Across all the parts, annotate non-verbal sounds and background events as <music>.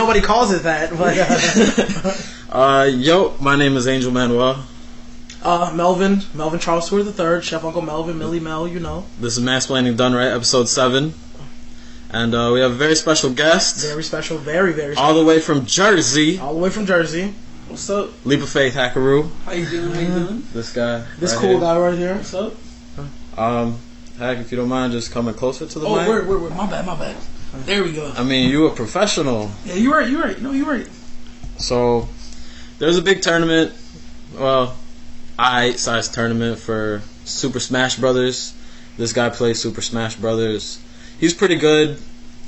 nobody calls it that. But uh, <laughs> Uh, yo, my name is Angel Manuel. uh, Melvin, Melvin Charles Stewart the third, Chef Uncle Melvin, Millie Mel, you know, This is Mass Planning Done Right, episode 7. And uh, we have a very special guest, very special, very very special. all the way from Jersey, all the way from Jersey. What's up? Leap of Faith Hackaroo. How you doing? How you doing? This guy. This right cool here. guy right here. What's up? Um, Hack, if you don't mind just coming closer to the Oh, mic. word, word, word. My bad, my bad. There we go. I mean, you a professional. Yeah, you right, You're right. No, you're right. So, there's a big tournament, well, I size tournament for Super Smash Brothers. This guy plays Super Smash Brothers. He's pretty good.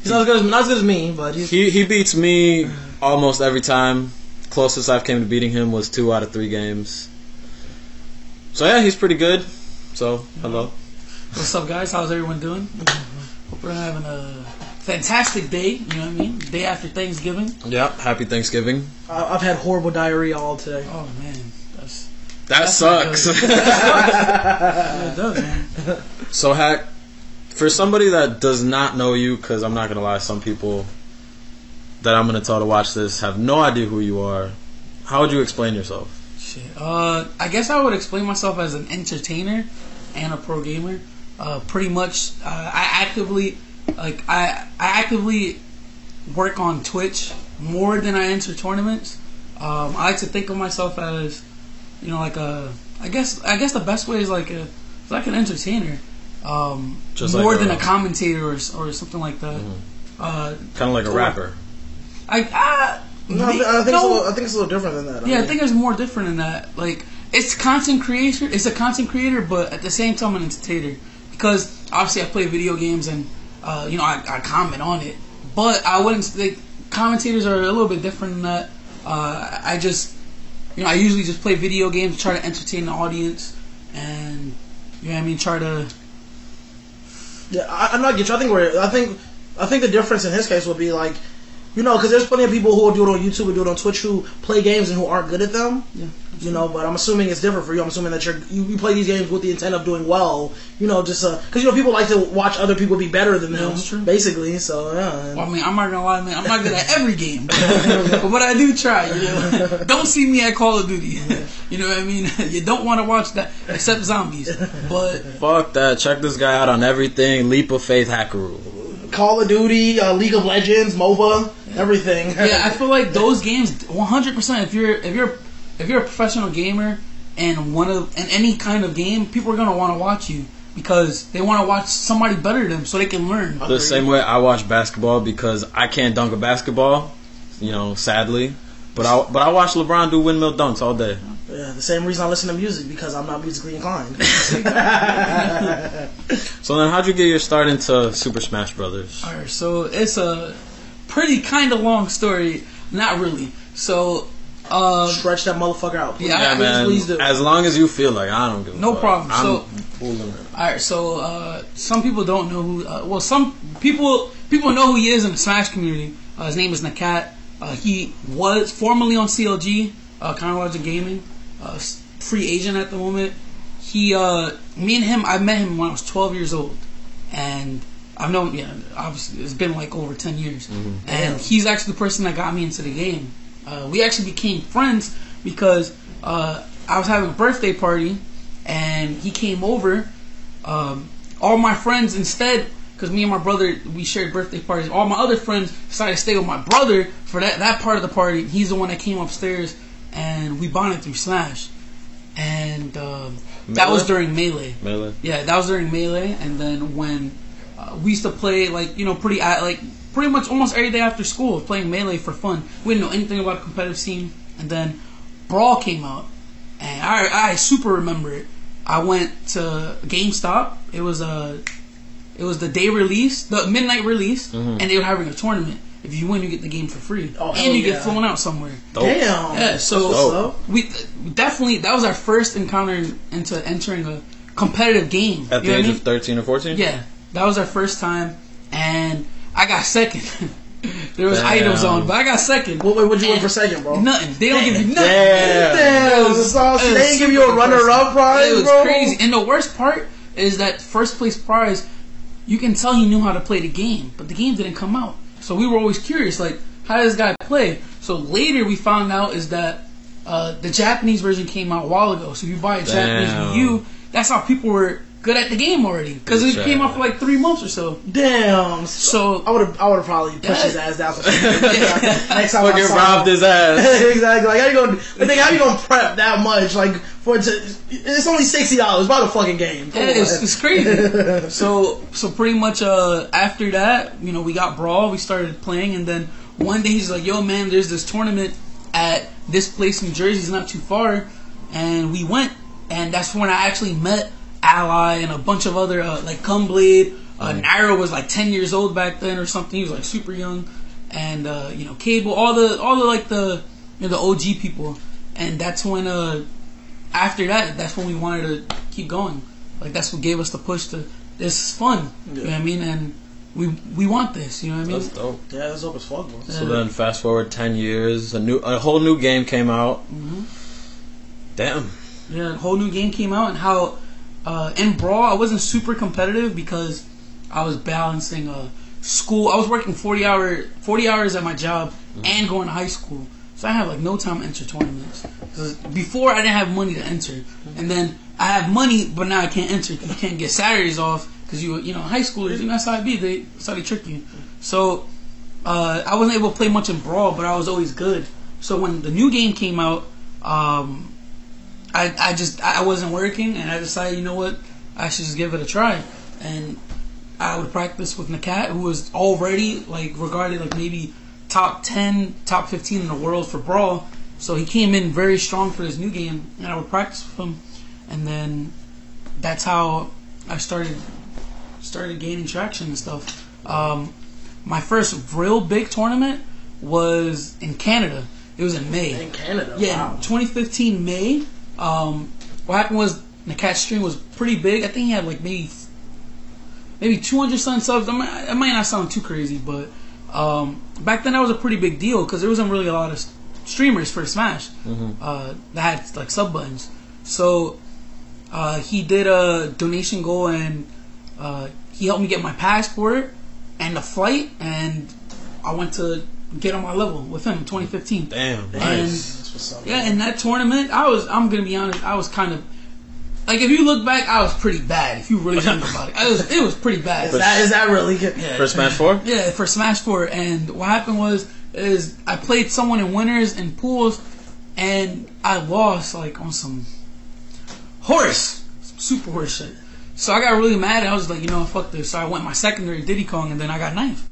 He's not as good as not as good as me, but he's He he beats me almost every time. Closest I've came to beating him was two out of three games. So yeah, he's pretty good. So hello. What's up, guys? How's everyone doing? Hope we're having a fantastic day. You know what I mean? Day after Thanksgiving. Yep. Happy Thanksgiving. I- I've had horrible diarrhea all today. Oh man, that's That That's not sucks. yeah, it does, man. so hack for somebody that does not know you, because I'm not gonna lie, some people that I'm gonna tell to watch this have no idea who you are. How would you explain yourself? Shit. Uh, I guess I would explain myself as an entertainer and a pro gamer. Uh, pretty much, uh, I actively, like, I I actively work on Twitch more than I enter tournaments. Um, I like to think of myself as, you know, like a. I guess I guess the best way is like a like an entertainer, um, Just like more a- than a commentator or, or something like that. Uh, Kind of like a rapper. I ah, No, I, thi- I think it's a little, I think it's a little different than that. Yeah, I mean, think it's more different than that. Like, it's content creator. It's a content creator, but at the same time, an entertainer. Because obviously, I play video games and uh, you know I, I comment on it. But I wouldn't. Like, commentators are a little bit different in that. Uh, I just, you know, I usually just play video games, try to entertain the audience, and you know I mean, try to. Yeah, I, I'm not get you. I think we're. I think. I think the difference in his case would be like, you know, because there's plenty of people who will do it on YouTube and do it on Twitch who play games and who aren't good at them. Yeah. You know, but I'm assuming it's different for you. I'm assuming that you're you, you play these games with the intent of doing well. You know, just uh, because you know people like to watch other people be better than them, that's true. basically. So yeah. Well, I mean, I'm not gonna lie, man. I'm not good at every game, <laughs> but what I do try. You know, <laughs> don't see me at Call of Duty. <laughs> You know what I mean? You don't want to watch that except zombies. But Fuck that. Check this guy out on everything. Leap of Faith Hackaroo. Call of Duty, uh, League of Legends, MOBA, everything. yeah, I feel like those games, 100. percent If you're if you're if you're a professional gamer and one of in any kind of game, people are gonna want to watch you because they want to watch somebody better than them so they can learn. The same way I watch basketball because I can't dunk a basketball, you know, sadly. But I but I watch LeBron do windmill dunks all day. Yeah, the same reason I listen to music because I'm not musically inclined. <laughs> <laughs> So then, how'd you get your start into Super Smash Brothers? Alright, so it's a pretty kind of long story. Not really. So, uh, Stretch that motherfucker out. Please. Yeah, Yeah, please, man. please do. As long as you feel like I don't give a No fuck. problem. I'm So- fooling. Alright, so uh, some people don't know who. Uh, well, some people people know who he is in the Smash community. Uh, his name is Nakat. Uh, he was formerly on CLG, uh, Counter Logic Gaming, uh, free agent at the moment. He, uh, me and him, I met him when I was 12 years old, and I've known, yeah, obviously it's been like over 10 years, and he's actually the person that got me into the game. Uh, we actually became friends because uh, I was having a birthday party, and he came over um, all my friends instead because me and my brother we shared birthday parties. All my other friends decided to stay with my brother for that, that part of the party. He's the one that came upstairs and we bonded through smash and um, that was during melee. Melee. yeah that was during melee. And then when uh, we used to play like you know pretty uh, like pretty much almost every day after school playing melee for fun. We didn't know anything about the competitive scene. And then brawl came out and I, I super remember it. I went to GameStop. It was a, it was the day release, the midnight release, and they were having a tournament. If you win, you get the game for free, Oh, and you yeah. get flown out somewhere. Dope. Damn. Yeah, so Dope. we definitely that was our first encounter into entering a competitive game. At the age what I of 13 or 14? yeah, that was our first time, and I got second. <laughs> there was Damn. items on, but I got second. What, what would you win for second, bro? Nothing. They don't give you nothing. Damn. Damn, It was- so it was they give you a runner-up prize, It was bro. crazy. And the worst part is that first place prize, you can tell he knew how to play the game, but the game didn't come out. So we were always curious, like, how does this guy play? So later we found out is that uh, the Japanese version came out a while ago. So if you buy a Japanese Damn. Wii U, that's how people were good at the game already because it came job. out for like three months or so. Damn. So I would have, I would have probably pushed his ass down. Some shit. <laughs> Next time I Fucking saw robbed him. his ass. <laughs> exactly. Like how you gonna? But think how you gonna prep that much? Like for it to, it's only sixty dollars. Buy the fucking game. Come Yeah, it's, it's crazy. <laughs> so so pretty much uh, after that, you know, we got brawl. We started playing, and then one day he's like, "Yo, man, there's this tournament at this place in New Jersey. It's not too far," and we went, and that's when I actually met Ally and a bunch of other uh, like Cumblade. Uh, Nairo was like ten years old back then or something. He was like super young, and uh, you know, Cable, all the all the like the you know, the OG people, and that's when uh after that, that's when we wanted to keep going. Like that's what gave us the push to. This is fun. You know what I mean? And we we want this. You know what I mean? That's dope. Yeah, that's dope as fuck, bro. So then, fast forward ten years, a new, a whole new game came out. Mm-hmm. Damn. Yeah, a whole new game came out, and how uh, in Brawl I wasn't super competitive because I was balancing uh, school. I was working forty hour forty hours at my job and going to high school, so I had like no time to enter tournaments. 'Cause before I didn't have money to enter, and then I have money, but now I can't enter. 'cause You can't get Saturdays off because you you know high schoolers. You know that's how it be. They that's how they trick you. So uh, I wasn't able to play much in Brawl, but I was always good. So when the new game came out, um, I, I just I wasn't working, and I decided, you know what, I should just give it a try. And I would practice with Nakat, who was already like regarded like maybe top ten, top fifteen in the world for brawl. So he came in very strong for his new game, and I would practice with him, and then that's how I started started gaining traction and stuff. Um, my first real big tournament was in Canada. It was in May. In Canada, Yeah, wow. 2015 May. Um, what happened was Nakat stream was pretty big. I think he had like maybe maybe 200 something subs. I might, it might not sound too crazy, but um, back then that was a pretty big deal because there wasn't really a lot of streamers for Smash uh, that had like sub buttons. So uh, he did a donation goal and uh, he helped me get my passport and the flight, and I went to get on my level with him in 2015. Damn. And That's what's up. yeah, in that tournament, I was. I'm gonna be honest. I was kind of like, if you look back, I was pretty bad. If you really think about it, I was. It was pretty bad. Is that, is that really good? Yeah. For Smash Four. Yeah, for Smash Four, and what happened was is I played someone in winners and pools, and I lost like on some horse, some super horse shit. So I got really mad. and I was like, you know, fuck this. So I went my secondary Diddy Kong, and then I got ninth.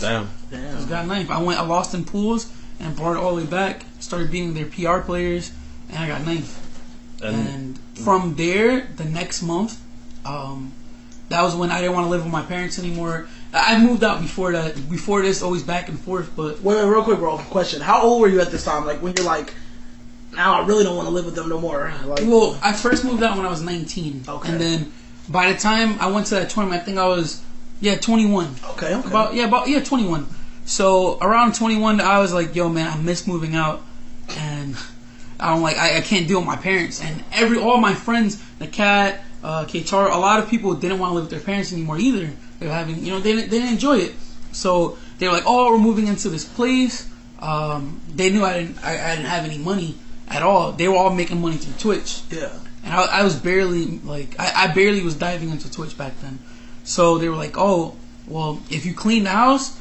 Damn. Just Damn. got ninth. I went. I lost in pools and brought it all the way back. Started beating their PR players, and I got ninth. And And from there, the next month, um, that was when I didn't want to live with my parents anymore. I I moved out before that. Before this, always back and forth. But Wait, wait, real quick, bro. Question: How old were you at this time? Like when you're like, now I really don't want to live with them no more. Like, well, I first moved out when I was 19, Okay. and then by the time I went to that tournament, I think I was yeah 21. okay, okay. About yeah, about yeah, twenty one. So around twenty one, I was like, "Yo, man, I miss moving out, and I don't like I, I can't deal with my parents." And every all my friends, Nakat, uh, a lot of people didn't want to live with their parents anymore either. They were having, you know, they didn't, they didn't enjoy it. So they were like, "Oh, we're moving into this place." Um, they knew I didn't I, I didn't have any money at all. They were all making money through Twitch. yeah. And I, I was barely like I, I barely was diving into Twitch back then. So they were like, "Oh, well, if you clean the house,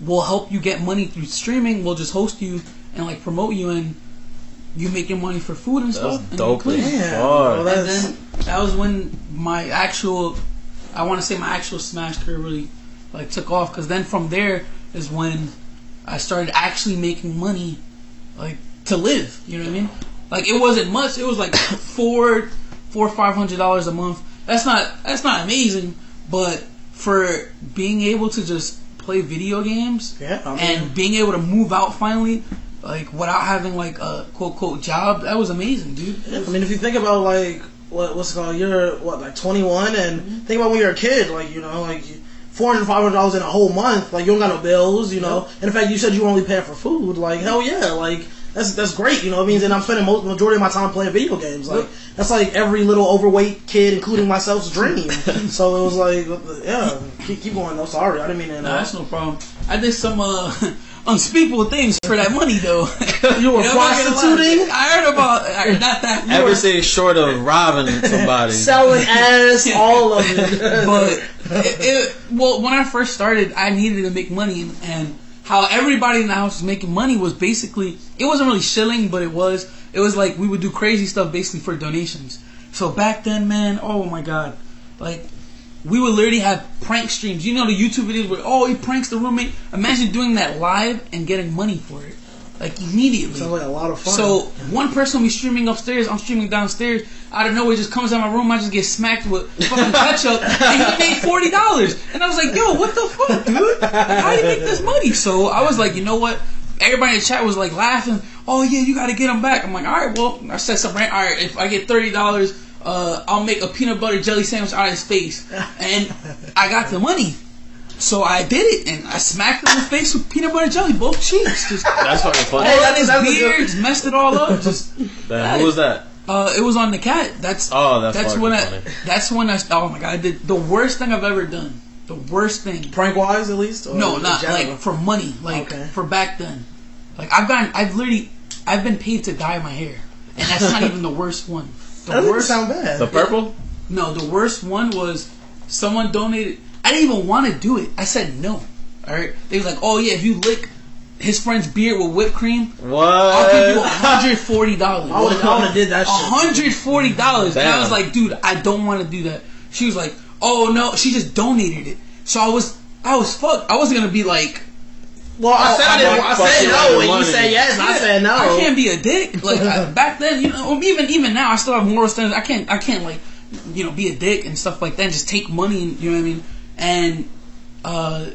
we'll help you get money through streaming. We'll just host you and like promote you, and you making money for food and That's stuff." and dope clean." as Damn, fuck. bro, And then that was when my actual, I want to say my actual Smash career really like took off. Because then from there is when I started actually making money, like to live. You know what I mean? Like it wasn't much. It was like <coughs> four, four five hundred dollars a month. That's not that's not amazing, but for being able to just play video games Yeah, I mean- and being able to move out finally, like without having like a quote quote job, that was amazing, dude. Was- I mean, if you think about like what what's it called, you're what like 21, and mm-hmm. think about when you're a kid, like you know, like. Four hundred, five hundred dollars in a whole month, like you don't got no bills, you know. And in fact, you said you only paying for food, like hell yeah, like that's that's great, you know. It means that I'm spending most majority of my time playing video games, like that's like every little overweight kid, including myself's dream. <laughs> so it was like, yeah, keep, keep going. though. sorry, I didn't mean that. Nah, that's no problem. I did some. uh <laughs> unspeakable things for that money, though. You were <laughs> know, I'm not gonna lie. prostituting? I heard about I- not that. Everything short of robbing somebody. Selling ass, all of it. but it, it, well, when I first started, I needed to make money, and how everybody in the house was making money was basically it wasn't really shilling, but it was it was like we would do crazy stuff basically for donations. So back then, man, oh my god, like we would literally have prank streams. You know the YouTube videos where oh he pranks the roommate. Imagine doing that live and getting money for it, like immediately. Sounds like a lot of fun. So one person will be streaming upstairs, I'm streaming downstairs. Out of nowhere, he just comes out my room. I just get smacked with fucking ketchup, <laughs> and he made forty dollars. And I was like, "Yo, what the fuck, dude? How do you make this money?" So I was like, "You know what?" Everybody in the chat was like laughing. Oh yeah, you got to get him back. I'm like, all right, well, I said something. All right, if I get thirty dollars, uh, I'll make a peanut butter jelly sandwich out of his face, and I got the money. So I did it, and I smacked him in the face with peanut butter jelly, both cheeks. Just <laughs> That's fucking funny. Hey, all that in is- his that's a beard, messed it all up. Just Damn, who was that? uh, it was on the cat. That's Oh, that's fucking when I. That's when I. Oh my god! I did the worst thing I've ever done. The worst thing. prank wise, at least. Or No, not like for money. Like Okay. for back then. Like I've gotten. I've literally. I've been paid to dye my hair, and that's not even the worst one. The That doesn't worst. sound bad. The purple? no, the worst one was someone donated. I didn't even want to do it. I said no. All right. They was like, "Oh yeah, if you lick his friend's beard with whipped cream, what? I'll give you What? hundred forty dollars." I would have did that shit. hundred forty dollars. And I was like, dude, I don't want to do that. She was like, oh no, she just donated it. So I was, I was fucked. I wasn't gonna be like, Well, I said I, I'm didn't, I said no, didn't and you it. said yes, and I said no. I can't be a dick. Like I, back then, you know, even even now, I still have moral standards. I can't, I can't like, you know, be a dick and stuff like that. And just take money, and, you know what I mean? And uh,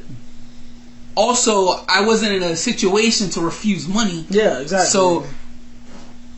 also, I wasn't in a situation to refuse money. Yeah, exactly. So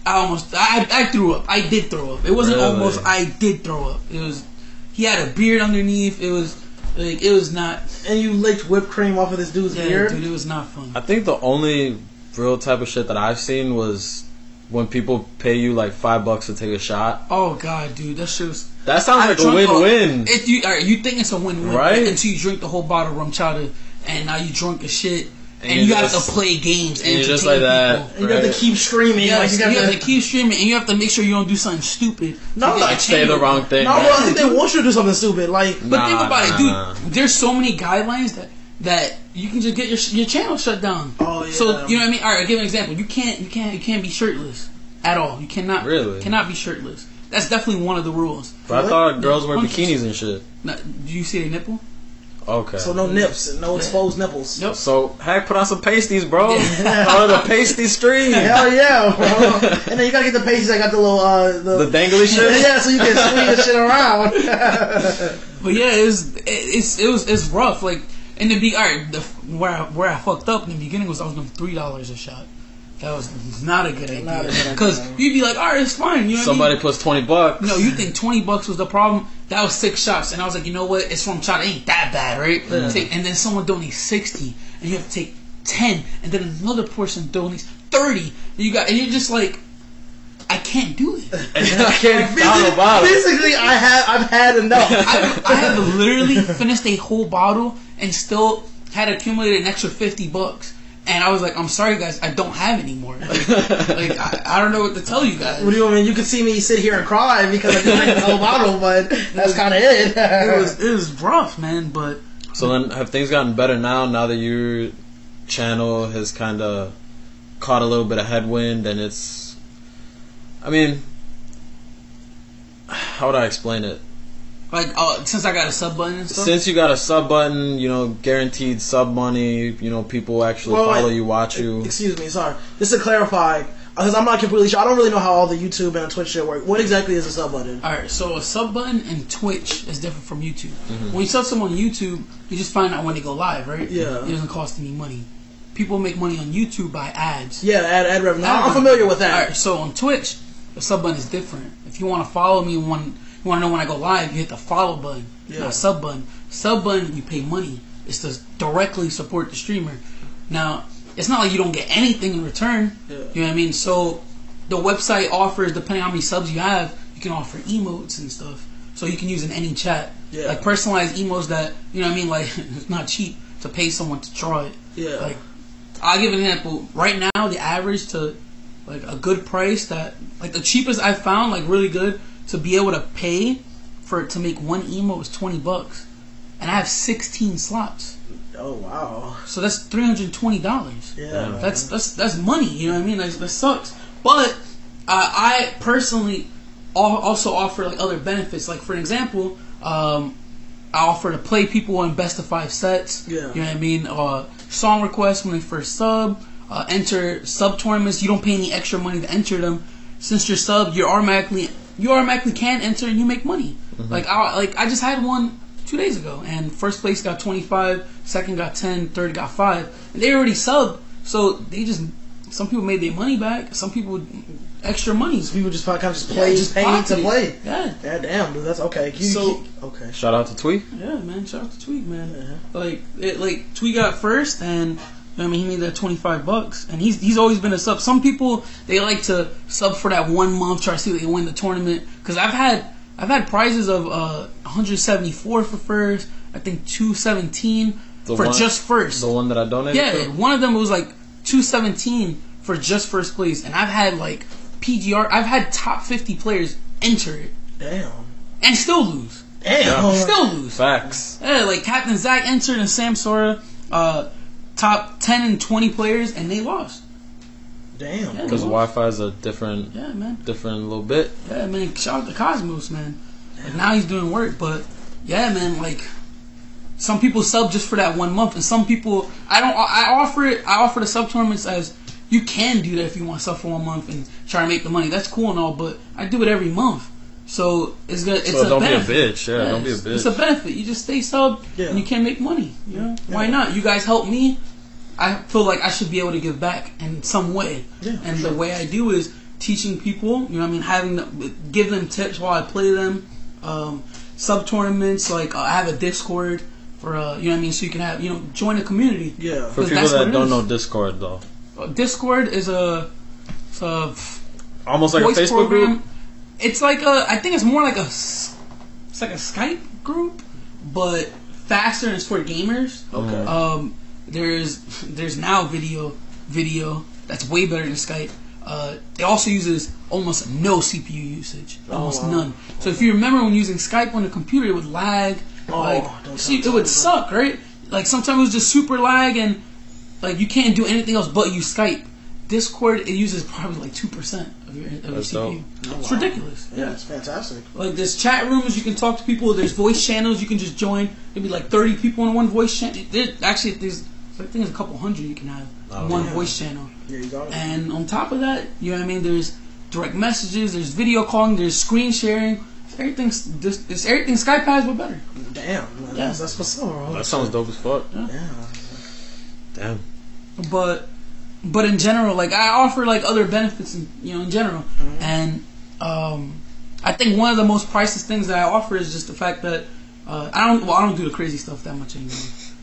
I almost I, I threw up. I did throw up. It wasn't Really? almost. I did throw up. It was. He had a beard underneath. It was like it was not. and you licked whipped cream off of this dude's Yeah, beard. dude, it was not fun. I think the only real type of shit that I've seen was when people pay you like five bucks to take a shot. Oh god, dude, that shit was. That sounds I like a drunk win-win. If you all right, you think it's a win-win, Right? Until you drink the whole bottle of RumChata, and now you drunk as shit, and, And you you're have to play games and, and you're just like that. people. and you have to keep screaming. Yes, like you, you, have to <laughs> keep streaming, and you have to make sure you don't do something stupid. No, like Say the change. wrong thing. No, bro, I think they want you to do something stupid. Like, But think Nah, about it, dude. nah. There's so many guidelines that that you can just get your your channel shut down. Oh, yeah. So you know what I mean? All right, I'll give an example. You can't you can't you can't be shirtless at all. You cannot Really? cannot be shirtless. That's definitely one of the rules. But I thought girls wear bikinis and shit. Now, do you see a nipple? Okay. so no nips, no exposed nipples. Nope. So heck, put on some pasties, bro. <laughs> Out of the pasty stream. Hell yeah, bro. <laughs> and then you gotta get the pasties that got the little uh the, The dangly <laughs> shit. yeah, so you can swing the shit around. But yeah, it was it, it's it was it's rough. Like in the be all right, the, where I, where I fucked up in the beginning was I was doing three dollars a shot. That was not a good Not a good idea idea. because you'd be like, all right, it's fine. You know what I mean? Somebody puts twenty bucks. No, you think twenty bucks was the problem? That was six shots, and I was like, you know what? It's from China. It ain't that bad, right? Take, and then someone donates sixty, and you have to take ten, and then another person donates thirty. And you got, and you're just like, I can't do it. I can't down a bottle. Basically, I have I've had enough. <laughs> I, I have <laughs> literally finished a whole bottle and still had accumulated an extra fifty bucks. And I was like, I'm sorry, guys, I don't have any more. Like, like, I, I don't know what to tell you guys. What do you mean? You can see me sit here and cry because I just drank the whole bottle, but that's kind of it. It was it was rough, man. But So then, have things gotten better now? Now that your channel has kind of caught a little bit of headwind, and it's, I mean, how would I explain it? Like, uh, since I got a sub button and stuff. Since you got a sub button, you know, guaranteed sub money. You know, people actually Well, follow wait. you, watch you. Excuse me, sorry. Just to clarify, because I'm not completely sure. I don't really know how all the YouTube and the Twitch shit work. What exactly is a sub button? All right, so a sub button and Twitch is different from YouTube. Mm-hmm. When you sub someone on YouTube, you just find out when they go live, right? Yeah. It doesn't cost any money. People make money on YouTube by ads. Yeah, ad, ad revenue. Ad I'm familiar with that. All right, so on Twitch, the sub button is different. If you want to follow me one want you want to know when I go live, you hit the follow button, Yeah. not sub button. Sub button, you pay money. It's to directly support the streamer. Now, it's not like you don't get anything in return. Yeah. You know what I mean? So, the website offers, depending on how many subs you have, you can offer emotes and stuff. So you can use in any chat, Yeah. like personalized emotes that you know what I mean. Like <laughs> it's not cheap to pay someone to draw it. Yeah. Like I'll give an example. Right now, the average to like a good price that like the cheapest I found like really good to be able to pay for to make one emote was twenty bucks, and I have sixteen slots, Oh wow. so that's three hundred twenty dollars. Yeah. That's that's that's money. You know what I mean? Like, that sucks. But uh, I personally also offer like other benefits. Like for example, um, I offer to play people in best of five sets. Yeah. You know what I mean? Uh, song requests when they first sub. Uh, enter sub tournaments. You don't pay any extra money to enter them. Since you're sub, you're automatically you automatically can enter and you make money. Mm-hmm. Like I like I just had one two days ago, and first place got 25, second got 10, third got five, and they already subbed. So they just some people made their money back. Some people extra money. So people just kind of just play, Yeah, just pay to play. Yeah. Yeah, damn, dude, that's okay. You, So- okay. Shout out to Tweek. Yeah, man. Shout out to Tweek, man. Yeah. Like, it, like Tweek got first, and I mean, he made that twenty five bucks, and he's he's always been a sub. Some people they like to sub for that one month, try to see if they win the tournament. Because I've had I've had prizes of uh, one hundred seventy four for first. I think two seventeen The for one- just first. The one that I donated Yeah, to? one of them was like two seventeen for just first place, and I've had like PGR. I've had top fifty players enter it Damn. and still lose. Damn. Still lose. Facts. Yeah, like Captain Zack entered and Samsora, uh, top 10 and 20 players, and they lost. Damn. Yeah. Because Wi Fi is a different, Yeah, man. different little bit. Yeah, man. Shout out to Cosmos, man. Like, now he's doing work, but yeah, man. Like some people sub just for that one month, and some people I don't. I offer it. I offer the sub tournaments as you can do that if you want to sub for one month and try to make the money. That's cool and all, but I do it every month. So it's good. It's So a don't benefit. be a bitch. Yeah, don't be a it's- bitch. It's a benefit. You just stay sub Yeah. and you can make money. You know why not? You guys help me. I feel like I should be able to give back in some way. Yeah, and sure. the way I do is teaching people. You know, what I mean, having them, give them tips while I play them. Um, sub tournaments like uh, I have a Discord for uh, you know what I mean, so you can have you know join a community. Yeah. For people that's that don't is. know Discord, though. Uh, Discord is a, a Almost like voice a Facebook program. group? It's like a, I think it's more like a. it's like a Skype group, but faster and it's for gamers. Okay. Um, there's <laughs> there's now video video that's way better than Skype. Uh, it also uses almost no CPU usage, almost wow. none. So if you remember when using Skype on the computer, it would lag. Oh, like see, it would suck, right? Like sometimes it was just super lag and like you can't do anything else but use Skype. Discord it uses probably like two percent of your, of your That's CPU. dope. It's Wow. ridiculous. yeah, it's fantastic. Like there's chat rooms you can talk to people. There's voice channels you can just join. Maybe like 30 people in one voice channel. There, actually, there's I think there's a couple hundred you can have Oh, in one yeah. voice channel. Yeah, you got it. And on top of that, you know what I mean. There's direct messages. There's video calling. There's screen sharing. Everything's just it's everything Skype has but better. Damn. Man, Yeah. That's, that's what's up, bro. That sounds dope as fuck. Yeah. Damn. but but in general, like I offer like other benefits, in, you know, in general, and um, I think one of the most priceless things that I offer is just the fact that uh, I don't well I don't do the crazy stuff that much anymore,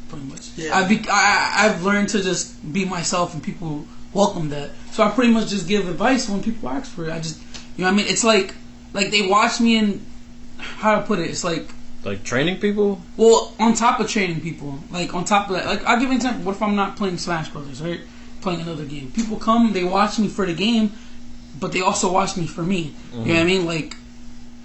pretty much. Yeah. I've be, I, I've learned to just be myself, and people welcome that. So I pretty much just give advice when people ask for it. I just you know what I mean. It's like like they watch me and how to put it. It's like Like training people? well, on top of training people, like on top of that, like I'll give you an example. What if I'm not playing Smash Brothers, right? Playing another game. People come, they watch me for the game, but they also watch me for me. You know what I mean? Like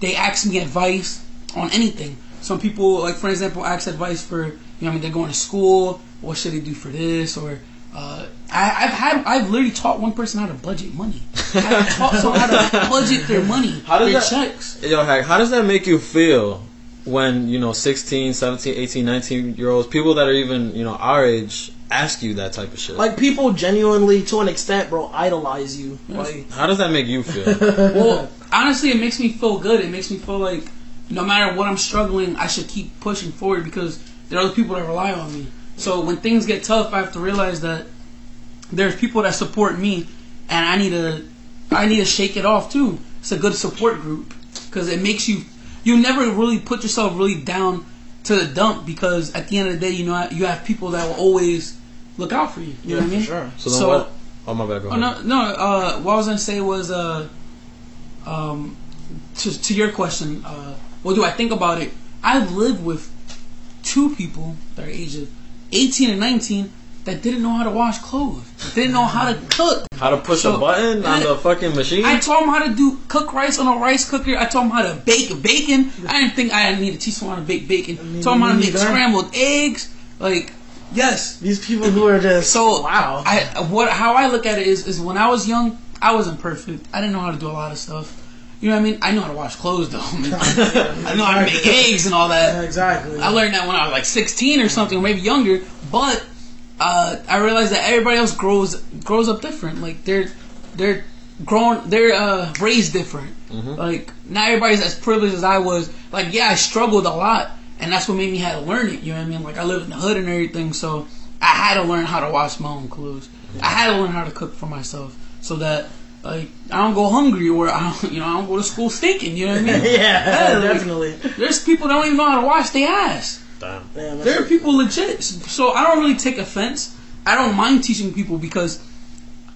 they ask me advice on anything. Some people, like for example, ask advice for you know, what I mean, they're going to school. What should they do for this? Or uh, I, I've had, I've literally taught one person how to budget money. I've taught someone how to <laughs> budget their money, How does their that- checks. Yo, Hack, how does that make you feel when, you know, 16, 17, 18, 19 year olds, people that are even, you know, our age, ask you that type of shit? Like people genuinely, to an extent, bro, idolize you. Like, how does that make you feel? <laughs> Well, honestly, it makes me feel good. It makes me feel like no matter what I'm struggling, I should keep pushing forward because there are other people that rely on me. So when things get tough, I have to realize that there's people that support me, and I need to, I need to shake it off too. It's a good support group because it makes you, you never really put yourself really down to the dump because at the end of the day, you know, you have people that will always look out for you. You know what I mean? sure. So then what? Oh, my bad, go Oh ahead. no, no. Uh, what I was gonna say was, uh, um, to to your question, uh, what do I think about it? I've lived with two people that are ages 18 and 19 that didn't know how to wash clothes, didn't know how to cook. How to push So- a button on the fucking machine? I taught them how to do cook rice on a rice cooker. I taught them how to bake bacon. I didn't think I need to teach him how to bake bacon. mean, taught them how to make neither. scrambled eggs. Like yes. These people who are just So wow. I what how I look at it is is when I was young, I wasn't perfect. I didn't know how to do a lot of stuff. You know what I mean? I know how to wash clothes though. <laughs> I know how to make eggs and all Yeah, that. exactly. I learned that when I was like 16 or something, or maybe younger. But uh, I realized that everybody else grows grows up different. Like they're they're grown, they're uh, raised different. Like not everybody's as privileged as I was. Like yeah, I struggled a lot, and that's what made me had to learn it. You know what I mean? Like I lived in the hood and everything, so I had to learn how to wash my own clothes. I had to learn how to cook for myself, so that. Like I don't go hungry, or I don't, <laughs> you know, I don't go to school stinking. You know what I mean? <laughs> yeah, like, definitely. There's people that don't even know how to wash their ass. Damn. Damn, There are people legit. So I don't really take offense. I don't mind teaching people because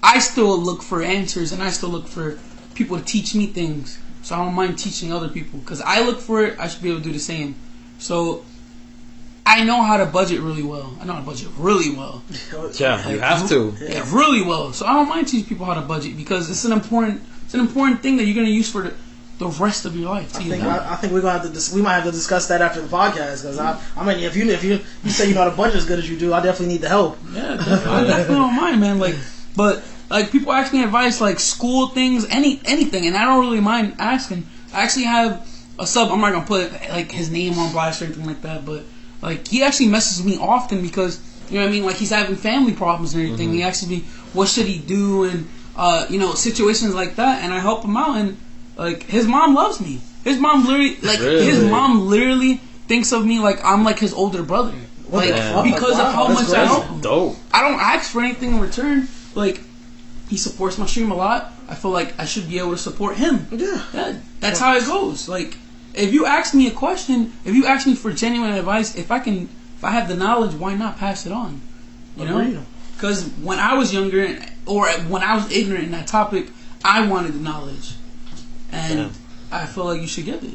I still look for answers and I still look for people to teach me things. So I don't mind teaching other people because I look for it. I should be able to do the same. So I know how to budget really well. I know how to budget really well. <laughs> Yeah, you have to. Yeah, really well. So I don't mind teaching people how to budget because it's an important it's an important thing that you're gonna use for the, the rest of your life. I think. I, I think we're gonna have to dis- we might have to discuss that after the podcast because I I mean if you if you you say you know how to budget as good as you do I definitely need the help. Yeah, def- I definitely don't mind, man. Like, but like people ask me advice, like school things, any anything, and I don't really mind asking. I actually have a sub. I'm not gonna put like his name on blast or anything like that, but like he actually messes with me often because you know what I mean. Like he's having family problems and everything. He asks me what should he do and uh, you know situations like that, and I help him out. And like his mom loves me. His mom literally like his mom literally thinks of me like I'm like his older brother. Like the fuck? because Wow, of how that's much I help him. Dope. I don't ask for anything in return. Like, he supports my stream a lot. I feel like I should be able to support him. Yeah. Yeah, that's how it goes. Like, if you ask me a question, if you ask me for genuine advice, if I can, if I have the knowledge, why not pass it on? You Agreed. know? Because when I was younger, or when I was ignorant in that topic, I wanted the knowledge, and Yeah. I feel like you should get it.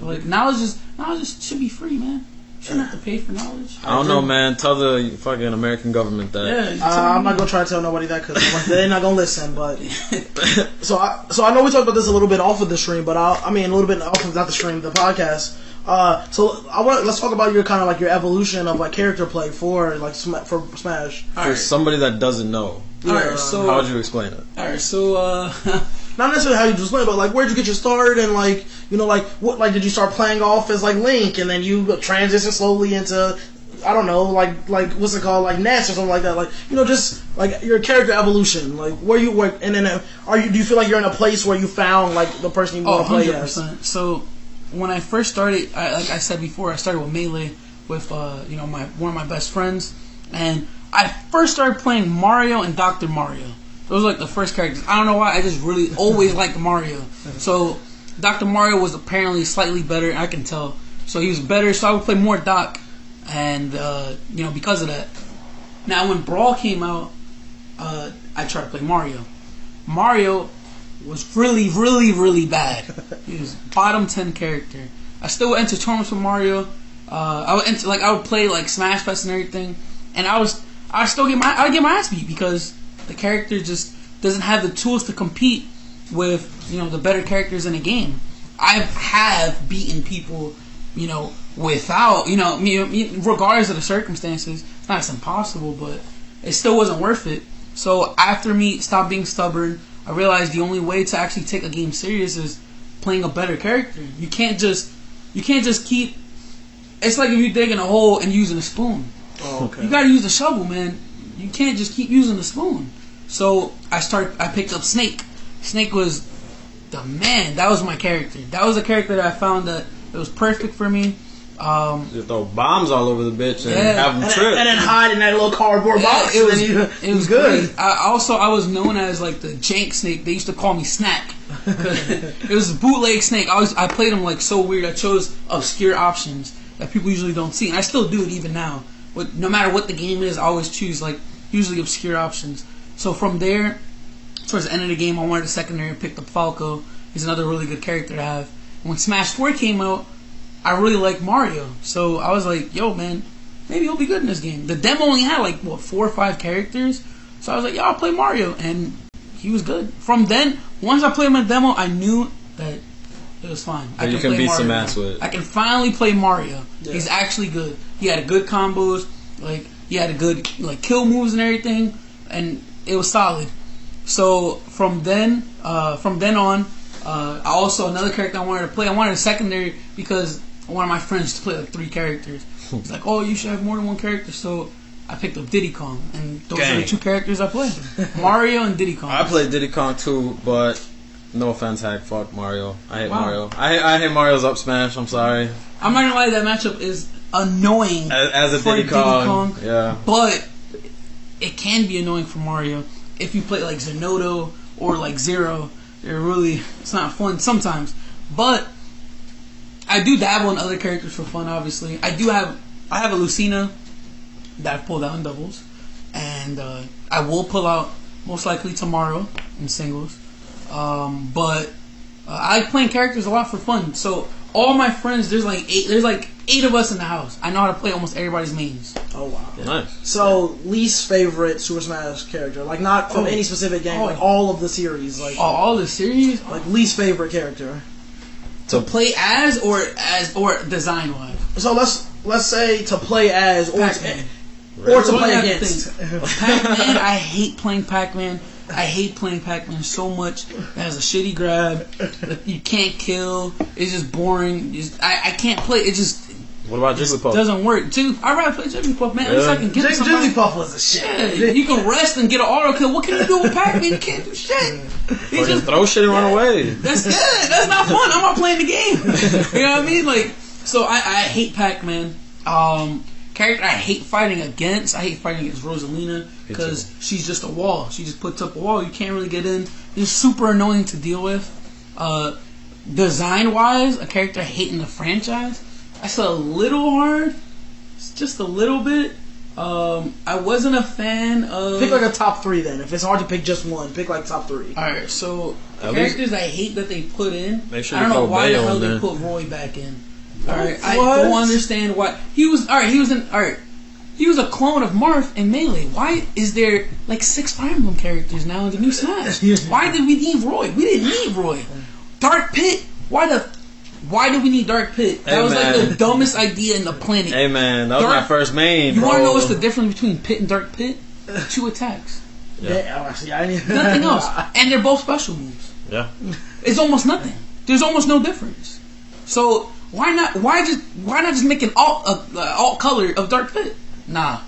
Like knowledge is knowledge is, should be free, man. You shouldn't have to pay for knowledge. I don't know, man. Tell the fucking American government that. Yeah, Uh, I'm not gonna try to tell nobody that because <laughs> they're not gonna listen. But <laughs> so I so I know we talked about this a little bit off of the stream, but I I mean a little bit off of not the stream, the podcast. Uh, so I want let's talk about your kind of like your evolution of like character play for like Sma- for Smash. All For right. somebody that doesn't know, All right, Yeah, so how would you explain it? all right, so uh, <laughs> Not necessarily how you just play, but like where'd you get your start and like you know like what like did you start playing off as like Link and then you transition slowly into I don't know like like what's it called like Ness or something like that like you know just like your character evolution like where you work and then uh, are you do you feel like you're in a place where you found like the person you oh, want to play 100 as? So when I first started, I, like I said before, I started with melee with uh, you know my one of my best friends, and I first started playing Mario and Doctor Mario. Those were like the first characters. I don't know why. I just really always <laughs> liked Mario. So Doctor Mario was apparently slightly better. I can tell. So he was better. So I would play more Doc, and uh, you know because of that. Now when Brawl came out, uh, I tried to play Mario. Mario was really, really, really bad. He was <laughs> bottom ten character. I still would enter tournaments with Mario. Uh, I would enter like I would play like Smash Fest and everything, and I was I still get my I get my ass beat because the character just doesn't have the tools to compete with you know the better characters in the game. I have beaten people, you know, without you know, regardless of the circumstances. It's not as impossible, but it still wasn't worth it. So after me stop being stubborn, I realized the only way to actually take a game serious is playing a better character. You can't just you can't just keep. It's like if you're digging a hole and using a spoon. Oh, okay. You gotta use a shovel, man. You can't just keep using the spoon. So I start. I picked up Snake. Snake was the man. That was my character. That was a character that I found that it was perfect for me. Um, You throw bombs all over the bitch and Yeah. have them trip. and then hide in that little cardboard Yeah, box. it was you- it was good. great. I, also, I was known as like the jank snake. They used to call me Snack. 'Cause <laughs> it was a bootleg snake. I was I played them like so weird. I chose obscure options that people usually don't see, and I still do it even now. With no matter what the game is, I always choose like usually obscure options. So from there, towards the end of the game, I wanted a secondary and picked up Falco. He's another really good character to have. When Smash 4 came out, I really liked Mario. So I was like, yo, man, maybe he'll be good in this game. The demo only had like what four or five characters, so I was like, yeah, I'll play Mario, and he was good. From then, once I played my demo, I knew that it was fine. I That you can play beat some Mario. ass with. I can finally play Mario. Yeah. He's actually good. He had good combos, like he had a good like kill moves and everything, and it was solid. So from then, uh, from then on, uh, I also another character I wanted to play. I wanted a secondary because one of my friends used to play like three characters. He's like, "Oh, you should have more than one character." So I picked up Diddy Kong, and those are the two characters I play: <laughs> Mario and Diddy Kong. I played Diddy Kong too, but no offense, hack. Fuck Mario. I hate Wow. Mario. I I hate Mario's up smash. I'm sorry. I'm not gonna lie, that matchup is annoying. As, as a For Diddy Diddy Kong, Kong. yeah. But it can be annoying for Mario if you play like Zinoto or like Zero. They're really it's not fun sometimes. But I do dabble in other characters for fun. Obviously, I do have I have a Lucina that I've pulled out in doubles, and uh, I will pull out most likely tomorrow in singles. Um, but uh, I playing characters a lot for fun. So all my friends, there's like eight. There's like eight of us in the house. I know how to play almost everybody's mains. Oh wow. Nice. So least favorite Super Smash character, like not from Oh. any specific game, Oh. like all of the series, like Oh, all the series like least favorite character. So play as or as or design wise. So let's let's say to play as or Pac-Man. to, or to play against. Pac-Man, I hate playing Pac-Man. I hate playing Pac-Man so much. It has a shitty grab. You can't kill. It's just boring. Just, I, I can't play. It just what about Jigglypuff? It doesn't work. Dude, I'd rather play Jigglypuff, man. At least I can get Jig- somebody. Jigglypuff was a Yeah, shit. you can rest and get an auto kill. What can you do with Pac-Man? You can't do shit. <laughs> He Fucking just throw shit and run away. That's good. That's not fun. I'm not playing the game. <laughs> you know what I mean? Like, so I, I hate Pac-Man. Um, character I hate fighting against. I hate fighting against Rosalina because she's just a wall. She just puts up a wall. You can't really get in. It's super annoying to deal with. Uh, design wise, a character I hate in the franchise. That's a little hard. It's just a little bit. Um, I wasn't a fan of. Pick like a top three then. If it's hard to pick just one, pick like top three. Alright, so At characters I hate that they put in. Make sure I don't know throw why the Bayo hell in they there. put Roy back in. Alright, I What? don't understand why he was alright, he was an alright. He was a clone of Marth in Melee. Why is there like six Fire Emblem characters now in the new Smash? why did we need Roy? We didn't need Roy. Dark Pit. Why the? Why did we need Dark Pit? That Hey, was like the dumbest idea in the planet. Hey man, that was Dark- my first main. you bro. want to know what's the difference between Pit and Dark Pit? <laughs> Two attacks, Yeah. Yeah, oh, actually, I didn't. nothing else, <laughs> and they're both special moves. Yeah. It's almost nothing. There's almost no difference. So why not? Why just? Why not just make an alt uh, uh, alt color of Dark Pit? Nah,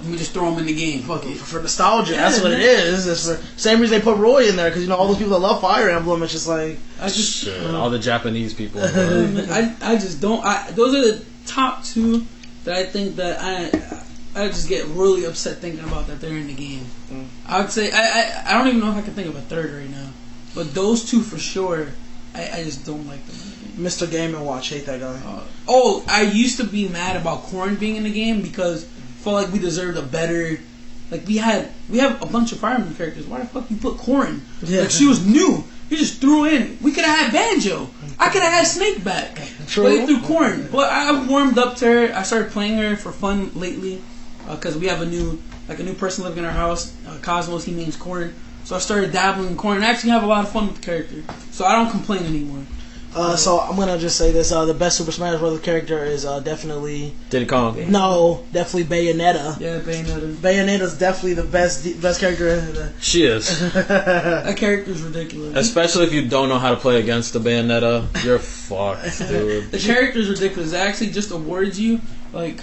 let me just throw them in the game. Fuck it. for nostalgia. that's what man. it is. It's for same reason they put Roy in there because you know all those people that love Fire Emblem. It's just like I just, Shit, all the Japanese people. <laughs> I, I just don't. I those are the top two that I think that I. I just get really upset thinking about that they're in the game. Mm. I would say I, I I don't even know if I can think of a third right now, but those two for sure. I, I just don't like them. In the game. Mr. Game and Watch. Hate that guy. Uh, oh, I used to be mad about Corrin being in the game because I felt like we deserved a better. Like we had, we have a bunch of Fire Emblem characters. Why the fuck you put Corrin? Yeah. Like she was new. You just threw in. We could have had Banjo. I could have had Snake back. True. But they threw Corrin. But I warmed up to her. I started playing her for fun lately because we have a new, like a new person living in our house. Uh, Cosmos. He means Corrin. So I started dabbling in Corrin I actually have a lot of fun with the character. So I don't complain anymore. Uh, so I'm gonna just say this: uh, the best Super Smash Bros. character is uh, definitely Diddy Kong. no, definitely Bayonetta. Yeah, Bayonetta. Bayonetta's definitely the best best character. In the, She is. <laughs> That character's ridiculous. Especially if you don't know how to play against the Bayonetta, you're fucked, <laughs> dude. The character's ridiculous. It actually just awards you like,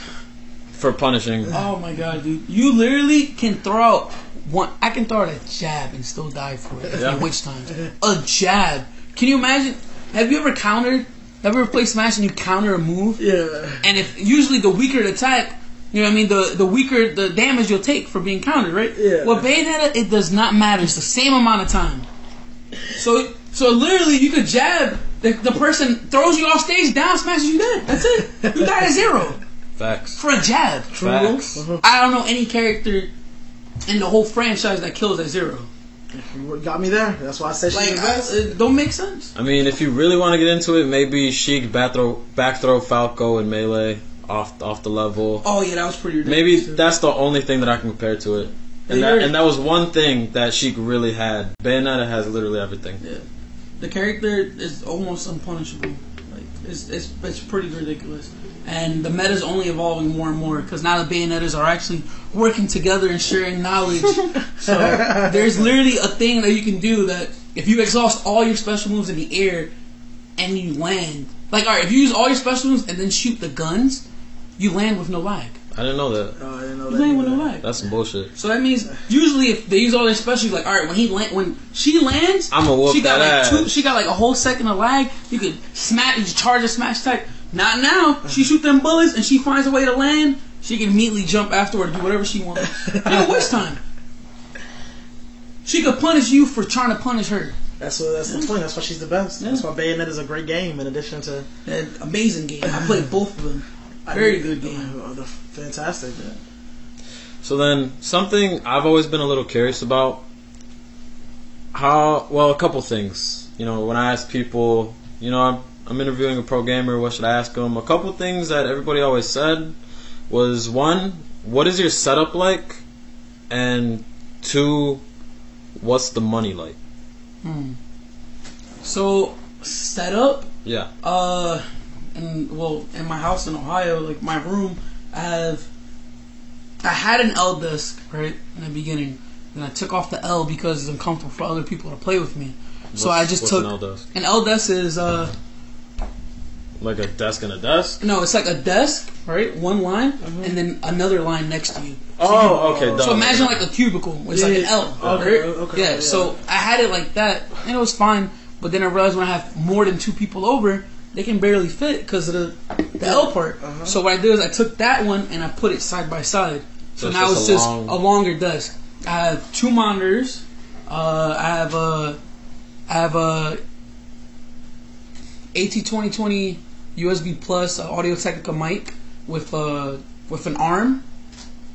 For punishing. oh my god, dude! You literally can throw out one. I can throw out a jab and still die for it. Yeah. Which times a jab? Can you imagine? Have you ever countered? Have you ever played Smash and you counter a move? yeah, And if usually the weaker the attack, you know what I mean, the the weaker the damage you'll take for being countered, right? Yeah. Well, Bayonetta, it does not matter. It's the same amount of time. So so literally, you could jab. The, the person throws you off stage, down smashes you dead. That's it. You die at zero Facts. for a jab. Facts. I don't know any character in the whole franchise that kills at zero. You got me there. That's why I said she's the best. I- it don't make sense. I mean, if you really want to get into it, maybe Sheik back throw, back throw Falco and Melee off off the level. Oh yeah, that was pretty. Maybe ridiculous, too. that's the only thing that I can compare to it. And that, and that was one thing that Sheik really had. Bayonetta has literally everything. Yeah. The character is almost unpunishable. Like it's it's, it's pretty ridiculous. And the meta is only evolving more and more because now the Bayonettas are actually working together and sharing knowledge. <laughs> so there's literally a thing that you can do that if you exhaust all your special moves in the air and you land, like alright, if you use all your special moves and then shoot the guns, you land with no lag. I didn't know that. Oh, I didn't know You that. land with no lag. That's some bullshit. So that means usually if they use all their specials, like all right, when he land, when she lands, I'ma whoop she got that like two, ass. she got like a whole second of lag. You could smash, you charge a smash attack. Not now. She shoot them bullets and she finds a way to land. She can immediately jump afterward, do whatever she wants. You don't waste time. She could punish you for trying to punish her. That's what that's the point. That's why she's the best. Yeah. That's why Bayonetta is a great game. In addition to An amazing game. I played both of them. Very good game. Oh, they're fantastic. So then, something I've always been a little curious about. How well, a couple things. You know, when I ask people, you know, I'm, I'm interviewing a pro gamer. What should I ask them? A couple things that everybody always said was one, what is your setup like, and two, what's the money like? Hmm. So setup Yeah. Uh, and well, in my house in Ohio, like my room, I have. I had an L desk right in the beginning, and I took off the L because it's uncomfortable for other people to play with me. so I just what's took an L desk? an L desk is uh like a desk and a desk. no, it's like a desk, right? One line, and then another line next to you. Oh, okay. So imagine like a cubicle. It's like an L. okay, right? okay, yeah, yeah. So I had it like that, and it was fine. But then I realized when I have more than two people over, they can barely fit because of the the L part. Uh-huh. So what I did is I took that one and I put it side by side. So, So it's now just it's a just long- a longer desk. I have two monitors. Uh, I have a I have a AT twenty twenty USB plus uh, Audio Technica mic with uh with an arm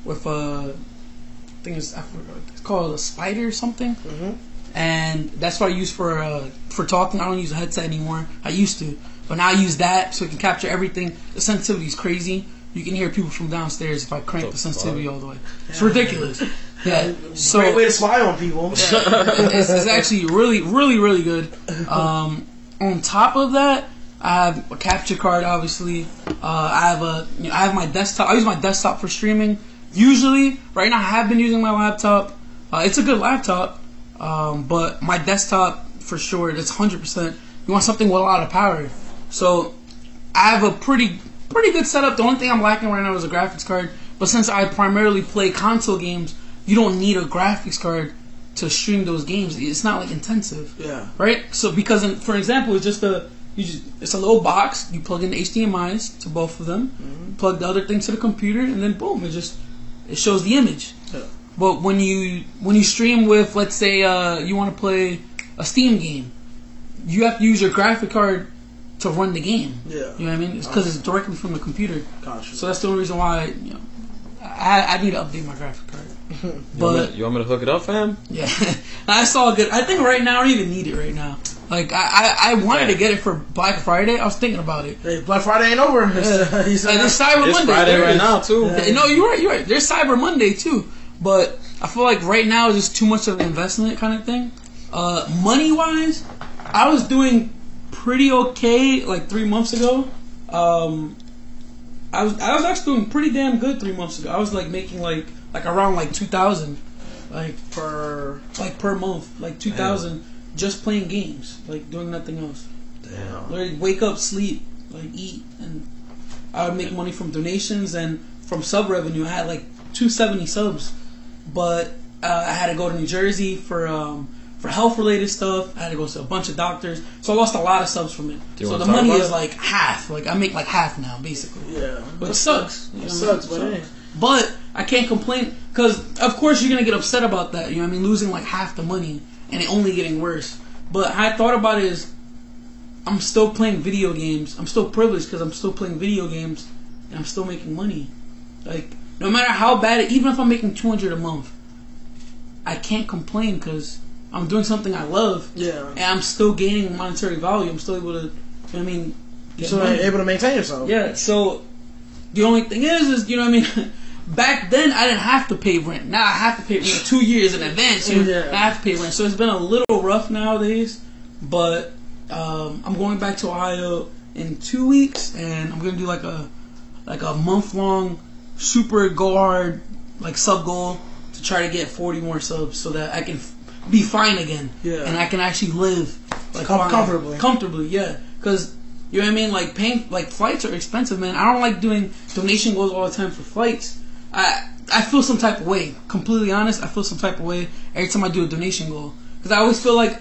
with a I think it's I forgot, it's called a spider or something. Mhm. And that's what I use for uh, for talking. I don't use a headset anymore. I used to, but now I use that so it can capture everything. The sensitivity is crazy. You can hear people from downstairs if I crank the, The sensitivity all the way. It's ridiculous. <laughs> Yeah. So Great way to spy on people. <laughs> it's, it's actually really, really, really good. <laughs> Um, on top of that, I have a capture card. Obviously, uh, I have a, you know, I have my desktop. I use my desktop for streaming. Usually, right now, I have been using my laptop. Uh, it's a good laptop, um, but my desktop for sure. It's hundred percent. You want something with a lot of power. So I have a pretty pretty good setup. The only thing I'm lacking right now is a graphics card. But since I primarily play console games, you don't need a graphics card to stream those games. It's not like intensive, Yeah. right? So because, in, for example, it's just a you just it's a little box. You plug in the HDMI's to both of them. Plug the other thing to the computer, and then boom, it just it shows the image. Yeah. But when you when you stream with, let's say, uh, you want to play a Steam game, you have to use your graphic card to run the game. Yeah. You know what I mean? It's because it's directly from the computer. Gotcha. So that's the only reason why you know I, I need to update my graphic card. You want, But me, you want me to hook it up, fam? yeah, I saw a good. I think right now I don't even need it right now. Like I, I, I wanted to get it for Black Friday. I was thinking about it. Hey, Black Friday ain't over. It's, <laughs> he said, And it's Cyber It's Monday. Friday there right is. now too. Yeah, No, you're right. You're right. There's Cyber Monday too, but I feel like right now is just too much of an investment kind of thing. Uh, money wise, I was doing pretty okay like three months ago. Um, I was I was actually doing pretty damn good three months ago. I was like making like like around like two thousand, like per. like per month, like two thousand just playing games, like doing nothing else. Damn. Literally wake up, sleep, like eat, and I would make money from donations and from sub revenue. I had like 270 subs, but uh, I had to go to New Jersey for um, for health related stuff. I had to go to a bunch of doctors, so I lost a lot of subs from it. So the money is it? like half. Like I make like half now, basically. Yeah. But it sucks. You know It I mean? sucks, but hey. But I can't complain because, of course, you're gonna get upset about that. You know, what I mean, losing like half the money and it only getting worse. But how I thought about it is, I'm still playing video games. I'm still privileged because I'm still playing video games and I'm still making money. Like no matter how bad it, even if I'm making 200 a month, I can't complain because I'm doing something I love Yeah. and I'm still gaining monetary value. I'm still able to, you know what I mean, So money. able to maintain yourself. Yeah, so the only thing is, is you know what I mean. <laughs> Back then, I didn't have to pay rent. Now I have to pay rent two years in advance. You know, Yeah. I have to pay rent, so it's been a little rough nowadays. But um, I'm going back to Ohio in two weeks, and I'm gonna do like a like a month long super go hard like sub goal to try to get 40 more subs so that I can f- be fine again. Yeah. And I can actually live like Com- comfortably. Comfortably, yeah. Because you know what I mean. Like paying like flights are expensive, man. I don't like doing donation goals all the time for flights. I I feel some type of way. Completely honest, I feel some type of way every time I do a donation goal because I always feel like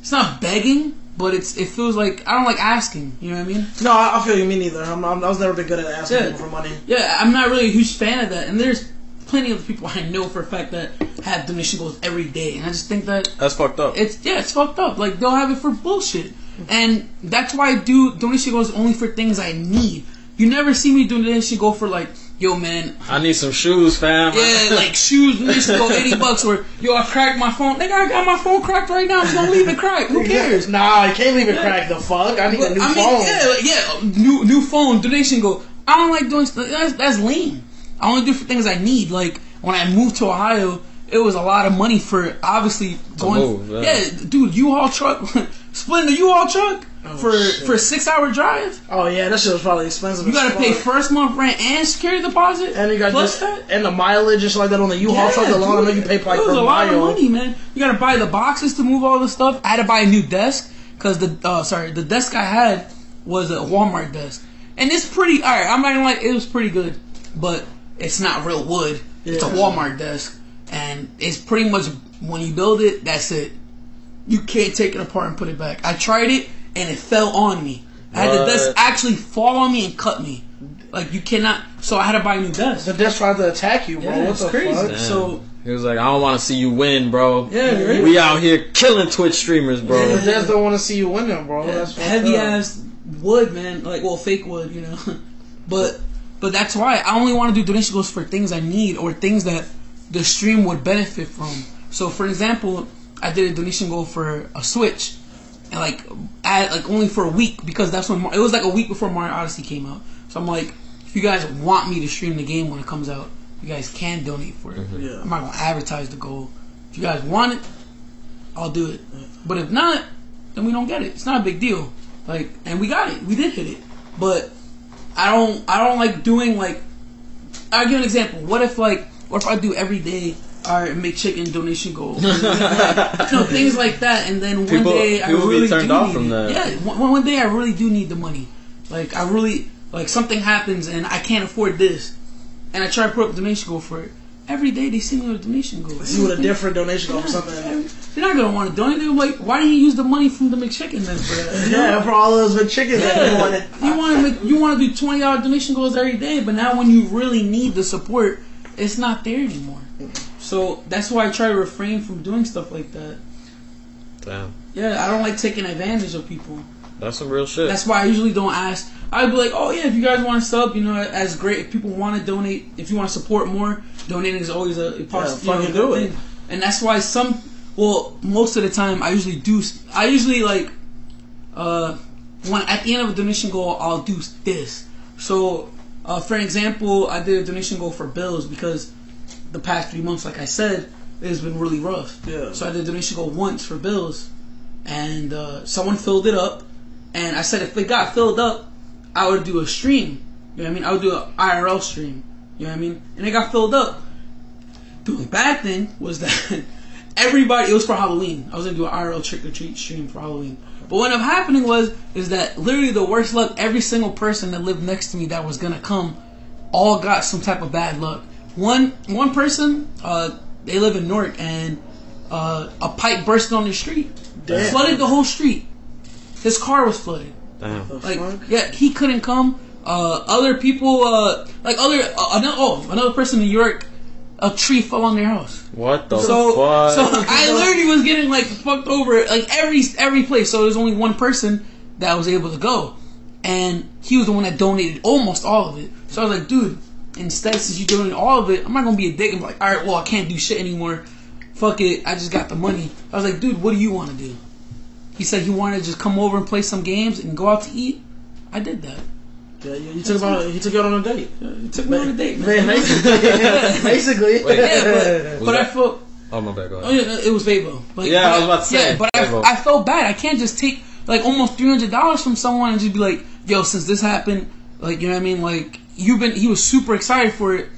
it's not begging, but it's it feels like I don't like asking. You know what I mean? No, I, I feel you. Me neither. I'm, I'm, I was never been good at asking Yeah. people for money. Yeah, I'm not really a huge fan of that. And there's plenty of people I know for a fact that have donation goals every day, and I just think that That's fucked up. it's yeah, it's fucked up. Like they'll have it for bullshit, and that's why I do donation goals only for things I need. You never see me do donation goal for like, yo man, I need some shoes, fam. yeah, like shoes. Donation goal eighty bucks, or yo, I cracked my phone. Nigga, I got my phone cracked right now. I'm just gonna leave it cracked. Who cares? Nah, I can't leave it cracked. The fuck? I need a But, new I mean, phone. yeah, like, yeah, new new phone donation go. I don't like doing stuff. That's, that's lame. I only do for things I need. Like when I moved to Ohio, it was a lot of money for obviously going. move, yeah. dude, U-Haul truck, <laughs> splitting the U-Haul truck Oh, for shit. for a six hour drive. Oh yeah, that shit was probably expensive. You gotta pay first month rent and security deposit. And you got plus just that. and the mileage and shit like that on the U-Haul truck alone. I know you pay like it was a lot mile. of money, man. You gotta buy the boxes to move all the stuff. I had to buy a new desk because the uh, sorry the desk I had was a Walmart desk, and it's pretty. All right, I'm not gonna like it was pretty good, but it's not real wood. It's a Walmart desk, and it's pretty much when you build it, that's it. You can't take it apart and put it back. I tried it and it fell on me. I had the dust actually fall on me and cut me. Like you cannot. So I had to buy a new dust. The dust tried to attack you, bro. Yeah, what it's the crazy. fuck? Damn. So- he was like, I don't want to see you win, bro. Yeah, right? We out here killing Twitch streamers, bro. The desk don't want to see you winning, bro. Yeah, That's heavy up. ass wood, man. Like, well, fake wood, you know. <laughs> but, but that's why I only want to do donation goals for things I need or things that the stream would benefit from. So, for example, I did a donation goal for a Switch, and like, at like only for a week because that's when Mar- it was like a week before Mario Odyssey came out. So I'm like, if you guys want me to stream the game when it comes out, you guys can donate for it. Mm-hmm. Yeah. I'm not gonna advertise the goal. If you guys want it, I'll do it. But if not, then we don't get it. It's not a big deal. Like, and we got it. We did hit it. But I don't. I don't like doing like. I'll give you an example. What if like, what if I do every day? All right, make chicken donation goal. you <laughs> know, things like that. And then one People- day I people be really turned do off need from it. that. Yeah, one, one day I really do need the money. Like I really like something happens and I can't afford this, and I try to put up a donation goal for it. Every day they see me with a donation goal. See what a different donation goal for something. They're not gonna want to donate. They're like, why didn't you use the money from the McChicken then for that? You? Yeah, for all those big chickens that you wanted. You want to make, you want to do twenty dollar donation goals every day, but now when you really need the support, it's not there anymore. Mm-hmm. So that's why I try to refrain from doing stuff like that. Damn. Yeah, I don't like taking advantage of people. That's some real shit. That's why I usually don't ask. I'd be like, oh yeah, if you guys want to sub, you know, as great. If people want to donate, if you want to support more, donating is always a, a positive. fucking you know, do it. And that's why some, well, most of the time I usually do. I usually like, uh, when at the end of a donation goal, I'll do this. So, uh, for example, I did a donation goal for bills because the past three months, like I said, it's been really rough. Yeah. So I did a donation goal once for bills, and uh, someone filled it up, and I said if it got filled up, I would do a stream. You know what I mean? I would do an IRL stream. You know what I mean? And it got filled up. The only bad thing was that <laughs> everybody. It was for Halloween. I was gonna do an IRL trick or treat stream for Halloween. But what ended up happening was is that literally the worst luck. Every single person that lived next to me that was gonna come, all got some type of bad luck. One one person, uh, they live in Newark, and uh, a pipe burst on the street, Damn. flooded the whole street. His car was flooded. Damn. Like, yeah, he couldn't come. Uh, other people, uh, like other, uh, another, oh, another person in New York, a tree fell on their house. What the So, fuck? so I literally was getting like fucked over, like every every place. So there's only one person that was able to go, and he was the one that donated almost all of it. So I was like, dude, instead since you're doing all of it, I'm not gonna be a dick and be like, all right, well I can't do shit anymore. Fuck it, I just got the money. I was like, dude, what do you want to do? He said he wanted to just come over and play some games and go out to eat. I did that. Yeah, you, you took about he took you out on a date. Yeah, You took me on a date, man. Man, basically, <laughs> basically. Wait. Yeah, but, <laughs> but I felt Oh my bad. Go Oh yeah, it was Vavo. Like, Yeah, but I was about to say, Yeah, but I, I felt bad. I can't just take like almost three hundred dollars from someone and just be like, "Yo, since this happened, like you know what I mean? Like you've been, he was super excited for it,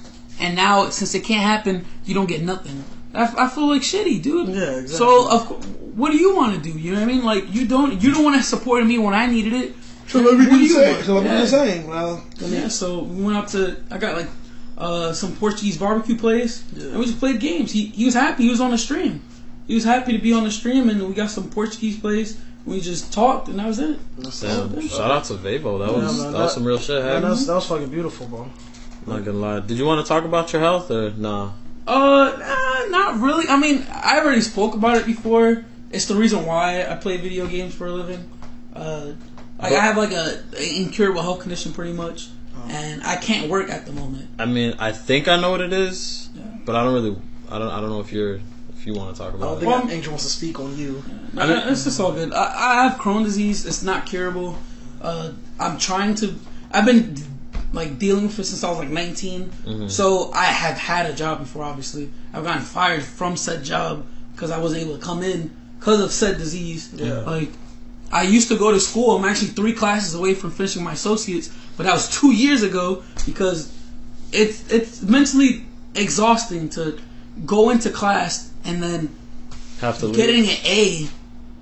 and now since it can't happen, you don't get nothing. I, I feel like shitty, dude. Yeah, exactly. So of course, what do you want to do? You know what I mean? Like you don't, you don't want to support me when I needed it. So let me What do you want? So let me do Yeah. the same. Well, I mean, Yeah, so we went out to I got like uh, some Portuguese barbecue place, Yeah. and we just played games. He he was happy. He was on the stream. He was happy to be on the stream, and we got some Portuguese place. We just talked, and that was it. Damn, shout out to Vavo. That Yeah, was man, that was some real shit. man, that, was, that was fucking beautiful, bro. Not gonna lie. Did you want to talk about your health or nah? Uh, nah, not really. I mean, I already spoke about it before. It's the reason why I play video games for a living. Uh, like I have like a, a incurable health condition, pretty much, and I can't work at the moment. I mean, I think I know what it is, Yeah. but I don't really. I don't. I don't know if you're. If you want to talk about. I don't about it. think Well, Angel wants to speak on you. I mean, it's just all good. I, I have Crohn's disease. It's not curable. Uh, I'm trying to. I've been like dealing with it since I was like 19. So I have had a job before. Obviously, I've gotten fired from said job because I wasn't able to come in because of said disease. Yeah. Like I used to go to school. I'm actually three classes away from finishing my associates, but that was two years ago because it's it's mentally exhausting to go into class and then Have to leave. getting an A,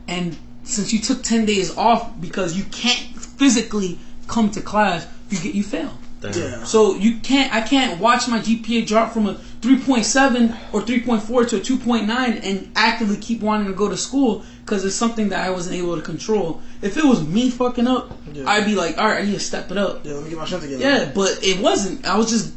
and since you took ten days off because you can't physically come to class, you get you fail. Damn. Yeah. So you can't. I can't watch my GPA drop from a 3.7 or 3.4 to a 2.9 and actively keep wanting to go to school because it's something that I wasn't able to control. If it was me fucking up, Yeah. I'd be like, all right, I need to step it up. Yeah, let me get my shit together. Yeah, but it wasn't. I was just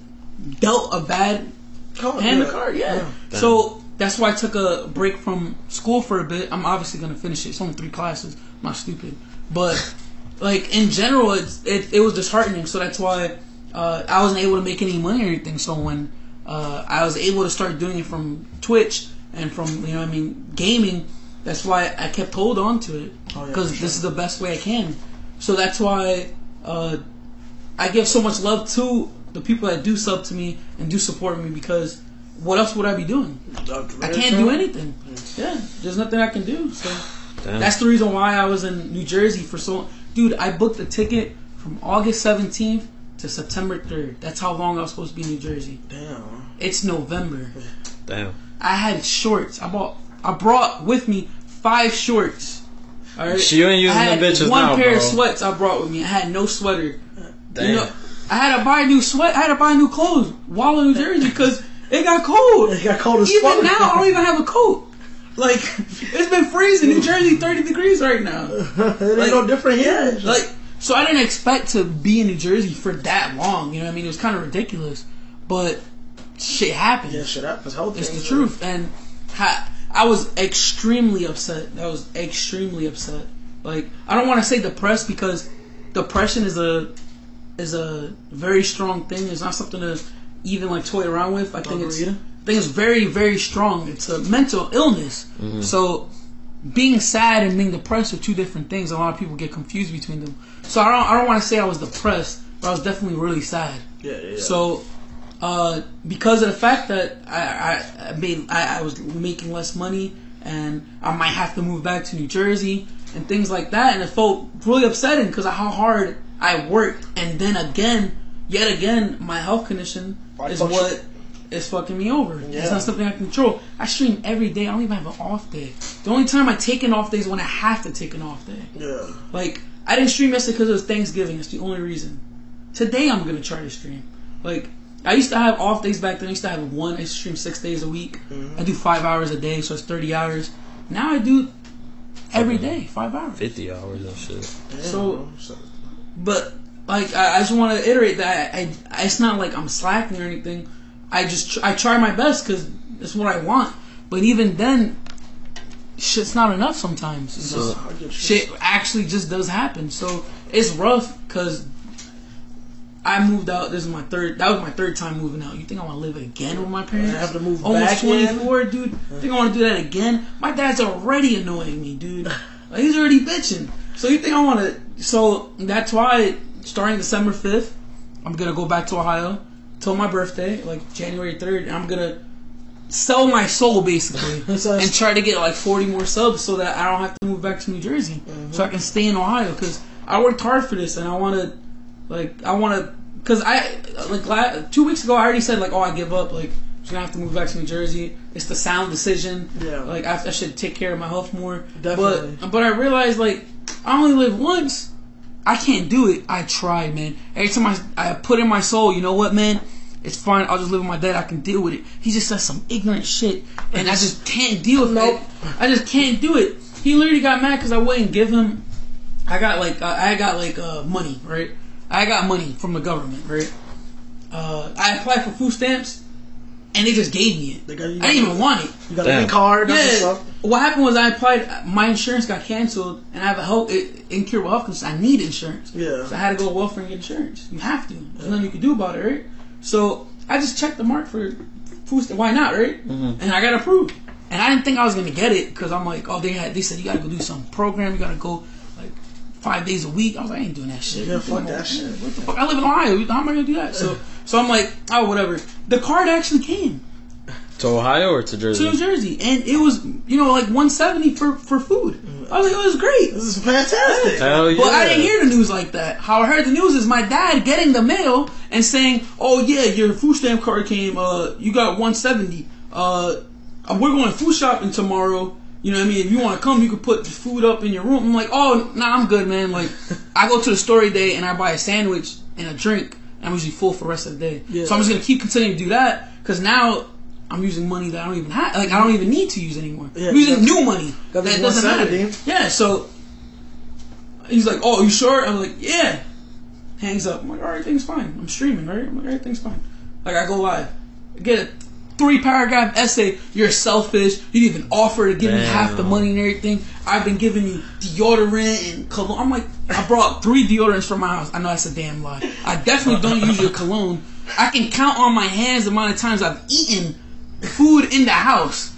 dealt a bad Call hand yeah. the card, yeah. So that's why I took a break from school for a bit. I'm obviously gonna finish it. It's only three classes. I'm not stupid, but like in general, it's, it it was disheartening. So that's why uh, I wasn't able to make any money or anything. So when uh, I was able to start doing it from Twitch and from you know what I mean gaming, that's why I kept hold on to it Oh, yeah, because for this is the best way I can. So that's why uh, I give so much love to the people that do sub to me and do support me because what else would I be doing? I can't do anything. Yeah, there's nothing I can do. So Damn. that's the reason why I was in New Jersey for so. Dude, I booked a ticket from August 17th to September 3rd. That's how long I was supposed to be in New Jersey. Damn. It's November. Damn. I had shorts. I bought. I brought with me five shorts. All right. You ain't using I had them bitches one now, pair bro. of sweats I brought with me. I had no sweater. Damn. You know, I had to buy new sweat. I had to buy new clothes while in New Jersey because it got cold. It got cold as Even fuck. now, I don't even have a coat. Like it's been freezing. New Jersey, thirty degrees right now. <laughs> it ain't Like- no different here. Like so, I didn't expect to be in New Jersey for that long. You know what I mean? It was kind of ridiculous, but shit happened. yeah, shit happens. Health It's the truth, and ha- I was extremely upset. I was extremely upset. Like I don't want to say depressed because depression is a is a very strong thing. It's not something to even like toy around with. I think it's I think it's very very strong. It's a mental illness. So being sad and being depressed are two different things. A lot of people get confused between them. So I don't I don't want to say I was depressed, but I was definitely really sad. Yeah, yeah. yeah. So, uh, because of the fact that I, I, I made I, I was making less money and I might have to move back to New Jersey and things like that, and it felt really upsetting because of how hard I worked, and then again, yet again, my health condition Why is fuck you- what is fucking me over. Yeah. It's not something I can control. I stream every day. I don't even have an off day. The only time I take an off day is when I have to take an off day. yeah. Like I didn't stream yesterday because it was Thanksgiving. It's the only reason. Today I'm gonna try to stream. Like I used to have off days back then. I used to have one. I used to stream six days a week. Mm-hmm. I do five hours a day, so it's thirty hours. Now I do every day, five hours. Fifty hours and shit. So- But like I, I just want to iterate that I, I, it's not like I'm slacking or anything. I just tr- I try my best because it's what I want. But even then, shit's not enough sometimes. It's just- get you. shit actually just does happen. So it's rough because I moved out. This is my third. That was my third time moving out. You think I want to live again with my parents? I have to move Almost twenty four, dude. You think I want to do that again? My dad's already annoying me, dude. <laughs> Like, he's already bitching. So you think I want to? So that's why starting December fifth, I'm gonna go back to Ohio till my birthday, like January third, and I'm gonna sell my soul basically <laughs> So- and try to get like 40 more subs so that I don't have to move back to New Jersey, mm-hmm. so I can stay in Ohio because I worked hard for this and I want to, like, I want to, because I like la- two weeks ago I already said like, oh, I give up, like. I'm gonna have to move back to New Jersey. It's the sound decision. Yeah. Like I, I should take care of my health more. Definitely. But but I realized like I only live once. I can't do it. I tried, man. Every time I, I put in my soul, you know what, man? It's fine. I'll just live with my dad. I can deal with it. He just says some ignorant shit, and I just can't deal with Nope. it. I just can't do it. He literally got mad because I wouldn't give him. I got like I I got like uh, money, right? I got money from the government, right? Uh, I applied for food stamps, and they just gave me it. They got- you I didn't even want it. You got a big card. That's what's Yeah. What happened was I applied. My insurance got canceled, and I have a health incurable health condition. I need insurance. Yeah. So I had to go to welfare and get insurance. You have to. There's nothing you can do about it, right? So I just checked the mark for food. stamp. Why not, right? Mm-hmm. And I got approved. And I didn't think I was gonna get it because I'm like, oh, they had. They said you gotta go do some program. You gotta go like five days a week. I was like, I ain't doing that shit. Yeah, fuck that shit. What the fuck? I live in Ohio. How am I gonna do that? So, so I'm like, oh, whatever. The card actually came To Ohio or to Jersey. to Jersey? New Jersey, and it was you know like 170 for for food. I was like, it was great. This is fantastic. Hell yeah. But I didn't hear the news like that. How I heard the news is my dad getting the mail and saying, "Oh yeah, your food stamp card came. Uh, you got 170. Uh, we're going food shopping tomorrow. You know what I mean? If you want to come, you could put the food up in your room." I'm like, "Oh, nah, I'm good, man. Like, <laughs> I go to the store day and I buy a sandwich and a drink. And I'm usually full for the rest of the day. Yeah. So I'm just gonna keep continuing to do that because now." I'm using money that I don't even have, like I don't even need to use anymore. Yeah, I'm using new money that doesn't matter. 170. Yeah, so he's like, "Oh, you sure?" I'm like, "Yeah." Hangs up. I'm like, "All right, everything's fine. I'm streaming, right?" I'm like, "Everything's fine." Like I go live, I get three paragraph essay. You're selfish. You didn't even offer to give me half the money and everything. I've been giving you deodorant and cologne. I'm like, I brought three deodorants from my house. I know that's a damn lie. I definitely don't use your cologne. I can count on my hands the amount of times I've eaten food in the house.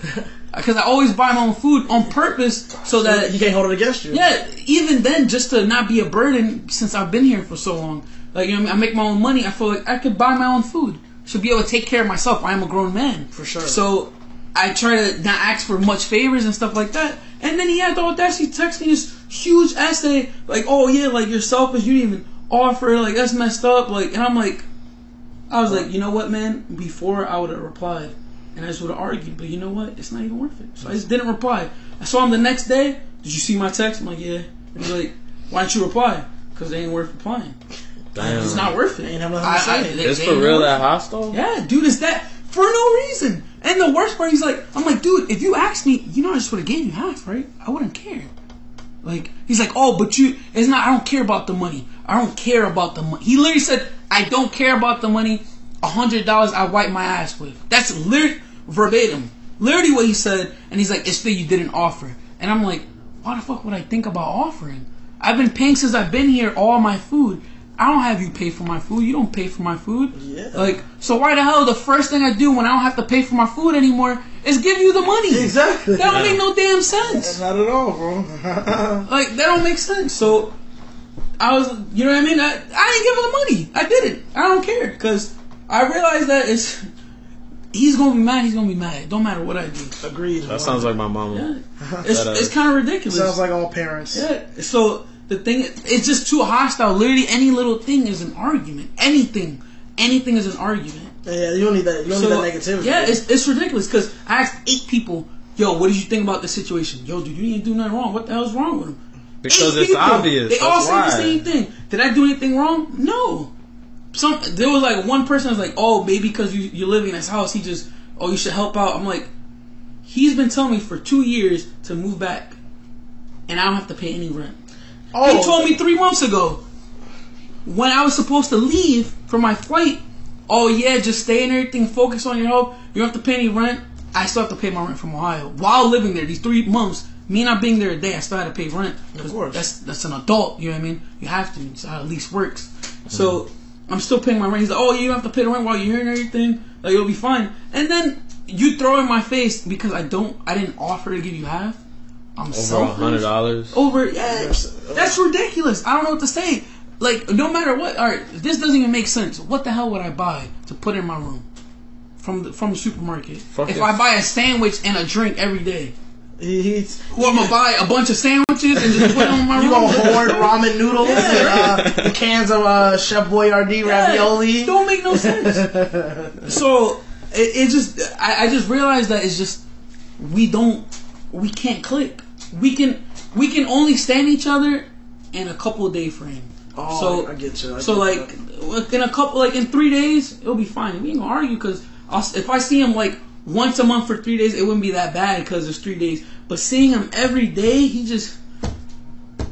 Because I always buy my own food on purpose so that You can't hold it against you. yeah, even then, just to not be a burden since I've been here for so long. Like, you know, what I, mean? I make my own money. I feel like I could buy my own food. Should be able to take care of myself. I am a grown man. For sure. So I try to not ask for much favors and stuff like that. And then he had the audacity to text me this huge essay, like, oh yeah, like you're selfish. You didn't even offer. Like that's messed up. Like, and I'm like, I was like, you know what, man? Before I would have replied, and I just would have argued. But you know what? It's not even worth it. So I just didn't reply. I saw him the next day. Did you see my text? I'm like, yeah. And he's like, why didn't you reply? Because they ain't worth replying. Damn. It's not worth it. I Ain't have nothing to say. they- It's they for real that hostile? Yeah, dude, is that for no reason? And the worst part, he's like, I'm like, dude, if you asked me, you know, I just would have gave you half, right? I wouldn't care. Like, he's like, oh, but you, it's not, I don't care about the money. I don't care about the money. He literally said, I don't care about the money. A hundred dollars I wipe my ass with. That's literally verbatim. Literally what he said. And he's like, it's that you didn't offer. And I'm like, why the fuck would I think about offering? I've been paying since I've been here all my food. I don't have you pay for my food. You don't pay for my food. Yeah. Like, so why the hell the first thing I do when I don't have to pay for my food anymore is give you the money? Exactly. That don't make no damn sense. Not at all, bro. <laughs> Like, that don't make sense. So, I was, you know what I mean? I, I didn't give him the money. I didn't. I don't care. Because I realized that it's, he's going to be mad. He's going to be mad. It don't matter what I do. Agreed. That sounds like my mama. Yeah. It's, uh, it's kind of ridiculous. Sounds like all parents. Yeah. So the thing, it's just too hostile. Literally, any little thing is an argument. Anything, anything is an argument. Yeah, you don't need that. You don't So, need that negativity. Yeah, it's, it's ridiculous. Because I asked eight people, "Yo, what did you think about the situation? Yo, dude, you didn't do nothing wrong. What the hell's wrong with him?" Because Eight it's people. obvious. They all That's said the same thing. Did I do anything wrong? No. Some there was like one person was like, "Oh, maybe because you you're living in his house, he just oh you should help out." I'm like, he's been telling me for two years to move back, and I don't have to pay any rent. Oh, He told me three months ago when I was supposed to leave for my flight. Oh yeah, just stay and everything. Focus on your health. You don't have to pay any rent. I still have to pay my rent from Ohio while living there. These three months, me not being there a day, I still had to pay rent. Of course. that's that's an adult. You know what I mean? You have to. It's how at least works. Mm-hmm. So I'm still paying my rent. He's like, oh, you don't have to pay the rent while you're here and everything. Like you'll be fine. And then you throw in my face because I don't. I didn't offer to give you half. I'm Over a selfish hundred dollars. over yeah that's ridiculous i don't know what to say like no matter what. All right, this doesn't even make sense. What the hell would I buy to put in my room from the from the supermarket? Fuck if it. I buy a sandwich and a drink every day, He, he's, or I'm gonna buy a bunch of sandwiches and just put them in my <laughs> you room. gonna hoard ramen noodles and uh, cans of uh, Chef Boyardee Yeah, ravioli. Don't make no sense. <laughs> so it, it just I, I just realized that it's just we don't we can't click. We can we can only stand each other in a couple of day frame. Oh, so I get you. I so get like in a couple like in three days it'll be fine. We ain't gonna argue because if I see him like once a month for three days, it wouldn't be that bad because it's three days. But seeing him every day, he just.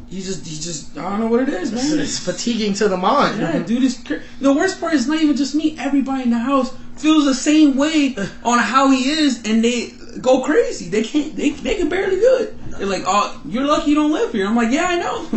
He just, he just, I don't know what it is, man. It's fatiguing to the mind. Yeah, dude, it's cra- the worst part is not even just me. Everybody in the house feels the same way on how he is, and they go crazy. They can't. They they can barely do it. They're like, "Oh, you're lucky you don't live here." I'm like, "Yeah, I know. <laughs>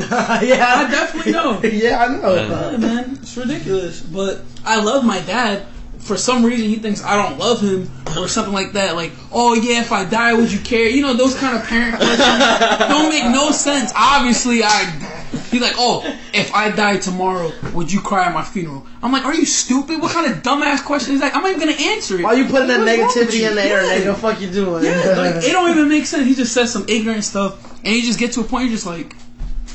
yeah, I definitely know." <laughs> yeah, I know. Yeah, man, it's ridiculous. But I love my dad. For some reason, he thinks I don't love him or something like that. Like, oh yeah, if I die, would you care? You know, those kind of parent questions don't make no sense. Obviously, I. He's like, oh, if I die tomorrow, would you cry at my funeral? I'm like, are you stupid? What kind of dumbass question is that? I'm not even gonna answer it. Why are you putting that What's wrong with negativity in the air, Yeah. nigga? Fuck you doing? Yeah, like it don't <laughs> even make sense. He just says some ignorant stuff, and you just get to a point. You're just like,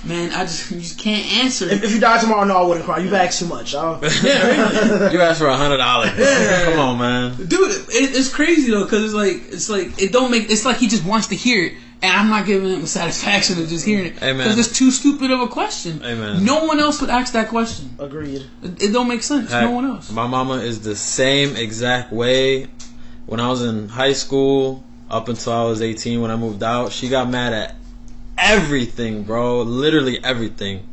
man, I just you just can't answer. if, if you die tomorrow, no, I wouldn't cry. You've asked too much. I'll- <laughs> yeah, really. You asked for a hundred dollars. Yeah. Come on, man. dude it, it's crazy though because it's like it's like it don't make it's like he just wants to hear it and i'm not giving him the <laughs> satisfaction of just hearing it Amen. because it's too stupid of a question Amen. no one else would ask that question Agreed. it, it don't make sense Heck, no one else My mama is the same exact way. When I was in high school, up until I was 18, when I moved out, she got mad at everything, bro. Literally everything.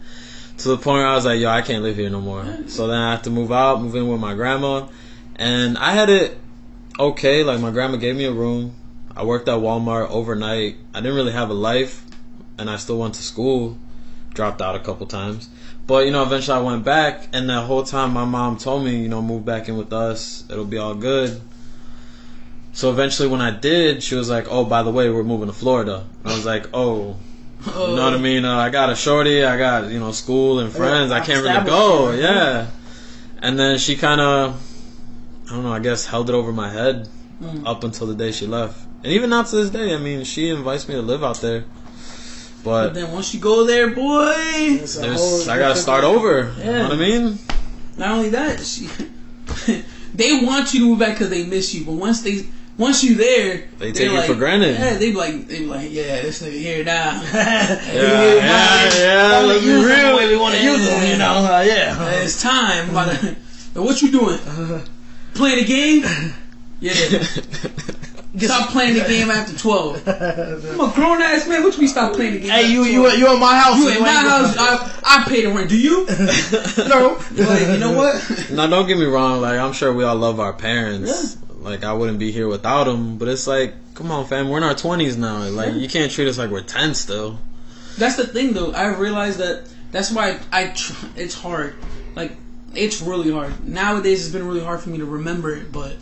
To the point where I was like, yo, I can't live here no more. So then I had to move out, move in with my grandma. And I had it okay. Like, my grandma gave me a room. I worked at Walmart overnight. I didn't really have a life. And I still went to school. Dropped out a couple times. But, you know, eventually I went back. And that whole time my mom told me, you know, move back in with us. It'll be all good. So eventually when I did, she was like, oh, by the way, we're moving to Florida. I was like, oh, you know what I mean? Uh, I got a shorty, I got, you know, school and friends. I can't really go. here. Yeah. And then she kind of, I don't know, I guess held it over my head Mm. up until the day she left. And even now to this day, I mean, she invites me to live out there. but But then once you go there boy there's, I gotta different- start over. You know what I mean? not only that she, <laughs> they want you to move back because they miss you but once they once you there They take like- for granted. yeah they be like they be like yeah this nigga here now <laughs> Yeah, yeah, yeah. Only Let's be use them the real. way we want to use them, you know? Uh, yeah. it's time to- <laughs> what you doing <laughs> playing a game yeah Stop playing the game after 12. I'm a grown ass man. What you mean stop playing the game Hey, you 12? you you in my house? You in my house, I, I pay the rent. Do you? no. Like, you know what? Now, don't get me wrong. Like, I'm sure we all love our parents. Like, I wouldn't be here without them. But it's like, come on, fam. We're in our 20s now. Like, you can't treat us like we're 10 still. That's the thing, though. I realized that that's why I. Tr- it's hard. Like, it's really hard. Nowadays, it's been really hard for me to remember it, but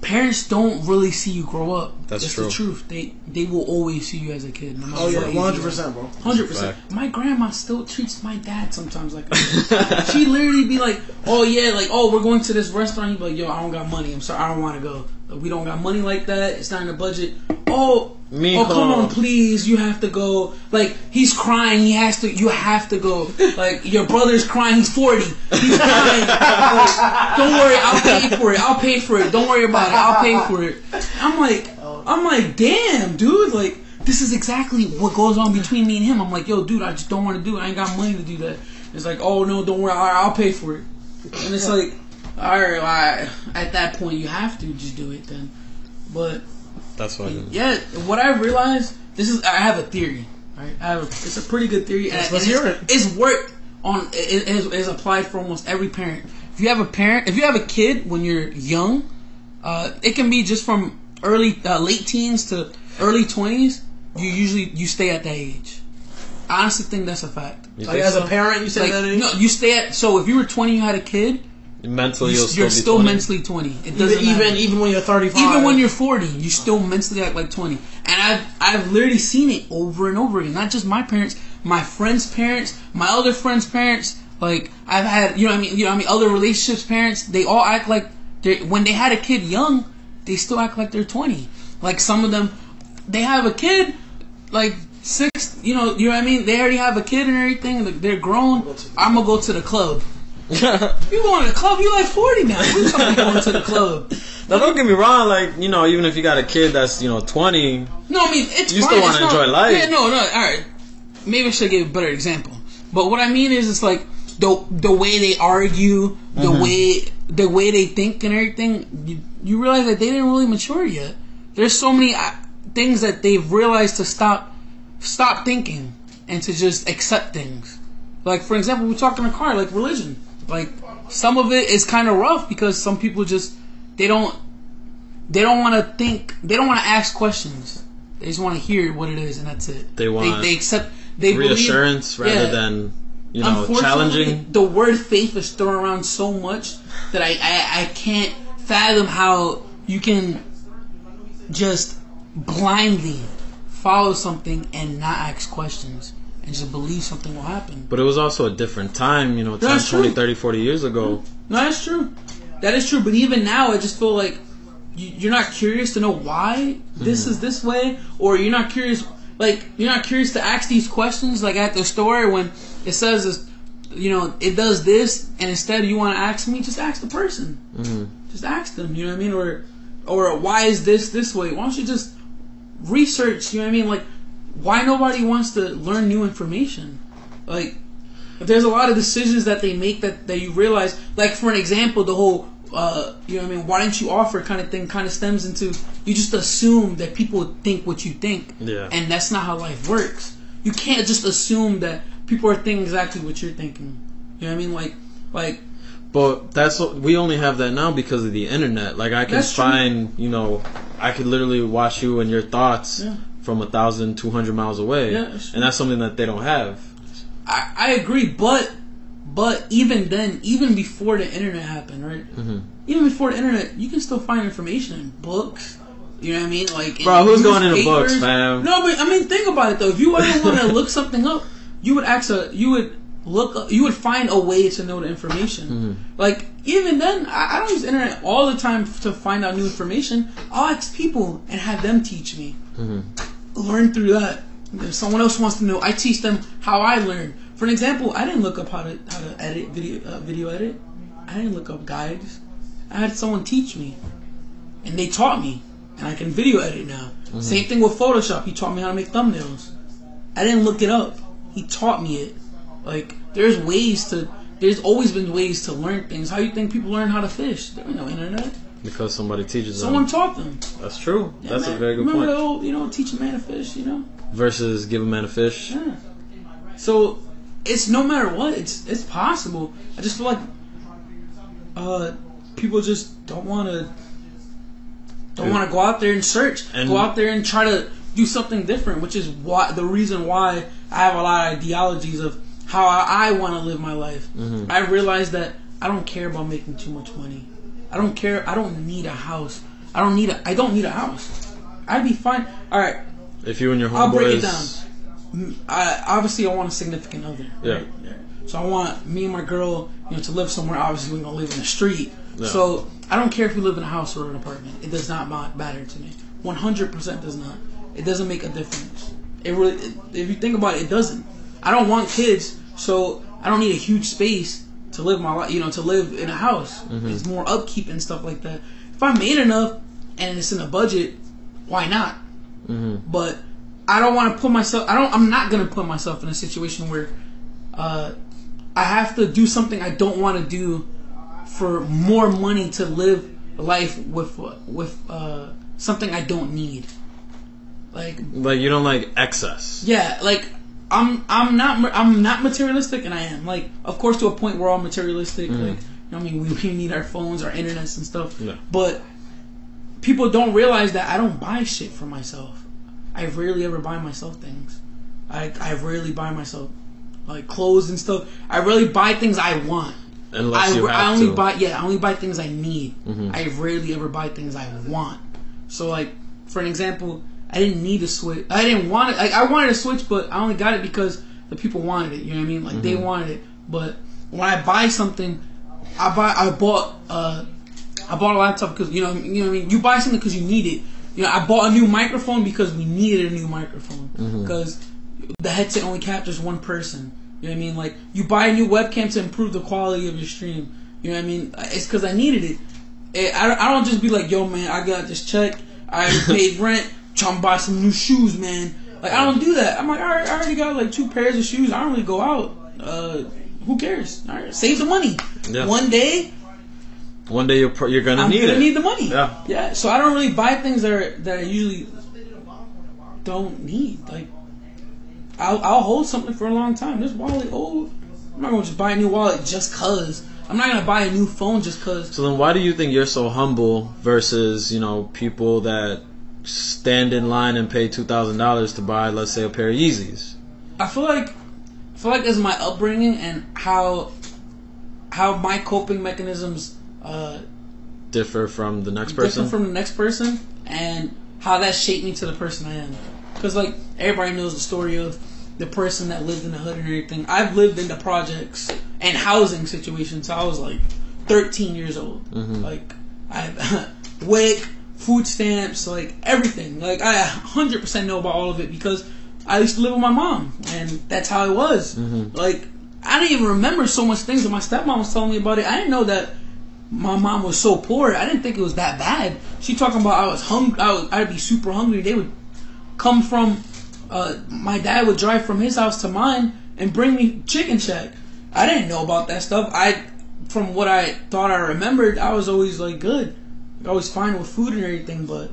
parents don't really see you grow up. That's It's true. the truth. They they will always see you as a kid. No matter Oh yeah, what age you one are. hundred percent, bro. Hundred percent. My grandma still treats my dad sometimes like <laughs> she literally be like, "Oh yeah, like oh we're going to this restaurant." You be like, "Yo, I don't got money. I'm sorry, I don't want to go. We don't got money like that. It's not in the budget." Oh, Me oh come on, please, you have to go. Like he's crying, he has to. You have to go. Like your brother's crying, he's forty, he's crying. Like, don't worry, I'll pay for it. I'll pay for it. Don't worry about it. I'll pay for it. I'm like, I'm like, damn, dude, like this is exactly what goes on between me and him. I'm like, yo, dude, I just don't want to do it. I ain't got money to do that. It's like, oh no, don't worry, I'll pay for it. And it's like, all right, all right, at that point, you have to just do it then. But That's why. yeah, what I realized, this is, I have a theory. Right, I have a, it's a pretty good theory. And, Let's- let's and hear it's, it's worked on. It is is applied for almost every parent. If you have a parent, if you have a kid when you're young, uh, it can be just from early, uh, late teens to early twenties. You usually you stay at that age. I honestly think that's a fact. You Like think as a parent, you say Like that. age? no, you stay at. So if you were twenty, you had a kid. Mentally, You, you'll still you're be still 20. mentally twenty. It even doesn't matter. even even when you're thirty five. Even when you're 40, you still mentally act like 20. And I've I've literally seen it over and over again. Not just my parents, my friends' parents, my other friends' parents. Like I've had, you know, what I mean, you know, what I mean, other relationships' parents. They all act like they when they had a kid young, they still act like they're twenty. Like some of them, they have a kid, like six. You know, you know what I mean. They already have a kid and everything. like, They're grown. I'm gonna go to the club. <laughs> You going to the club? You like forty now? We talking going to the club? Now, don't get me wrong. Like you know, even if you got a kid that's you know twenty, No, I mean it's You fine. still wanna enjoy life. Yeah, no, no. All right. Maybe I should give a better example. But what I mean is, it's like the the way they argue, the Mm-hmm. way the way they think and everything. You, you realize that they didn't really mature yet. There's so many uh, things that they've realized to stop stop thinking and to just accept things. Like for example, we talk in a car, like religion. Like some of it is kind of rough because some people just they don't they don't want to think they don't want to ask questions. They just want to hear what it is and that's it. They want they, accept they reassurance believe, rather yeah. than you know challenging. The word faith is thrown around so much that I, I, I can't fathom how you can just blindly follow something and not ask questions and just believe something will happen. But it was also a different time, you know, 10, 20, 30, 40 years ago. No, that's true. That is true. But even now, I just feel like you, you're not curious to know why this mm-hmm. is this way, or you're not curious. Like you're not curious to ask these questions. Like at the store when it says, this, you know, it does this, and instead you want to ask me, just ask the person. Mm-hmm. Just ask them. You know what I mean? Or, or why is this this way? Why don't you just research? You know what I mean? Like, why nobody wants to learn new information? Like, there's a lot of decisions that they make that, that you realize like for an example the whole uh, you know what I mean why didn't you offer kind of thing kind of stems into you just assume that people think what you think Yeah. and that's not how life works you can't just assume that people are thinking exactly what you're thinking you know what I mean like like But that's what we only have that now because of the internet. Like I can find, you know, I could literally watch you and your thoughts Yeah. From a thousand, two hundred miles away, Yeah, that's and that's something that they don't have. I, I agree but but even then even before the internet happened right Mm-hmm. even before the internet you can still find information in books you know what I mean like Bro, who's going into books, fam? No, but I mean, think about it though. If you ever want to look something up, you would ask a, you would look, up- you would find a way to know the information. Mm-hmm. Like even then, I, I don't use the internet all the time to find out new information. I'll ask people and have them teach me. Mm-hmm. Learn through that. If someone else wants to know, I teach them how I learned. For an example, I didn't look up how to how to edit video uh, video edit. I didn't look up guides. I had someone teach me, and they taught me, and I can video edit now. Same thing with Photoshop. He taught me how to make thumbnails. I didn't look it up. He taught me it. Like there's ways to. There's always been ways to learn things. How you think people learn how to fish? There ain't no internet. Because somebody teaches Someone them. Someone taught them. That's true. Yeah, that's a very good Remember point. the old, you know, teach a man a fish. You know. Versus give a man a fish. Yeah. So it's no matter what, it's it's possible. I just feel like uh people just don't want to don't want to go out there and search, And- go out there and try to do something different, which is why the reason why I have a lot of ideologies of how I, I want to live my life. Mm-hmm. I realize that I don't care about making too much money. I don't care. I don't need a house. I don't need a. I don't need a house. I'd be fine. All right. If you and your homeboys, I'll break it down. I obviously I want a significant other. Yeah. right? So I want me and my girl, you know, to live somewhere. Obviously, we're gonna live in the street. Yeah. So I don't care if we live in a house or an apartment. It does not matter to me. One hundred percent does not. It doesn't make a difference. It really, it, if you think about it, it doesn't. I don't want kids, so I don't need a huge space to live my life. You know, to live in a house. It's more upkeep and stuff like that. If I made enough and it's in a budget, why not? but I don't want to put myself. I don't. I'm not gonna put myself in a situation where uh, I have to do something I don't want to do for more money to live life with with uh, something I don't need. Like like you don't like excess. yeah, like I'm I'm not I'm not materialistic, and I am like of course to a point we're all materialistic. Like you know, what I mean, we, we need our phones, our internets, and stuff. Yeah. But people don't realize that I don't buy shit for myself. I rarely ever buy myself things. I I rarely buy myself like clothes and stuff. I really buy things I want. Unless I, you have I only to. buy yeah I only buy things I need. Mm-hmm. I rarely ever buy things I want. So like for an example, I didn't need to switch. I didn't want it. Like I wanted to switch, but I only got it because the people wanted it. You know what I mean? Like they wanted it. But when I buy something, I buy I bought uh I bought a laptop because you know you know what I mean. You buy something because you need it. You know I bought a new microphone because we needed a new microphone because the headset only captures one person. You know what I mean? Like you buy a new webcam to improve the quality of your stream. You know what I mean? It's because I needed it. Eh, I, I don't just be like, yo, man, I got this check. I <laughs> paid rent. Trying to buy some new shoes, man. Like I don't do that. I'm like, all right, I already got like two pairs of shoes. I don't really go out. Uh, who cares? All right, save the money. Yeah. One day One day you're, you're gonna need I'm need gonna it. need the money. Yeah. Yeah. So I don't really buy things that are, that I usually don't need. Like I'll, I'll hold something for a long time. This wallet old. I'm not gonna just buy a new wallet just cause. I'm not gonna buy a new phone just cause. So then, why do you think you're so humble versus you know people that stand in line and pay two thousand dollars to buy, let's say, a pair of Yeezys? I feel like I feel like it's my upbringing and how how my coping mechanisms uh, Differ from the next person. from the next person and how that shaped me to the person I am. Because like everybody knows the story of the person that lived in the hood and everything. I've lived in the projects and housing situations. So I was like 13 years old. Mm-hmm. Like I <laughs> WIC, food stamps, like everything. Like I 100% know about all of it because I used to live with my mom and that's how it was. Mm-hmm. Like I didn't even remember so much things that my stepmom was telling me about it. I didn't know that my mom was so poor. I didn't think it was that bad. She talking about I was hungry. I would, I'd be super hungry. They would come from. Uh, my dad would drive from his house to mine and bring me chicken shack. I didn't know about that stuff. I, from what I thought I remembered, I was always like good, always fine with food and everything. But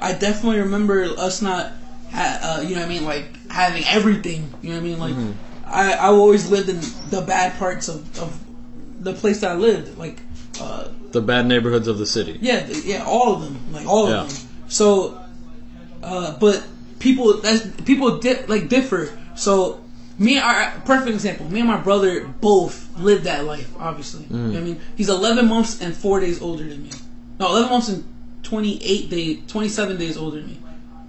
I definitely remember us not, ha- uh, you know what I mean, like having everything. You know what I mean, like I I always lived in the bad parts of, of the place that I lived, like. Uh, The bad neighborhoods of the city. yeah, th- yeah, all of them, like all Yeah. of them. So, uh, but people, that's people di- like differ. So, me, our perfect example. Me and my brother both lived that life. Obviously, You know what I mean, he's 11 months and four days older than me. No, 11 months and 28 days, 27 days older than me.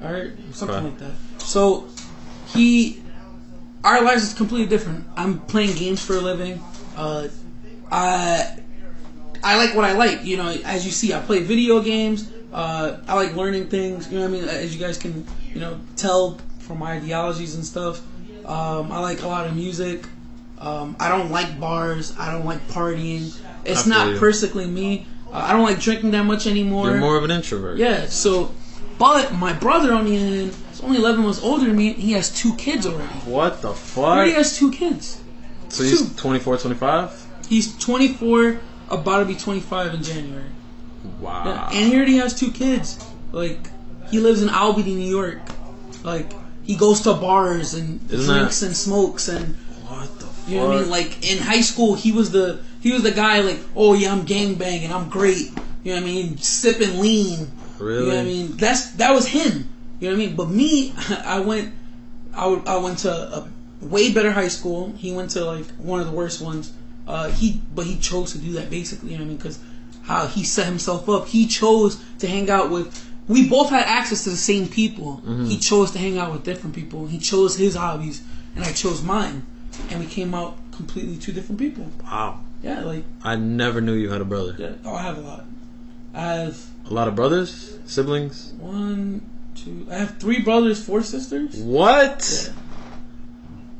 All right, something Okay. like that. So, he, our lives is completely different. I'm playing games for a living. Uh, I I like what I like. You know, as you see, I play video games. Uh, I like learning things. You know what I mean? As you guys can, you know, tell from my ideologies and stuff. Um, I like a lot of music. Um, I don't like bars. I don't like partying. It's not you. personally me. I don't like drinking that much anymore. You're more of an introvert. Yeah, so, but my brother on the end is only 11 months older than me. He has two kids already. What the fuck? He already has two kids. So he's two. 24, 25? He's 24, about to be 25 in January. Wow. Yeah, and he already has two kids. Like, he lives in Albany, New York. Like, he goes to bars and Isn't drinks that- and smokes and what the fuck? You know what I mean. Like in high school, he was the he was the guy like, oh yeah, I'm gang banging, I'm great. You know what I mean? Sipping lean. really? You know what I mean? That's that was him. You know what I mean? But me, <laughs> I went, I, I went to a way better high school. He went to like one of the worst ones. Uh, he but he chose to do that basically. You know what I mean? Because how he set himself up. He chose to hang out with. We both had access to the same people. He chose to hang out with different people. He chose his hobbies, and I chose mine, and we came out completely two different people. Wow. Yeah, like I never knew you had a brother. yeah. Oh, I have a lot. I have A lot of brothers? Siblings? One, two. I have three brothers, four sisters. What? Yeah.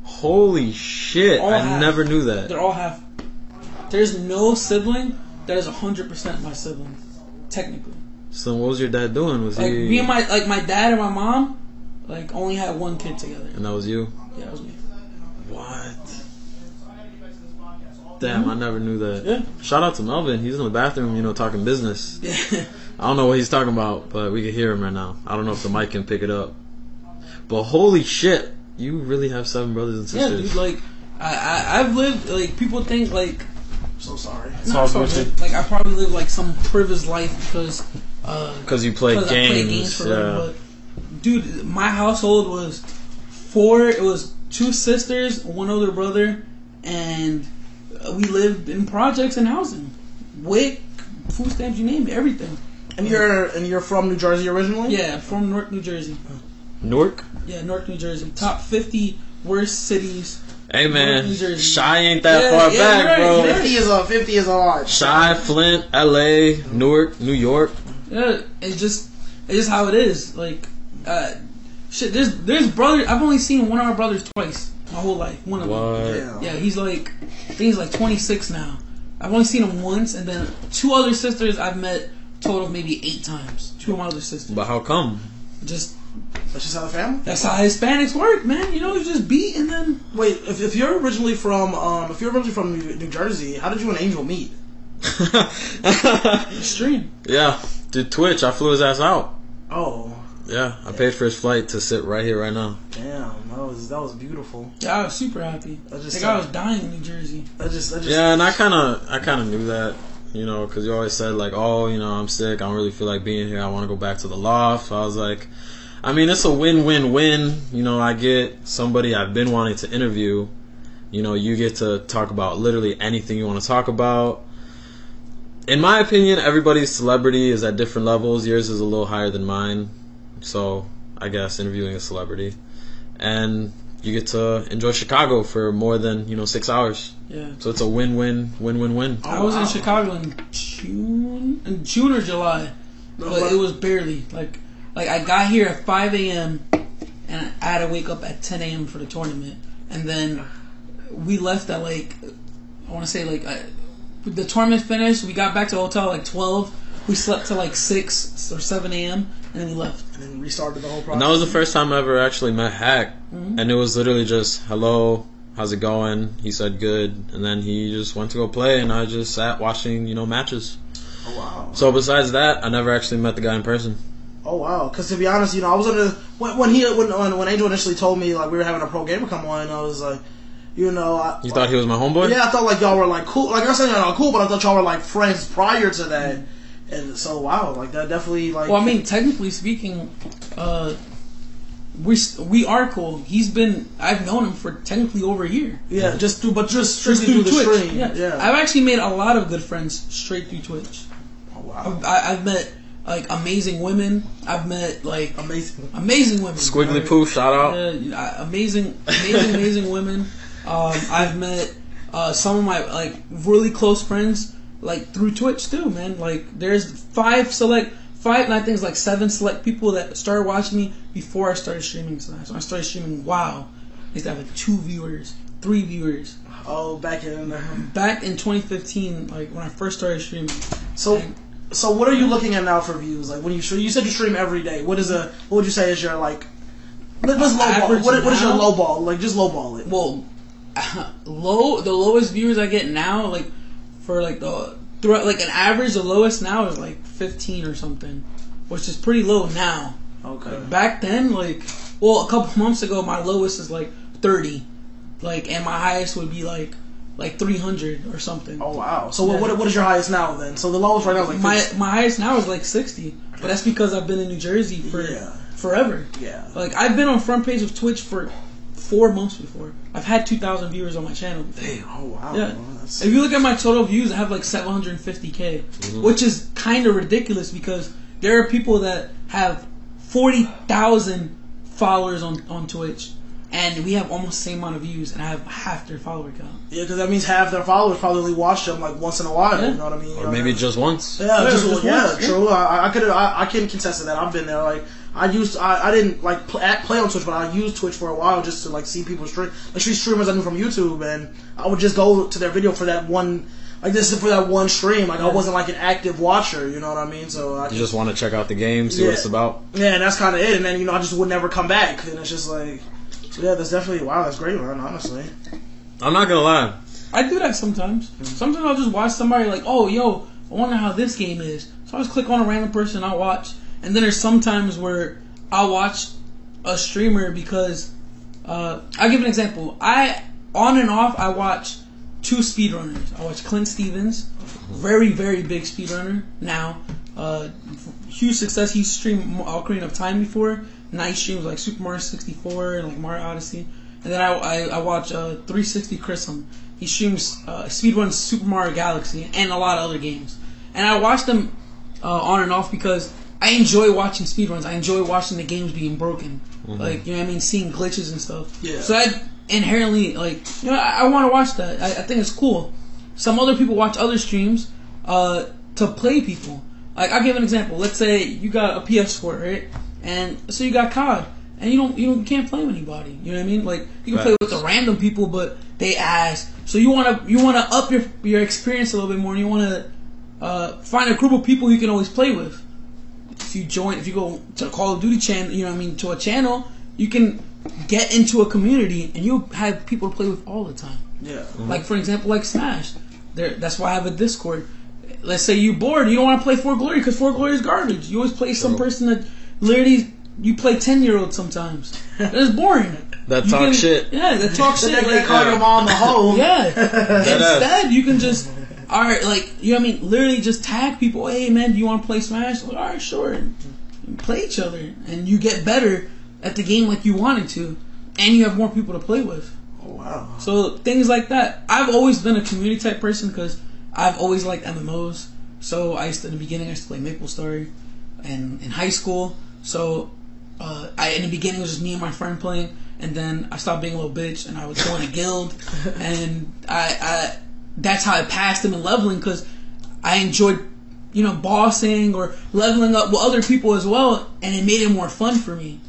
Holy shit. All I half. never knew that. They're all half. There's no sibling that is hundred percent my sibling, technically. So what was your dad doing? Was Like he me and my like my dad and my mom, like only had one kid together. and that was you? Yeah, that was me. What? Damn, I never knew that. Yeah. Shout out to Melvin. He's in the bathroom, you know, talking business. <laughs> Yeah. I don't know what he's talking about, but we can hear him right now. I don't know if the mic can pick it up. But holy shit, you really have seven brothers and sisters. yeah, sisters. dude. Like I, I I've lived like people think like So sorry. it's all good. good. like I probably lived like some privileged life because uh Because you play 'cause I games. play games for a living, but dude, my household was four. It was two sisters, one older brother, and uh, we lived in projects and housing, WIC, food stamps, you name it, everything. And you're and you're from New Jersey originally? Yeah, from Newark, New Jersey. Newark? Yeah, Newark, New Jersey. Top fifty worst cities. Hey man, New Shy ain't that Yeah, far yeah, back, right, bro. you're. Fifty is a fifty is a lot. Chi, Flint, L.A., Newark, New York. Yeah, it's just it's just how it is. Like, uh, shit. There's there's brother. I've only seen one of our brothers twice my whole life. One of them. What? Yeah. Yeah, he's like, I think he's like 26 now. I've only seen him once, and then two other sisters I've met total of maybe eight times. Two of my other sisters. But how come? Just That's just how the family. that's how Hispanics work, man. You know, you just beat and then Wait, if, if you're originally from um, if you're originally from New, New Jersey, how did you and Angel meet? <laughs> stream. yeah, did Twitch. I flew his ass out. Oh, Yeah, I paid for his flight to sit right here, right now. damn, that was that was beautiful. Yeah, I was super happy. I just Like I was dying in New Jersey. I just I just Yeah, and I kind of, I kind of knew that, you know, because you always said like, oh, you know, I'm sick. I don't really feel like being here. I want to go back to the loft. I was like, I mean, it's a win-win-win. You know, I get somebody I've been wanting to interview. You know, you get to talk about literally anything you want to talk about. In my opinion, everybody's celebrity is at different levels. Yours is a little higher than mine. So, I guess interviewing a celebrity. And you get to enjoy Chicago for more than, you know, six hours. Yeah. So it's a win-win, win-win-win. Oh, I was wow. in Chicago in June, in June or July, but it was barely like like I got here at 5 a.m. and I had to wake up at 10 a.m. for the tournament, and then we left at like I want to say like I, the tournament finished. We got back to the hotel at like 12. We slept till like 6 or 7 a.m. and then we left. and then restarted the whole process. And that was the first time I ever actually met Hack. Mm-hmm. And it was literally just, hello, how's it going? He said good. And then he just went to go play, and I just sat watching, you know, matches. oh wow. So besides that, I never actually met the guy in person. Oh wow! Because to be honest, you know, I was under when, when he when, when Angel initially told me like we were having a pro gamer come on, I was like, you know, I, You thought he was my homeboy? yeah, I thought like y'all were like cool. Like I'm saying y'all cool, but I thought y'all were like friends prior to that. Mm-hmm. And so wow, like that definitely like. Well, I mean, technically speaking, uh, we st- we are cool. He's been I've known him for technically over a year. yeah, just through, but just Just strictly through through the Twitch. stream. Yeah. Yeah. I've actually made a lot of good friends straight through Twitch. oh wow. I, I've met like amazing women. I've met like Amazing. amazing women. Squiggly Poo, shout out. Uh, amazing, amazing, <laughs> amazing women. Um, I've met uh, some of my like really close friends like through Twitch too, man. Like there's five select, five, and I think it's like seven select people that started watching me before I started streaming. So when I started streaming, wow, I used to have like two viewers, three viewers. Oh, back in. Um, back in 2015, like when I first started streaming, So, so what are you looking at now for views? Like when you stream, you said you stream every day. What is a? What would you say is your like? Let, let's low ball. What, what is your low ball? Like just low ball it. well, <laughs> low the lowest viewers I get now, like for like the throughout like an average, the lowest now is like 15 or something, which is pretty low now. Okay. Back then, like well, a couple months ago, my lowest is like 30, like and my highest would be like like 300 or something. Oh wow. So what, what what is your highest now then? So the lowest right now is like My 50. my highest now is like 60, but that's because I've been in New Jersey for Yeah. forever. yeah. Like I've been on front page of Twitch for four months before. I've had 2,000 viewers on my channel. Before. Oh wow. Yeah. Well, If you look at my total views, I have like 750k, Mm-hmm. which is kind of ridiculous because there are people that have 40,000 followers on, on Twitch, and we have almost the same amount of views, and I have half their follower count. Yeah, because that means half their followers probably only watch them like once in a while. Yeah. You know what I mean? Or maybe just once. Yeah, Yeah, just, just once, yeah. true. I, I could I, I can contest to that. I've been there. Like I used I, I didn't like play, play on Twitch, but I used Twitch for a while just to like see people stream, especially streamers I knew from YouTube, and I would just go to their video for that one. Like this is for that one stream. Like I wasn't like an active watcher. You know what I mean? So I You just want to check out the game, see Yeah. what it's about. yeah, and that's kind of it. And then you know I just would never come back, and it's just like. So yeah, that's definitely wow. That's great, man. Honestly, I'm not gonna lie. I do that sometimes. Mm-hmm. Sometimes I'll just watch somebody like, oh, yo, I wonder how this game is. So I'll just click on a random person I'll watch. And then there's sometimes where I'll watch a streamer because uh, I'll give an example. I on and off I watch two speedrunners. I watch Clint Stevens, very very big speedrunner now. Uh, huge success. He streamed Ocarina of Time before. Nice streams like Super Mario 64 and like Mario Odyssey. And then I, I, I watch uh, 360 Chrism. He streams uh, speedruns Super Mario Galaxy and a lot of other games. And I watch them uh, on and off because I enjoy watching speedruns. I enjoy watching the games being broken. Like you know what I mean, seeing glitches and stuff. Yeah. So I inherently like you know I, I want to watch that. I, I think it's cool. Some other people watch other streams uh, to play people. Like I'll give an example. Let's say you got a PS4, right? And so you got COD, and you don't you don't you can't play with anybody. You know what I mean? Like you can play with the random people, but they ask. So you want to you want to up your your experience a little bit more. and You want to uh, find a group of people you can always play with. If you join, if you go to a Call of Duty channel, you know what I mean, to a channel, you can get into a community and you have people to play with all the time. Yeah. Like for example, like Smash. There, that's why I have a Discord. Let's say you're bored, you don't want to play For Glory because For Glory is garbage. You always play some person that literally you play ten year olds sometimes. <laughs> It's boring. That You talk can- shit. Yeah, that talk <laughs> So shit. they Like, call your mom a hoe. yeah. <laughs> ass. Instead, you can just, all right, like you know what I mean. Literally, just tag people. Hey, man, do you want to play Smash? Like, all right, sure. And play each other, and you get better at the game like you wanted to, and you have more people to play with. Oh, wow. So things like that. I've always been a community type person because I've always liked MMOs. So I used to, in the beginning I used to play Maple Story, and in high school. So uh, I in the beginning it was just me and my friend playing, and then I stopped being a little bitch and I was join a guild, <laughs> and I, I that's how I passed them in leveling because I enjoyed you know bossing or leveling up with other people as well, and it made it more fun for me.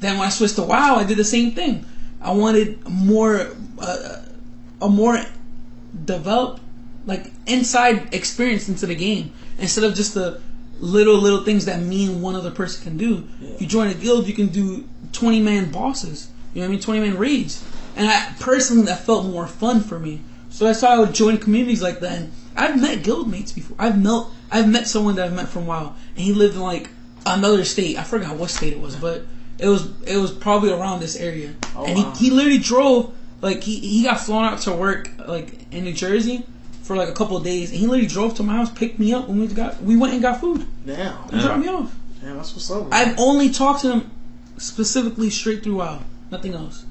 Then when I switched to WoW, I did the same thing. I wanted more, uh, a more developed, like inside experience into the game instead of just the little little things that me and one other person can do. You join a guild, you can do twenty man bosses. You know what I mean? Twenty man raids, and I personally that felt more fun for me. So that's why I would join communities like that. And I've met guild mates before. I've met I've met someone that I've met from WoW, and he lived in like another state. I forgot what state it was, but it was it was probably around this area. Oh, and wow. he, he literally drove like he, he got flown out to work like in New Jersey for like a couple of days, and he literally drove to my house, picked me up, and we got we went and got food. Damn. He dropped me off. Damn, that's what's up. man. I've only talked to him specifically straight through WoW, nothing else.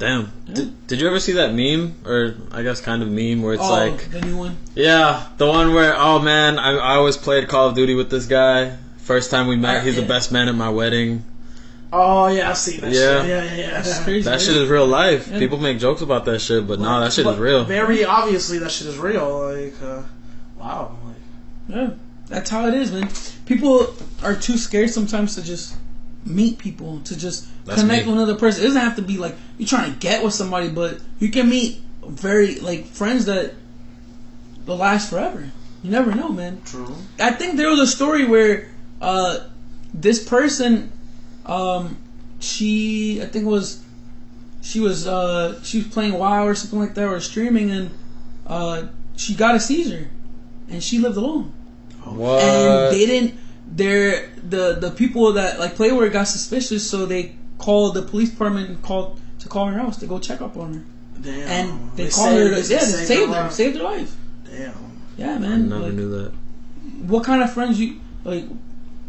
Damn. Did, did you ever see that meme, or I guess kind of meme, where it's oh, like, the new one. yeah, the one where, oh man, I, I always played Call of Duty with this guy. First time we met, Uh, he's yeah. the best man at my wedding. oh, yeah, I've seen that Yeah. shit. Yeah, yeah, yeah. It's <laughs> crazy. That right? shit is real life. Yeah. People make jokes about that shit, but nah, that shit is real. Very obviously, that shit is real. Like, uh, wow. Like, Yeah, that's how it is, man. People are too scared sometimes to just meet people, to just That's connect me. with another person. It doesn't have to be like you're trying to get with somebody, but you can meet very like friends that will last forever. You never know, man. true. I think there was a story where uh, this person, um, she, I think it was, she was, uh, she was playing WoW or something like that, or streaming, and uh, she got a seizure, and she lived alone What? and they didn't. They're the the people that like play where got suspicious, so they called the police department and called to call her house to go check up on her, Damn. and they, called her. To, saved- yeah, they saved saved her her, life. saved her life. Damn. Yeah, man. I man. never like, knew that. What kind of friends you like,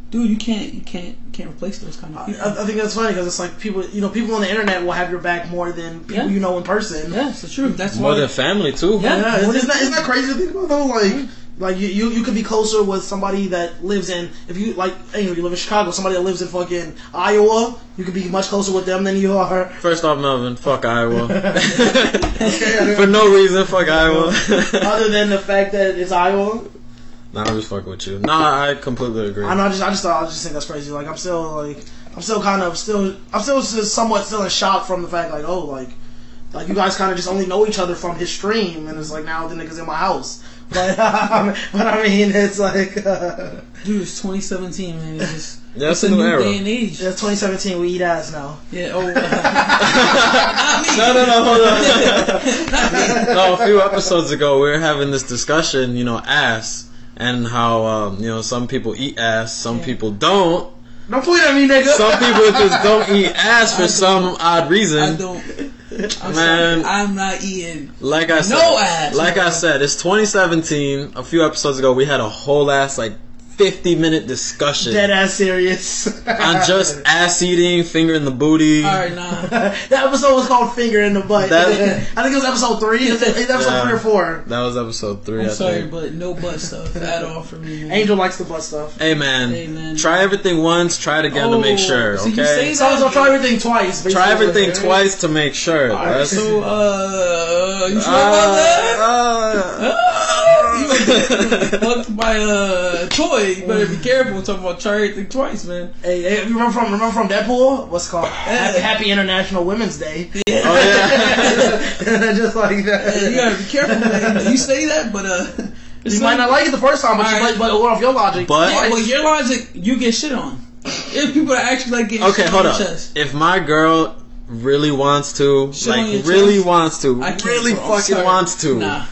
dude? You can't you can't you can't replace those kind of I, people. I think that's funny because it's like people, you know, people on the internet will have your back more than people Yeah. you know in person. yeah, it's the truth. That's More why. than family too. Yeah. Yeah, More isn't than- that, isn't that crazy to think about though? Like, like you, you, you could be closer with somebody that lives in if you like, you know, you live in Chicago. Somebody that lives in fucking Iowa, you could be much closer with them than you are. First off, Melvin, fuck Iowa. <laughs> For no reason, fuck Iowa. <laughs> Other than the fact that it's Iowa, nah, I'm just fucking with you. Nah, I completely agree. I know. I just, I just thought, I just think that's crazy. Like, I'm still like, I'm still kind of still, I'm still just somewhat still in shock from the fact, like, oh, like, like you guys kind of just only know each other from his stream, and it's like now the niggas in my house. But, but I mean, it's like, uh, dude, it's 2017, man. It's just Yeah, it's it's a a new new era. day and age. it's 2017. We eat ass now. Yeah. Oh. <laughs> not me. No, no, no, hold on. <laughs> <laughs> no, a few episodes ago, we were having this discussion, you know, ass, and how, um, you know, some people eat ass, some Yeah. people don't. Don't point at me, nigga. Some people just don't eat ass for I some odd reason. I don't. I'm Man. sorry. I'm not eating. Like I said, No ass. like I said, it's 2017. A few episodes ago, we had a whole ass like 50 minute discussion Dead ass serious. on just <laughs> ass eating, finger in the booty. All right, nah. <laughs> that episode was called Finger in the Butt. That- <laughs> I think it was episode three. Is it episode Yeah. three or four? That was episode three. I'm I sorry, think. but no butt stuff at all for me. Man. Angel likes the butt stuff. Hey man, Hey, man. try everything once, try it again to make Oh, sure. so you Okay, say So, so try everything twice. basically. try everything twice to make sure. That's, So, uh, you sure Uh, about that? uh, You gonna get <laughs> fucked by a toy. You better be careful talking about try everything twice, man. Hey, hey, you remember from remember from Deadpool? What's called Happy, Happy International Women's Day. <laughs> oh yeah. <laughs> Just like that. You gotta be careful, man. You say that, but uh, it's You might not like it the first time, but you Alright. might, but what off your logic? But- Yeah, well, your logic, you get shit on. If people are actually like getting Okay, shit hold on up. your chest. If my girl really wants to, Shit like really chest? wants to, I really fucking wants to. Nah.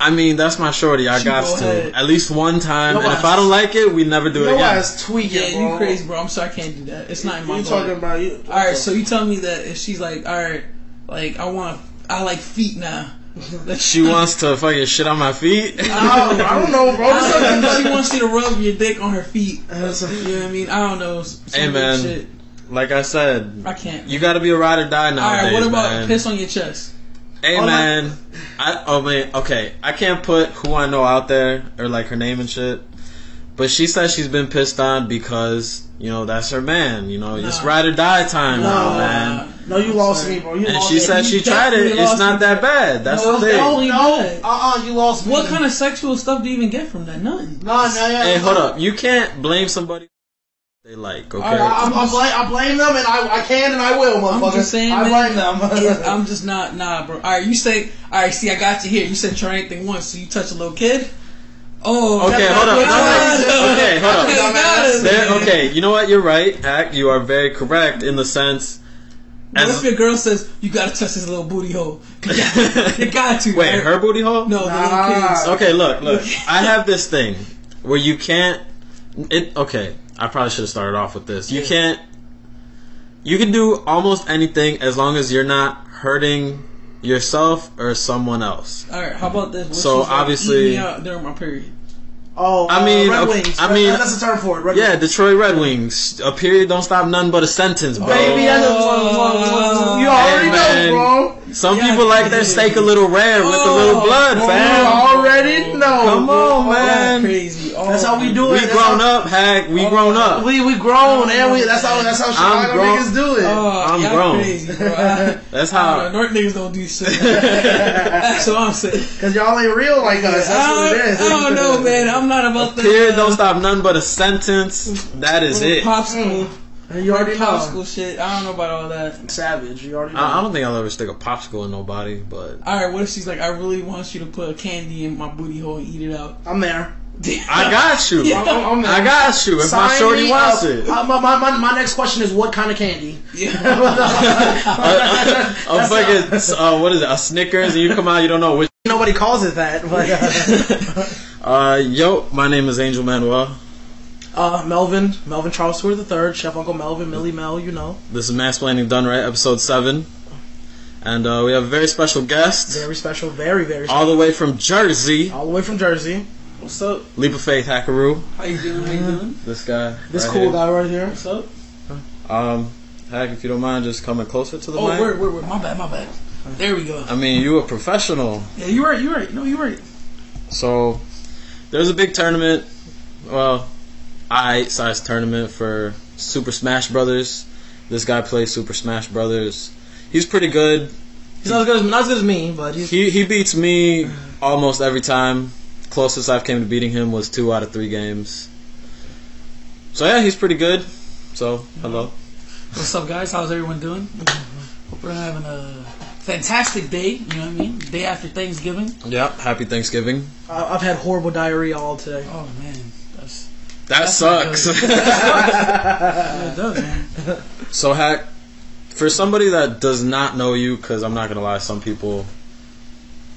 I mean, that's my shorty. I got go to ahead. at least one time, Your and if I don't like it, we never do it your again. ass tweaking, Yeah, bro. you crazy, bro. I'm sorry, I can't do that. It's not in my You blood. talking about you? All right, so you tell me that if she's like, all right, like I want, I like feet now. <laughs> She wants to fucking shit on my feet. <laughs> I don't, I don't know, bro. <laughs> I don't know, she wants you to rub your dick on her feet. is- You know what I mean? I don't know. Some Hey, man. Shit. like I said, I can't. you got to be a ride or die all nowadays, right, what about man. piss on your chest? Hey Oh, man, I oh man, okay, I can't put who I know out there or like her name and shit, but she says she's been pissed on because you know that's her man. You know, it's ride or die time No, now, man. No, you lost sorry. me, bro. You And lost she me. said she You tried it. It's not me. that bad. That's No, the thing. no. No, uh, uh you lost me. What kind of sexual stuff do you even get from that? None. No, no, yeah. Hey, hold up. You can't blame somebody they like. Okay. I, I, I, blame, I blame them, and I, I can and I will, I'm motherfucker. just saying, I man, blame them. it- <laughs> I'm just not, nah, bro. All right, you say, all right, see, I got you here. You said try anything once, so you touch a little kid. Oh, Okay, hold not up. what No, you no, said. okay, hold up. <laughs> Okay, There, okay, you know what? You're right, Hack. You are very correct in the sense. What if your girl says you gotta touch this little booty hole? <laughs> You got, you got to. wait, right? her booty hole? No, the little kids. Okay, look, look. I have this thing where you can't. It okay. I probably should have started off with this. You can't. You can do almost anything as long as you're not hurting yourself or someone else. All right, how about this? What So, she's like, obviously- eat me out during my period. oh, I mean, uh, Red okay, Wings. I Red- mean- that's a term for it. Red Yeah, Wings. Detroit Red Wings. A period don't stop nothing but a sentence, bro. Baby, that's a, you already Hey, man. know, bro. Some Yeah, people like their yeah. steak a little rare with a little Oh, blood, You fam. already know. Come That's how we do We it. That's grown how- up, Hack. We grown up. We we grown and we that's how that's how Chicago grown. niggas do it. Oh, I'm y'all grown. Crazy, bro. I, <laughs> That's how. don't know, North niggas don't do shit. <laughs> That's what I'm saying. Cause y'all ain't real like us. That's I, what it don't. I don't know, man. I'm not about that. Period uh, don't stop nothing but a sentence. That is it. Popsicle, You already know. popsicle shit. I don't know about all that. Savage. You already know. I, I don't think I'll ever stick a popsicle in nobody, but All right, what if she's like, I really want you to put a candy in my booty hole and eat it out? I'm there. <laughs> I got you. Yeah. I'm, I'm. I got you. If my shorty wants up. it. Uh, my, my, my, my next question is what kind of candy? Yeah. <laughs> a, a fucking uh, what is it? A Snickers, and you come out, you don't know which. <laughs> Nobody calls it that. But, Uh, yo, my name is Angel Manuel. uh, Melvin, Melvin Charles Stewart the third, Chef Uncle Melvin, Millie Mel, you know, This is Mansplaining Done Right, episode seven, and uh, we have a very special guest, very special, very very special. all the way from Jersey. all the way from Jersey. What's up? Leap of Faith Hackaroo. How you doing? How you doing? This guy. This right cool here. guy right here. What's up? Um, Hack, if you don't mind, just coming closer to the Oh, mic. word, word, word. My bad, my bad. There we go. I mean, you a professional, Yeah, you're right, You're right. No, you're right. so there's a big tournament. Well, I size tournament for Super Smash Brothers. This guy plays Super Smash Brothers. He's pretty good. He's not as good as not as good as me, but he's He he beats me almost every time. Closest I've came to beating him was two out of three games. So yeah, he's pretty good. So hello. What's up, guys? How's everyone doing? Hope we're having a fantastic day. You know what I mean? Day after Thanksgiving. Yeah, happy Thanksgiving. I- I've had horrible diarrhea all today. Oh man, that's That That's not sucks. <laughs> yeah, it does, man. so hack for somebody that does not know you, because I'm not gonna lie, some people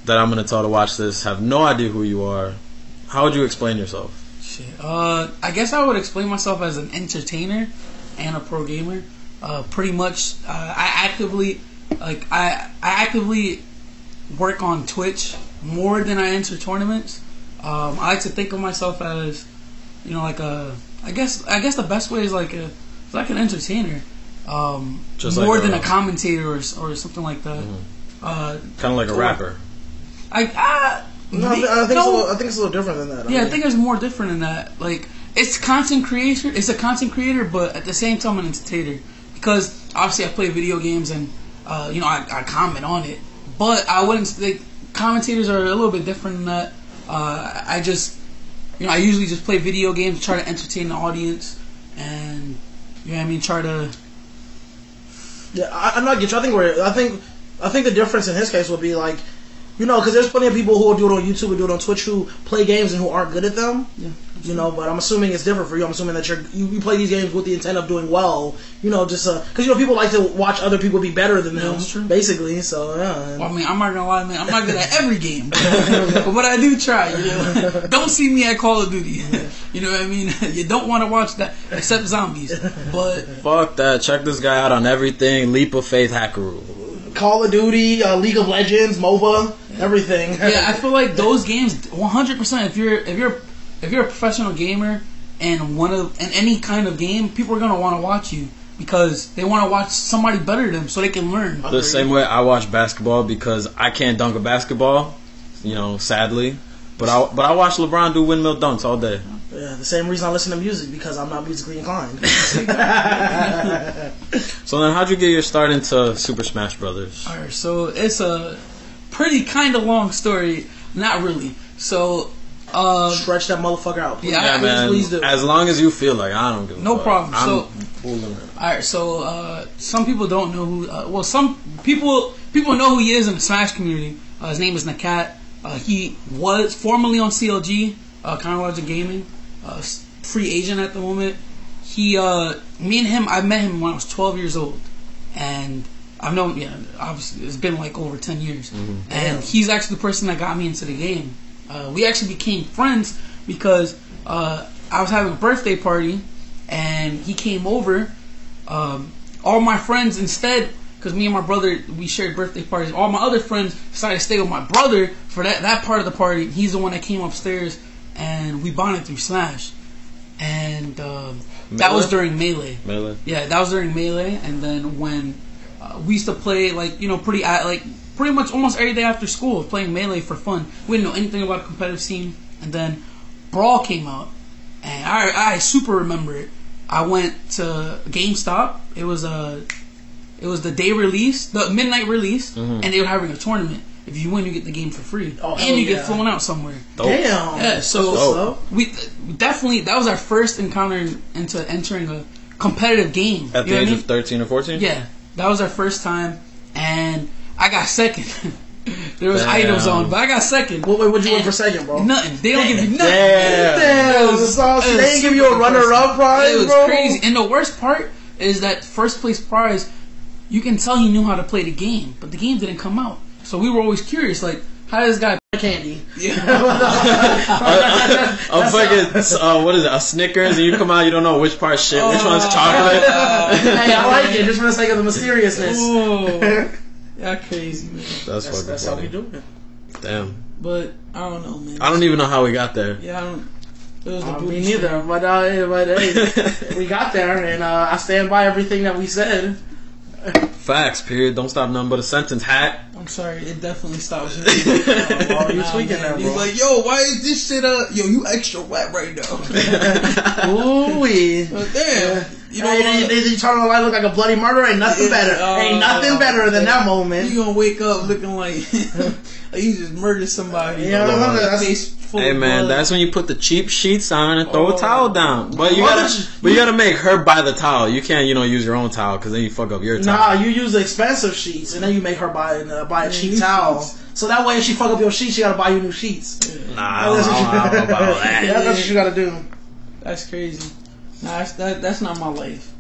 that I'm gonna tell to watch this have no idea who you are. How would you explain yourself? Shit. Uh, I guess I would explain myself as an entertainer and a pro gamer. Uh, pretty much, uh, I actively, like, I I actively work on Twitch more than I enter tournaments. Um, I like to think of myself as you know, like a. I guess I guess the best way is like a like an entertainer, um, Just more like than a- a commentator or, or something like that. Uh, Kind of like a rapper. I ah, No, I, I think it's a little, I think it's a little different than that. Yeah, I mean, think it's more different than that. Like it's content creator. It's a content creator, but at the same time an entertainer. Because obviously I play video games and uh, you know I, I comment on it, but I wouldn't. Like, commentators are a little bit different than that. Uh, I just you know I usually just play video games, try to entertain the audience, and you know what I mean try to. Yeah, I, I'm not get you. I think we're. I think. I think the difference in his case would be like, you know, because there's plenty of people who will do it on YouTube and do it on Twitch who play games and who aren't good at them. Yeah. You know, but I'm assuming it's different for you. I'm assuming that you're you, you play these games with the intent of doing well. You know, just uh, because you know people like to watch other people be better than them, that's true. basically. So yeah. Well, I mean, I'm not gonna lie, man. I'm not good at <laughs> every game, <laughs> but what I do try, you know. <laughs> Don't see me at Call of Duty. You know what I mean? You don't want to watch that except zombies. But Fuck that. Check this guy out on everything. Leap of Faith Hackaroo. Call of Duty, uh, League of Legends, MOBA, everything. yeah, I feel like <laughs> those games, 100. percent If you're if you're if you're a professional gamer and one of in any kind of game, people are gonna want to watch you because they want to watch somebody better than them so they can learn. The same way I watch basketball because I can't dunk a basketball, you know, sadly. But I but I watch LeBron do windmill dunks all day. Yeah, the same reason I listen to music because I'm not musically inclined. <laughs> So then, how'd you get your start into Super Smash Brothers? All right, so it's a pretty kind of long story. Not really. So. Uh, Stretch that motherfucker out. Please. Yeah, Yeah, man. please do. As long as you feel like I don't give a No fuck. problem. I'm So- All right, so uh, some people don't know who. Uh, well, some people people know who he is in the Smash community. Uh, his name is Nakat. Uh, he was formerly on CLG, uh, Counter Logic Gaming, uh, free agent at the moment. He, uh, me and him, I met him when I was 12 years old, and I've known, yeah, obviously it's been like over 10 years, and Damn. he's actually the person that got me into the game. Uh, we actually became friends because uh, I was having a birthday party, and he came over um, all my friends instead because me and my brother we shared birthday parties all my other friends decided to stay with my brother for that, that part of the party he's the one that came upstairs and we bonded through smash and um, that was during melee. Melee. yeah that was during melee. And then when uh, we used to play like you know pretty uh, like pretty much almost every day after school playing melee for fun. We didn't know anything about competitive scene. And then brawl came out and I, I super remember it. I went to GameStop. It was a, it was the day release, the midnight release, and they were having a tournament. If you win, you get the game for free, Oh, and you yeah. get flown out somewhere. Dope. Damn. Yeah, so Dope. we definitely that was our first encounter into entering a competitive game. At the age what I of 13 or 14? yeah, that was our first time, and I got second. <laughs> there was Damn. items on, but I got second. What, what would you win for second, bro? Nothing. They don't give you nothing. Damn. Damn, It was- was they ain't give you a runner-up prize, It was bro. crazy. And the worst part is that first place prize, you can tell he knew how to play the game, but the game didn't come out. So we were always curious, like, how does this guy? Candy. Yeah. <laughs> a fucking, uh, what is it, a Snickers, and you come out, you don't know which part's shit, which one's chocolate. hey, I like it just for the sake of the mysteriousness. Oh, yeah, crazy man. That's, That's, fucking that's how we do it. Damn. But I don't know, man. I don't even know how we got there. Yeah, I don't. It was the Uh, me neither, but, uh, but hey, <laughs> we got there, and uh, I stand by everything that we said. Facts, period. Don't stop nothing but a sentence, hack. I'm sorry, it definitely stops me. Oh, you Nah, tweaking man. there, He's like, yo, why is this shit uh yo, you extra wet right now. <laughs> Ooh wee. But damn. You know hey, what? they, they turn on the light look like a bloody murder. Ain't nothing Yeah, better. oh, Ain't nothing better than that moment. You gonna wake up looking like, like <laughs> <laughs> you just murdered somebody. Yeah, Your that's- face full Hey man, blood. that's when you put the cheap sheets on and throw Oh. a towel down. But you What gotta, is- but you gotta make her buy the towel. You can't, you know, use your own towel because then you fuck up your towel. Nah, you use the expensive sheets, and then you make her buy uh, buy a Yeah, cheap towel. sheets. So that way, if she fuck up your sheets, she gotta buy you new sheets. Nah, I don't, That's what you- don't, I don't know about <laughs> that. Yeah, that's what you gotta do. That's crazy. Nah, that's, that, that's not my life.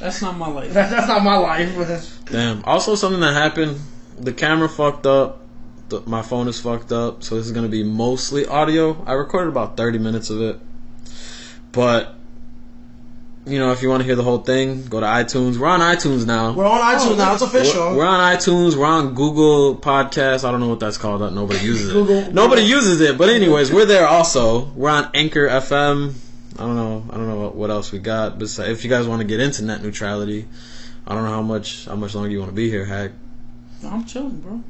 That's not my life. That, <laughs> that's not my life. <laughs> Damn. Also, something that happened. The camera fucked up. The, my phone is fucked up. So this is gonna be mostly audio. I recorded about thirty minutes of it, but you know, if you want to hear the whole thing, go to iTunes. We're on iTunes now. We're on iTunes oh, now. It's official. We're, we're on iTunes. We're on Google Podcasts. I don't know what that's called. Nobody uses it. Google- Nobody uses it. But anyways, we're there also. We're on Anchor FM. I don't know. I don't know what, what else we got. But if you guys want to get into net neutrality, I don't know how much how much longer you want to be here, Hack. I'm chilling, bro.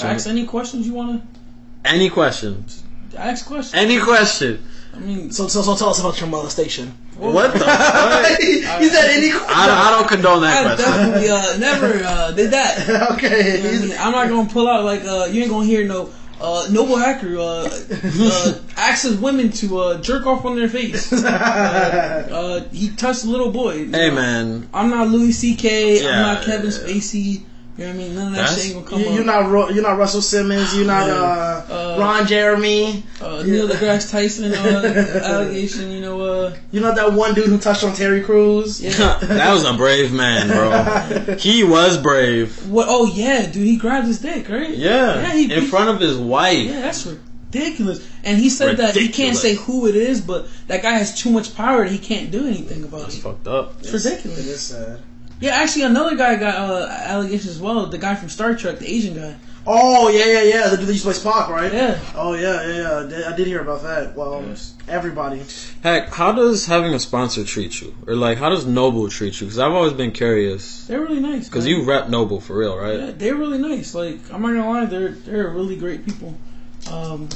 Chilling. Ask any questions you want to. Any questions? to ask questions. Any question? I mean, So, so, so tell us about your molestation. What the? <laughs> fuck? he said any. I, don't- I don't condone I that question. definitely uh, never uh, did that. <laughs> You know I okay. mean? I'm not gonna pull out like uh, you ain't gonna hear no uh, noble hacker uh, uh, <laughs> asks women to uh, jerk off on their face. Uh, he touched a little boy. You Hey know? man, I'm not Louis C.K. Yeah, I'm not Kevin yeah. Spacey. You know what I mean? None of that That's- shit ain't gonna come You, up. you're not you're not Russell Simmons. You're not uh, Uh, Ron Jeremy. uh, Neil deGrasse Tyson uh, <laughs> allegation. You know, uh, You're not that one dude who touched on Terry Crews. yeah. <laughs> that was a brave man, bro. <laughs> He was brave. What? Oh yeah, dude, he grabbed his dick, right? Yeah, Yeah, he- in front of his wife. Yeah, that's ridiculous. And he said that he can't say who it is, but that guy has too much power that he can't do anything about That's it. fucked up. It's It ridiculous. is sad. Yeah, actually, another guy got uh, allegations as well. The guy from Star Trek, the Asian guy. Oh yeah, yeah, yeah. The dude that used to play Spock, right? Yeah. Oh yeah, yeah, yeah. I did- I did hear about that. Well, Yes. everybody. Hack, how does having a sponsor treat you, or like how does Noble treat you? Because I've always been curious. They're really nice. Because you rep Noble for real, right? Yeah, they're really nice. Like I'm not gonna lie, they're they're really great people. Um,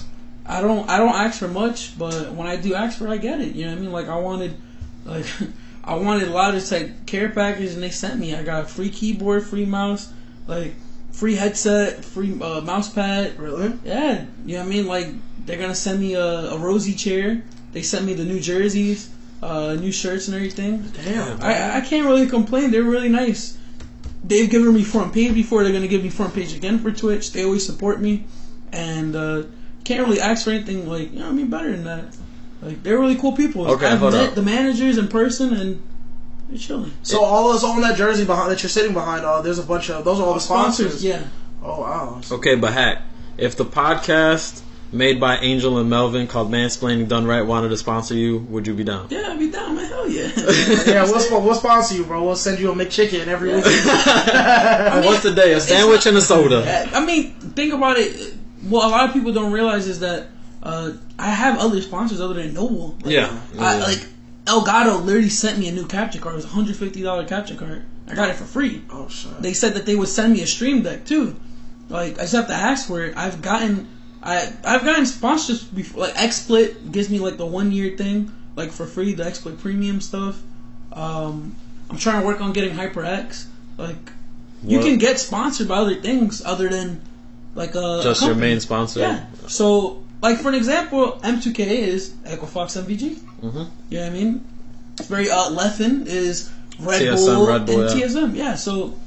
I don't I don't ask for much, but when I do ask for, it, I get it. You know what I mean? Like I wanted, like <laughs> I wanted Logitech care package, and they sent me. I got a free keyboard, free mouse, like free headset, free uh, mouse pad. Really? Yeah, you know what I mean? Like they're gonna send me a, a rosy chair. They sent me the new jerseys, uh, new shirts and everything. Damn. I, I can't really complain. They're really nice. They've given me front page before. They're gonna give me front page again for Twitch. They always support me, and uh, can't really ask for anything like you know. what I mean, better than that. Like they're really cool people. Okay, I've met up. the managers in person, and they're chilling. So all those on that jersey behind that you're sitting behind, uh, there's a bunch of those are all the sponsors. yeah. Oh wow. Okay, but Hack, if the podcast made by Angel and Melvin called Mansplaining Done Right wanted to sponsor you, would you be down? Yeah, I'd be down, man. Hell yeah. <laughs> Yeah, we'll, sp- we'll sponsor you, bro. We'll send you a McChicken every week. <laughs> Once <laughs> a day, a sandwich and a soda. I mean, think about it. What a lot of people don't realize is that uh, I have other sponsors other than Noble. Like, Yeah. I, Yeah. like Elgato literally sent me a new capture card. It was a hundred fifty dollar capture card. I got it for free. oh shit. They said that they would send me a stream deck too. Like I just have to ask for it. I've gotten I I've gotten sponsorships before. Like XSplit gives me like the one year thing like for free. The XSplit premium stuff. Um, I'm trying to work on getting HyperX. Like you can get sponsored by other things other than like a Just a your main sponsor. Yeah. So, like for an example, M2K is Echo Fox MVG. Mhm. You know what I mean? Very uh, Leffen is Red TSM, Bull Red Bull, and yeah. TSM. Yeah. So,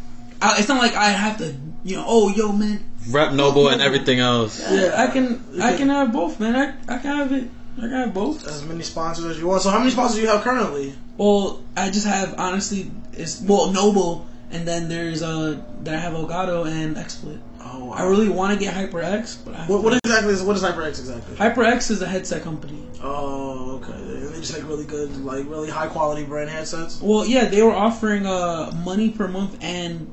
I, it's not like I have to, you know, oh yo man, Rep Noble and everything else. yeah, I can I can have both, man. I I can have it. I can have both. As many sponsors as you want. So how many sponsors do you have currently? Well, I just have honestly, it's well Noble, and then there's uh then I have Elgato and XSplit. Oh. I really want to get HyperX, but I What, what exactly is what is HyperX exactly? HyperX is a headset company. Oh, okay. They they just make really good, like really high quality brand headsets. Well, yeah, they were offering uh money per month and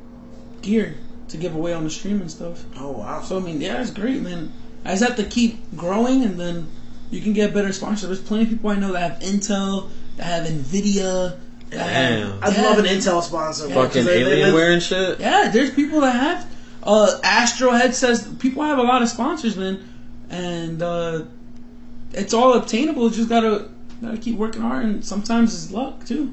gear to give away on the stream and stuff. Oh wow. So I mean, yeah, it's great, man. I just have to keep growing, and then you can get better sponsors. There's plenty of people I know that have Intel, that have Nvidia. That Damn. have, I'd yeah, love an. Intel sponsor. bro, 'cause Fucking they- they- Alienware and shit. Yeah, there's people that have uh Astro headsets. People have a lot of sponsors, man, and uh it's all obtainable. You just gotta gotta keep working hard, and sometimes it's luck too.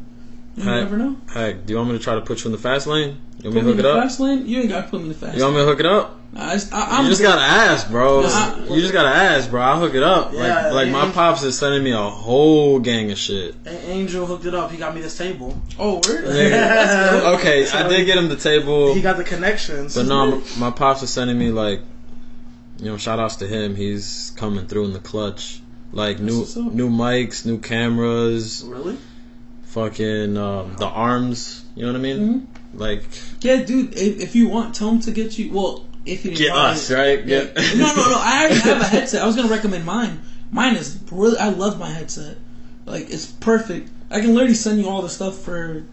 You never know. Hack, do you want me to try to put you in the fast lane? You want me to hook it the up? fast lane. You ain't gotta put me in the fast. You want me to hook it up? Nah, I, just- I, I'm You just gotta ask, bro. Nah. You just gotta ask, bro. I'll hook it up. Yeah, like, like my yeah. pops is sending me a whole gang of shit. A- Angel hooked it up. He got me this table. Oh, word. Nigga. <laughs> That's dope. <laughs> Okay, I did get him the table, He got the connections. but no, my, my pops is sending me like, you know, shout outs to him. He's coming through in the clutch. Like new what's new mics, new cameras, Really? fucking um, the arms. You know what I mean? Mm-hmm. Like Yeah, dude. If, if you want, tell him to get you. Well, if you get us right. Get no, no, no. I already have a <laughs> headset. I was gonna recommend mine. Mine is really. I love my headset. Like it's perfect. I can literally send you all the stuff for.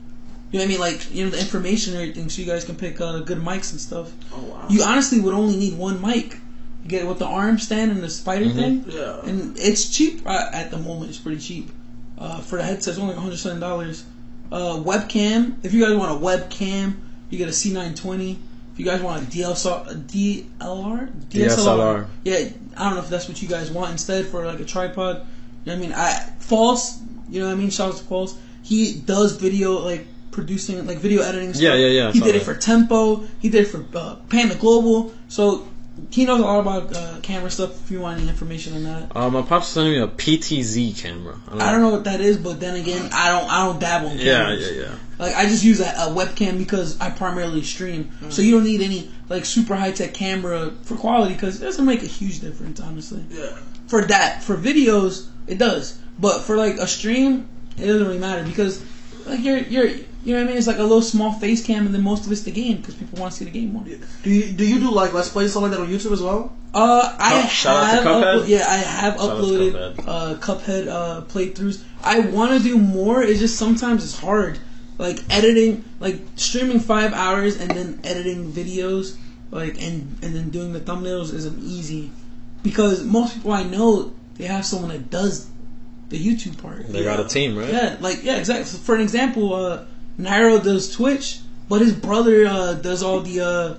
You know what I mean? Like you know the information and everything, so you guys can pick uh, good mics and stuff. Oh wow. You honestly would only need one mic. You get it with the arm stand and the spider Mhm. thing, yeah. and it's cheap uh, at the moment. It's pretty cheap. uh, for the headset. It's only like $107. Uh, webcam. If you guys want a webcam, you get a C920. If you guys want a DSLR, a DLR, DSLR. Yeah, I don't know if that's what you guys want instead for like a tripod. You know what I mean? I false. You know what I mean? Shout out to false. He does video like producing like video editing. Stuff. Yeah, yeah, yeah, He did it that. for Tempo. He did it for uh, Panda Global. So he knows a lot about uh, camera stuff. If you want any information on that. Uh, my pops sending me a PTZ camera. I don't know what that is, but then again, I don't I don't dabble in Yeah, cameras. yeah, yeah. yeah. Like I just use a, a webcam because I primarily stream, so you don't need any like super high tech camera for quality because it doesn't make a huge difference, honestly. Yeah. For that, for videos, it does, but for like a stream, it doesn't really matter because like you're you're you know what I mean. It's like a little small face cam, and then most of it's the game because people want to see the game more. Do you do you do like let's play stuff like that on YouTube as well? Uh, I Cup- shout out to have Cuphead? uplo- yeah, I have Shout uploaded Cuphead. uh, Cuphead uh, playthroughs. I want to do more. It's just sometimes it's hard, like editing, like streaming five hours and then editing videos, like and and then doing the thumbnails isn't easy, because most people I know they have someone that does the YouTube part. They got a team, right? Yeah, like yeah, exactly. So for an example, uh, Nairo does Twitch, but his brother uh, does all the uh,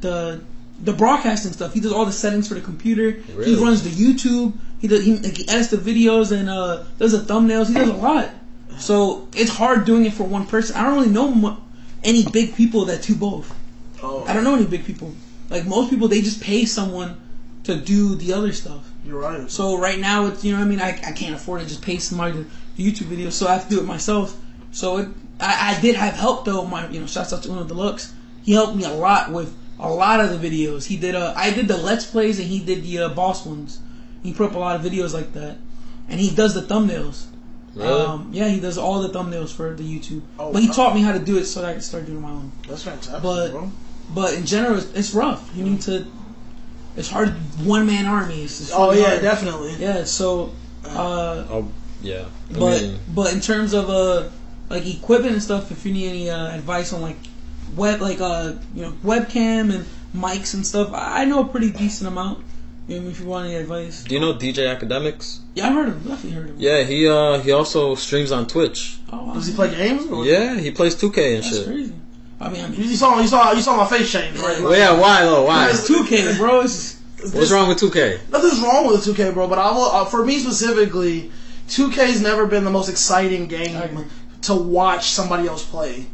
the the broadcasting stuff. He does all the settings for the computer. He runs the YouTube. He does he, he edits the videos and uh, does the thumbnails. He does a lot. So it's hard doing it for one person. I don't really know mo- any big people that do both. Oh, I don't know any big people. Like most people, they just pay someone to do the other stuff. You're right. So right now, it's you know what I mean. I, I can't afford to just pay somebody to do YouTube videos, so I have to do it myself. So it, I, I did have help though. My you know, shouts out to Uno Deluxe. He helped me a lot with a lot of the videos. He did uh, I did the Let's Plays and he did the uh, boss ones. He put up a lot of videos like that, and he does the thumbnails. Really? Um, yeah, he does all the thumbnails for the YouTube. Oh, but he wow. taught me how to do it so that I can start doing my own. That's fantastic, But bro. but in general, it's, it's rough. You need to. It's hard. One man army. It's, it's Oh really yeah, hard. definitely. Yeah, so uh Oh, yeah. I but mean, but in terms of uh like equipment and stuff, if you need any uh, advice on like web like uh you know webcam and mics and stuff, I I know a pretty decent amount. You know, if you want any advice, do you know DJ Akademiks? yeah, I heard of him. Definitely heard of him. Yeah, he uh he also streams on Twitch. Oh, wow. Does he play games? Or? Yeah, he plays 2K and That's shit. crazy. I mean, I You, mean, you saw you saw you saw my face change, right? Well, yeah, why though? Why? it's 2K, bro. It's just, What's wrong with 2K? Nothing's wrong with 2K, bro. But I will, uh, for me specifically, 2K's never been the most exciting game agree. To watch somebody else play.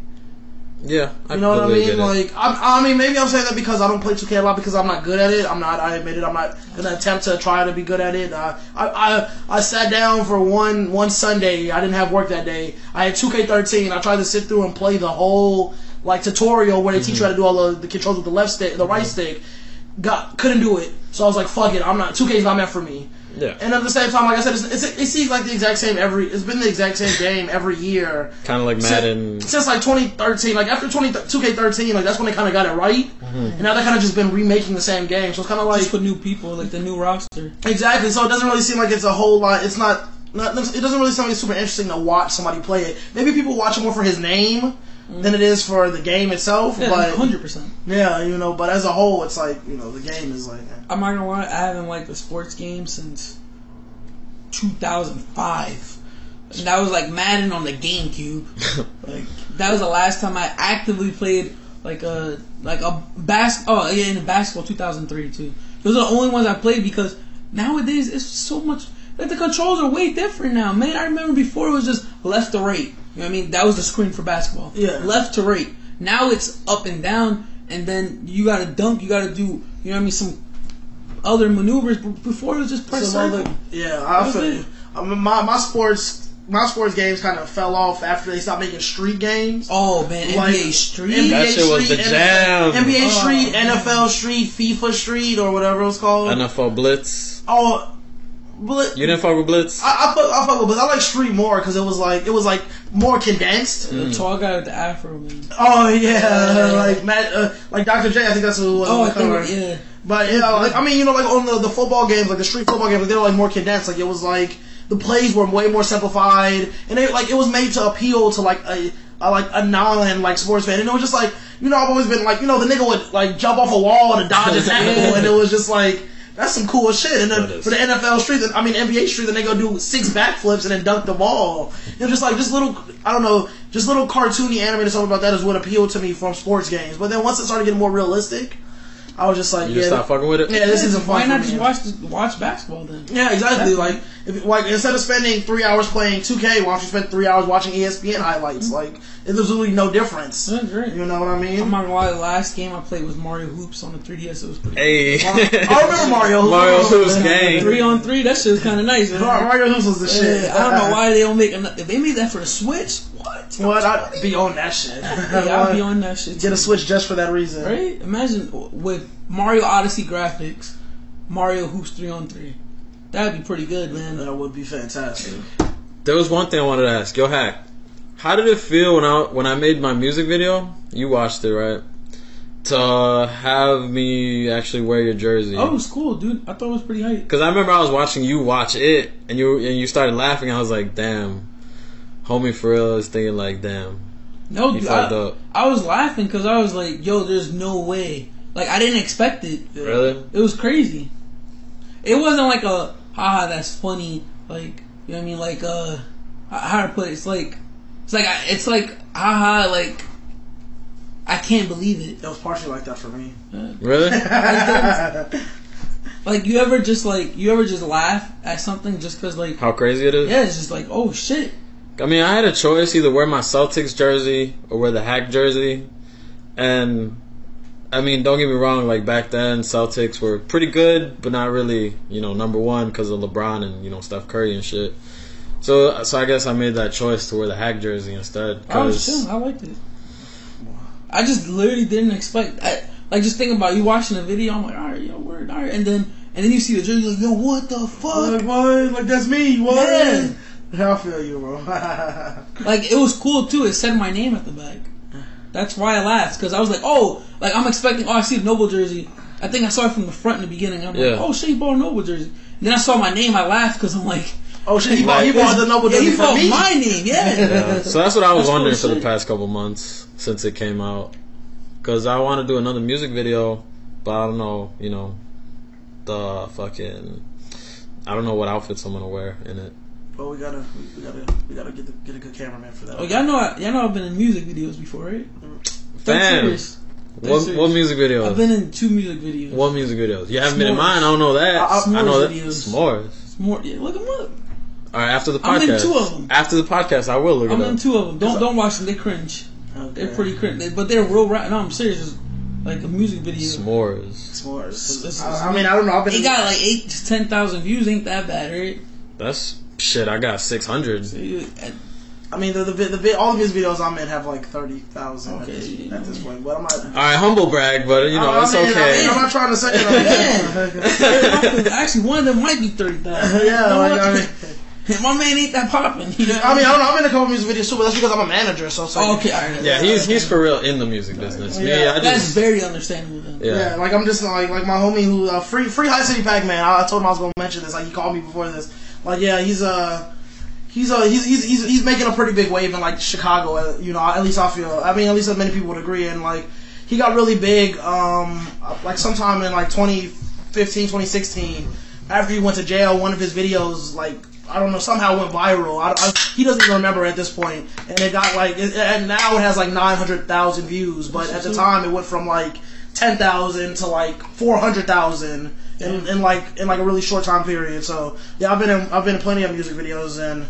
Yeah, I You know what I mean? Like, I, I mean, maybe I'm saying that because I don't play 2K a lot because I'm not good at it. I'm not. I admit it. I'm not gonna attempt to try to be good at it. Uh, I, I I sat down for one one Sunday. I didn't have work that day. I had 2K13. I tried to sit through and play the whole like tutorial where they teach you how to do all the, the controls with the left stick, the right stick. Got couldn't do it. So I was like, fuck it. I'm not. 2K's not meant for me. Yeah, And at the same time, like I said, it's, it's, it seems like the exact same every. It's been the exact same game every year kind of like Madden. since like 2013, like after 20, 2K13, like that's when they kind of got it right, mm-hmm. and now they kind of just been remaking the same game. So it's kind of like just with new people, like the new roster. exactly. So it doesn't really seem like it's a whole lot. It's not. Not, it doesn't really seem like it's super interesting to watch somebody play it. Maybe people watch it more for his name than it is for the game itself. Yeah, but hundred percent. yeah, you know. But as a whole, it's like you know the game is like. eh. I'm not gonna lie, I haven't liked a sports game since 2005. And that was like Madden on the GameCube. <laughs> like that was the last time I actively played like a like a bas. Oh yeah, in basketball 2003 too. Those are the only ones I played because nowadays it's so much. Like the controls are way different now, man. I remember before it was just left to right. You know what I mean? That was the screen for basketball. Yeah. Left to right. Now it's up and down, and then you gotta dunk. You gotta do. You know what I mean? Some other maneuvers. Before it was just press Some circle. other- yeah, I feel it. I mean, my my sports my sports games kind of fell off after they stopped making street games. Oh man, Like, NBA Street. NBA That shit was the N- jam. NBA Oh, Street, man. NFL Street, FIFA Street, or whatever it was called. NFL Blitz. Oh, but You didn't fuck with Blitz? I, I fuck, I fuck with, but I like Street more because it was like it was like more condensed. The tall guy with the afro, man. Oh yeah, Yeah. like Matt, uh, like Dr. J. I think that's who it was. Oh, on I the cover. think, yeah. But yeah, like I mean, you know, like on the, the football games, like the street football games, like they were like more condensed. Like it was like the plays were way more simplified, and they like it was made to appeal to like a, a like a non like sports fan. And it was just like you know, I've always been like you know the nigga would like jump off a wall to dodge a <laughs> tackle, and it was just like That's some cool shit. And then for the NFL street, I mean NBA street, then they go do six backflips and then dunk the ball. You know, just like just little, I don't know, just little cartoony animated stuff about that is what appealed to me from sports games. But then once it started getting more realistic, I was just like, You yeah, just stop fucking with it. yeah, this isn't fun. Why not just watch watch basketball then? Yeah, exactly. Like, if, like instead of spending three hours playing 2K, why don't you spend three hours watching ESPN highlights? Mm-hmm. Like, there's really no difference. That's great. You know what I mean? I'm not gonna lie, the last game I played was Mario Hoops on the 3DS. It was pretty. Hey, I remember Mario. Mario Hoops. Hoops game. Three on three, that shit was kind of nice. Man. Mario Hoops was the shit. Yeah, I don't know why they don't make enough. If they made that for the Switch, what? What? I'd be on that shit. <laughs> Yeah, I'll be on that shit. Get a Switch just for that reason. Right? Imagine with Mario Odyssey graphics, Mario Hoops three on three. That'd be pretty good, man. That would be fantastic. There was one thing I wanted to ask. Yo, hack. How did it feel when I when I made my music video? You watched it, right? To have me actually wear your jersey. Oh, it was cool, dude. I thought it was pretty hype. Cause I remember I was watching you watch it, and you and you started laughing. I was like, "Damn, homie, for real." I was thinking like, "Damn, No, he dude, I, up." I was laughing because I was like, "Yo, there's no way." Like I didn't expect it. Really? It was crazy. It wasn't like a haha that's funny. Like you know what I mean? Like uh, how to put it? It's like it's like I- it's like haha like I can't believe it. It was partially like that for me. Really? <laughs> Like you ever just like you ever just laugh at something just because like How crazy it is? yeah, it's just like oh shit. I mean, I had a choice either wear my Celtics jersey or wear the hack jersey, and I mean, don't get me wrong. Like back then, Celtics were pretty good, but not really, you know, number one because of LeBron and you know Steph Curry and shit. So, so I guess I made that choice to wear the hack jersey instead. Oh, I was 'cause- chilling. I liked it. I just literally didn't expect. I, like just thinking about you watching the video. I'm like, all right, yo, word, all right, and then and then you see the jersey, you're like, yo, what the fuck? Like what? Like that's me. What? Yeah. I feel you, bro. <laughs> Like it was cool too. It said my name at the back. That's why I laughed because I was like, oh, like I'm expecting. Oh, I see the Noble jersey. I think I saw it from the front in the beginning. I'm Yeah. like, oh shit, he bought a Noble jersey. And then I saw my name. I laughed because I'm like, oh shit, he bought, he bought the Noble yeah, jersey he for bought me. my name. Yeah. Yeah, <laughs> so that's what I was That's wondering for the past couple months since it came out. Because I want to do another music video, but I don't know, you know, the fucking. I don't know what outfits I'm gonna wear in it. But we gotta, we gotta, we gotta get the, get a good cameraman for that. Oh, y'all know, I, y'all know I've been in music videos before, right? Mm. Dead Fam, serious. What, serious. what music videos? I've been in two music videos. what music videos? You haven't been in mine. I don't know that. I- I- I, know S'mores that. videos. S'mores. More, yeah, look them up. All right, after the I'm podcast. in two of 'em. After the podcast, I will look I'm it in two of them. Don't don't watch them. They cringe. Okay. They're pretty cringe. They- But they're real rap. No, I'm serious. It's like a music video. S'mores. S'mores. It's- I, I mean, I don't know. I've been. It got like eight to ten thousand views. Ain't that bad, right? That's shit. I got six hundred. And I mean, the the, vi- the all of his videos I'm in have like thirty thousand at, Okay. this, at this point. But I'm not. All right, humble brag, but you know I it's mean, okay. I mean, I'm not trying to say it. <laughs> Actually, one of them might be thirty thousand. <laughs> yeah, like, I mean, <laughs> my man ain't that popping. You know? I mean, I don't know. I'm in a couple music videos too, but that's because I'm a manager. So, so Oh, okay, all right. Yeah, he's he's for real in the music business. Me, Yeah, I That's just very understandable. Then. yeah. Yeah, like I'm just like like my homie who uh, free free High City Pac Man. I, I told him I was gonna mention this. Like he called me before this. Like yeah, he's uh he's uh he's he's he's, he's making a pretty big wave in like Chicago. uh, You know, at least I feel. I mean, at least many people would agree. And like he got really big um like sometime in like 2015 2016 after he went to jail. One of his videos like. I don't know. Somehow went viral. I, I, he doesn't even remember at this point, and it got like, it, and now it has like nine hundred thousand views. But at the time, it went from like ten thousand to like four hundred thousand in, in like in like a really short time period. So yeah, I've been in I've been in plenty of music videos and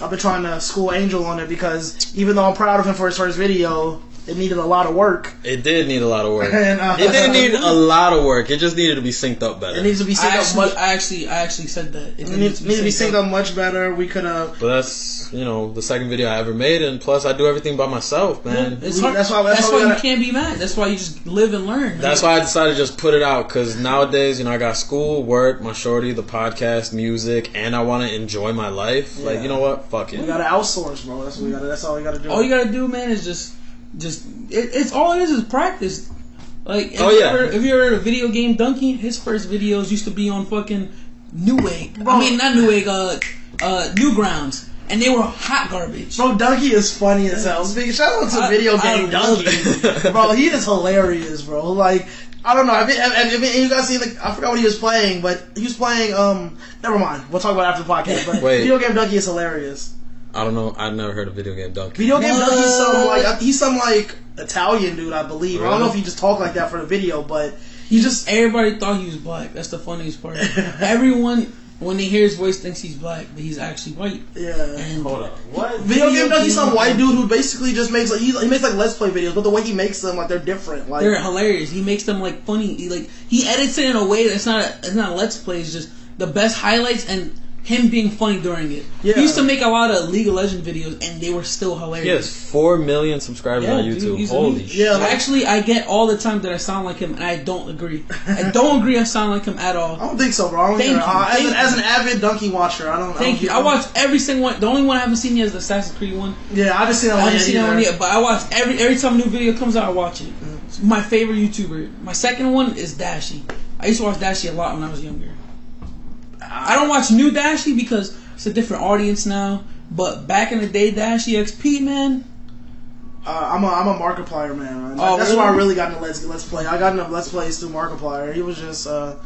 I've been trying to school Angel on it because even though I'm proud of him for his first video, it needed a lot of work. It did need a lot of work. And, uh, It didn't need a lot of work. It just needed to be synced up better. It needs to be I synced up actually, much. I actually, I actually said that. It It needs, needs to be synced up much better. We could have. but that's you know the second video I ever made, and plus I do everything by myself, man. It's We- hard. that's That's why- why, that's why we you gotta- can't be mad. That's why you just live and learn. That's why I decided to just put it out because nowadays, you know, I got school, work, my shorty, the podcast, music, and I want to enjoy my life. Like, you know what? Fuck it. We gotta outsource, bro. That's what we gotta. That's all we gotta do. all you gotta do, man, is just, just it, it's all it is is practice. Like, if Oh, you yeah. ever, if you ever heard of video game Dunkey, his first videos used to be on fucking Newegg. I mean, not Newegg, uh, uh, Newgrounds, and they were hot garbage. Bro, Dunkey is funny as hell. Speaking, shout out to I- video I game love Dunkey, <laughs> bro. He is hilarious, bro. Like, I don't know. I mean, I, I mean, you guys see like, I forgot what he was playing, but he was playing. Um, never mind. We'll talk about it after the podcast. But Wait. video game dunkey is hilarious. I don't know. I've never heard of video game dunkey. Video game What? dunkey's some like he's some like Italian dude, I believe. I don't know if he just talked like that for the video, but he just Everybody thought he was black. That's the funniest part. <laughs> Everyone, when they hear his voice, thinks he's black, but he's actually white. yeah. And Hold up. What? Video game dunkey's some white dude who basically just makes like he, he makes like let's play videos, but the way he makes them like they're different. Like they're hilarious. He makes them like funny. He like he edits it in a way that's not a, it's not a let's play. It's just the best highlights and him being funny during it. Yeah. He used to make a lot of League of Legends videos, and they were still He hilarious. has four million subscribers Yeah, on YouTube. he's Holy shit! Yeah, like- Actually, I get all the time that I sound like him, and I don't agree. I don't <laughs> agree. I sound like him at all. I don't think so, bro. I Thank you, uh, as, thank an, as an avid dunkey watcher, I don't. Thank I you. don't, I watch every single one. The only one I haven't seen yet is the Assassin's Creed one. Yeah, I just seen that I one haven't seen that one yet, but I watch every every time a new video comes out, I watch it. It's my favorite YouTuber. My second one is Dashie. I used to watch Dashie a lot when I was younger. I don't watch new Dashie because it's a different audience now. But back in the day, Dashie XP man, Uh, I'm a I'm a Markiplier man. Oh, That's really? where I really got into Let's Let's Play. I got into Let's Plays through Markiplier. He was just, uh,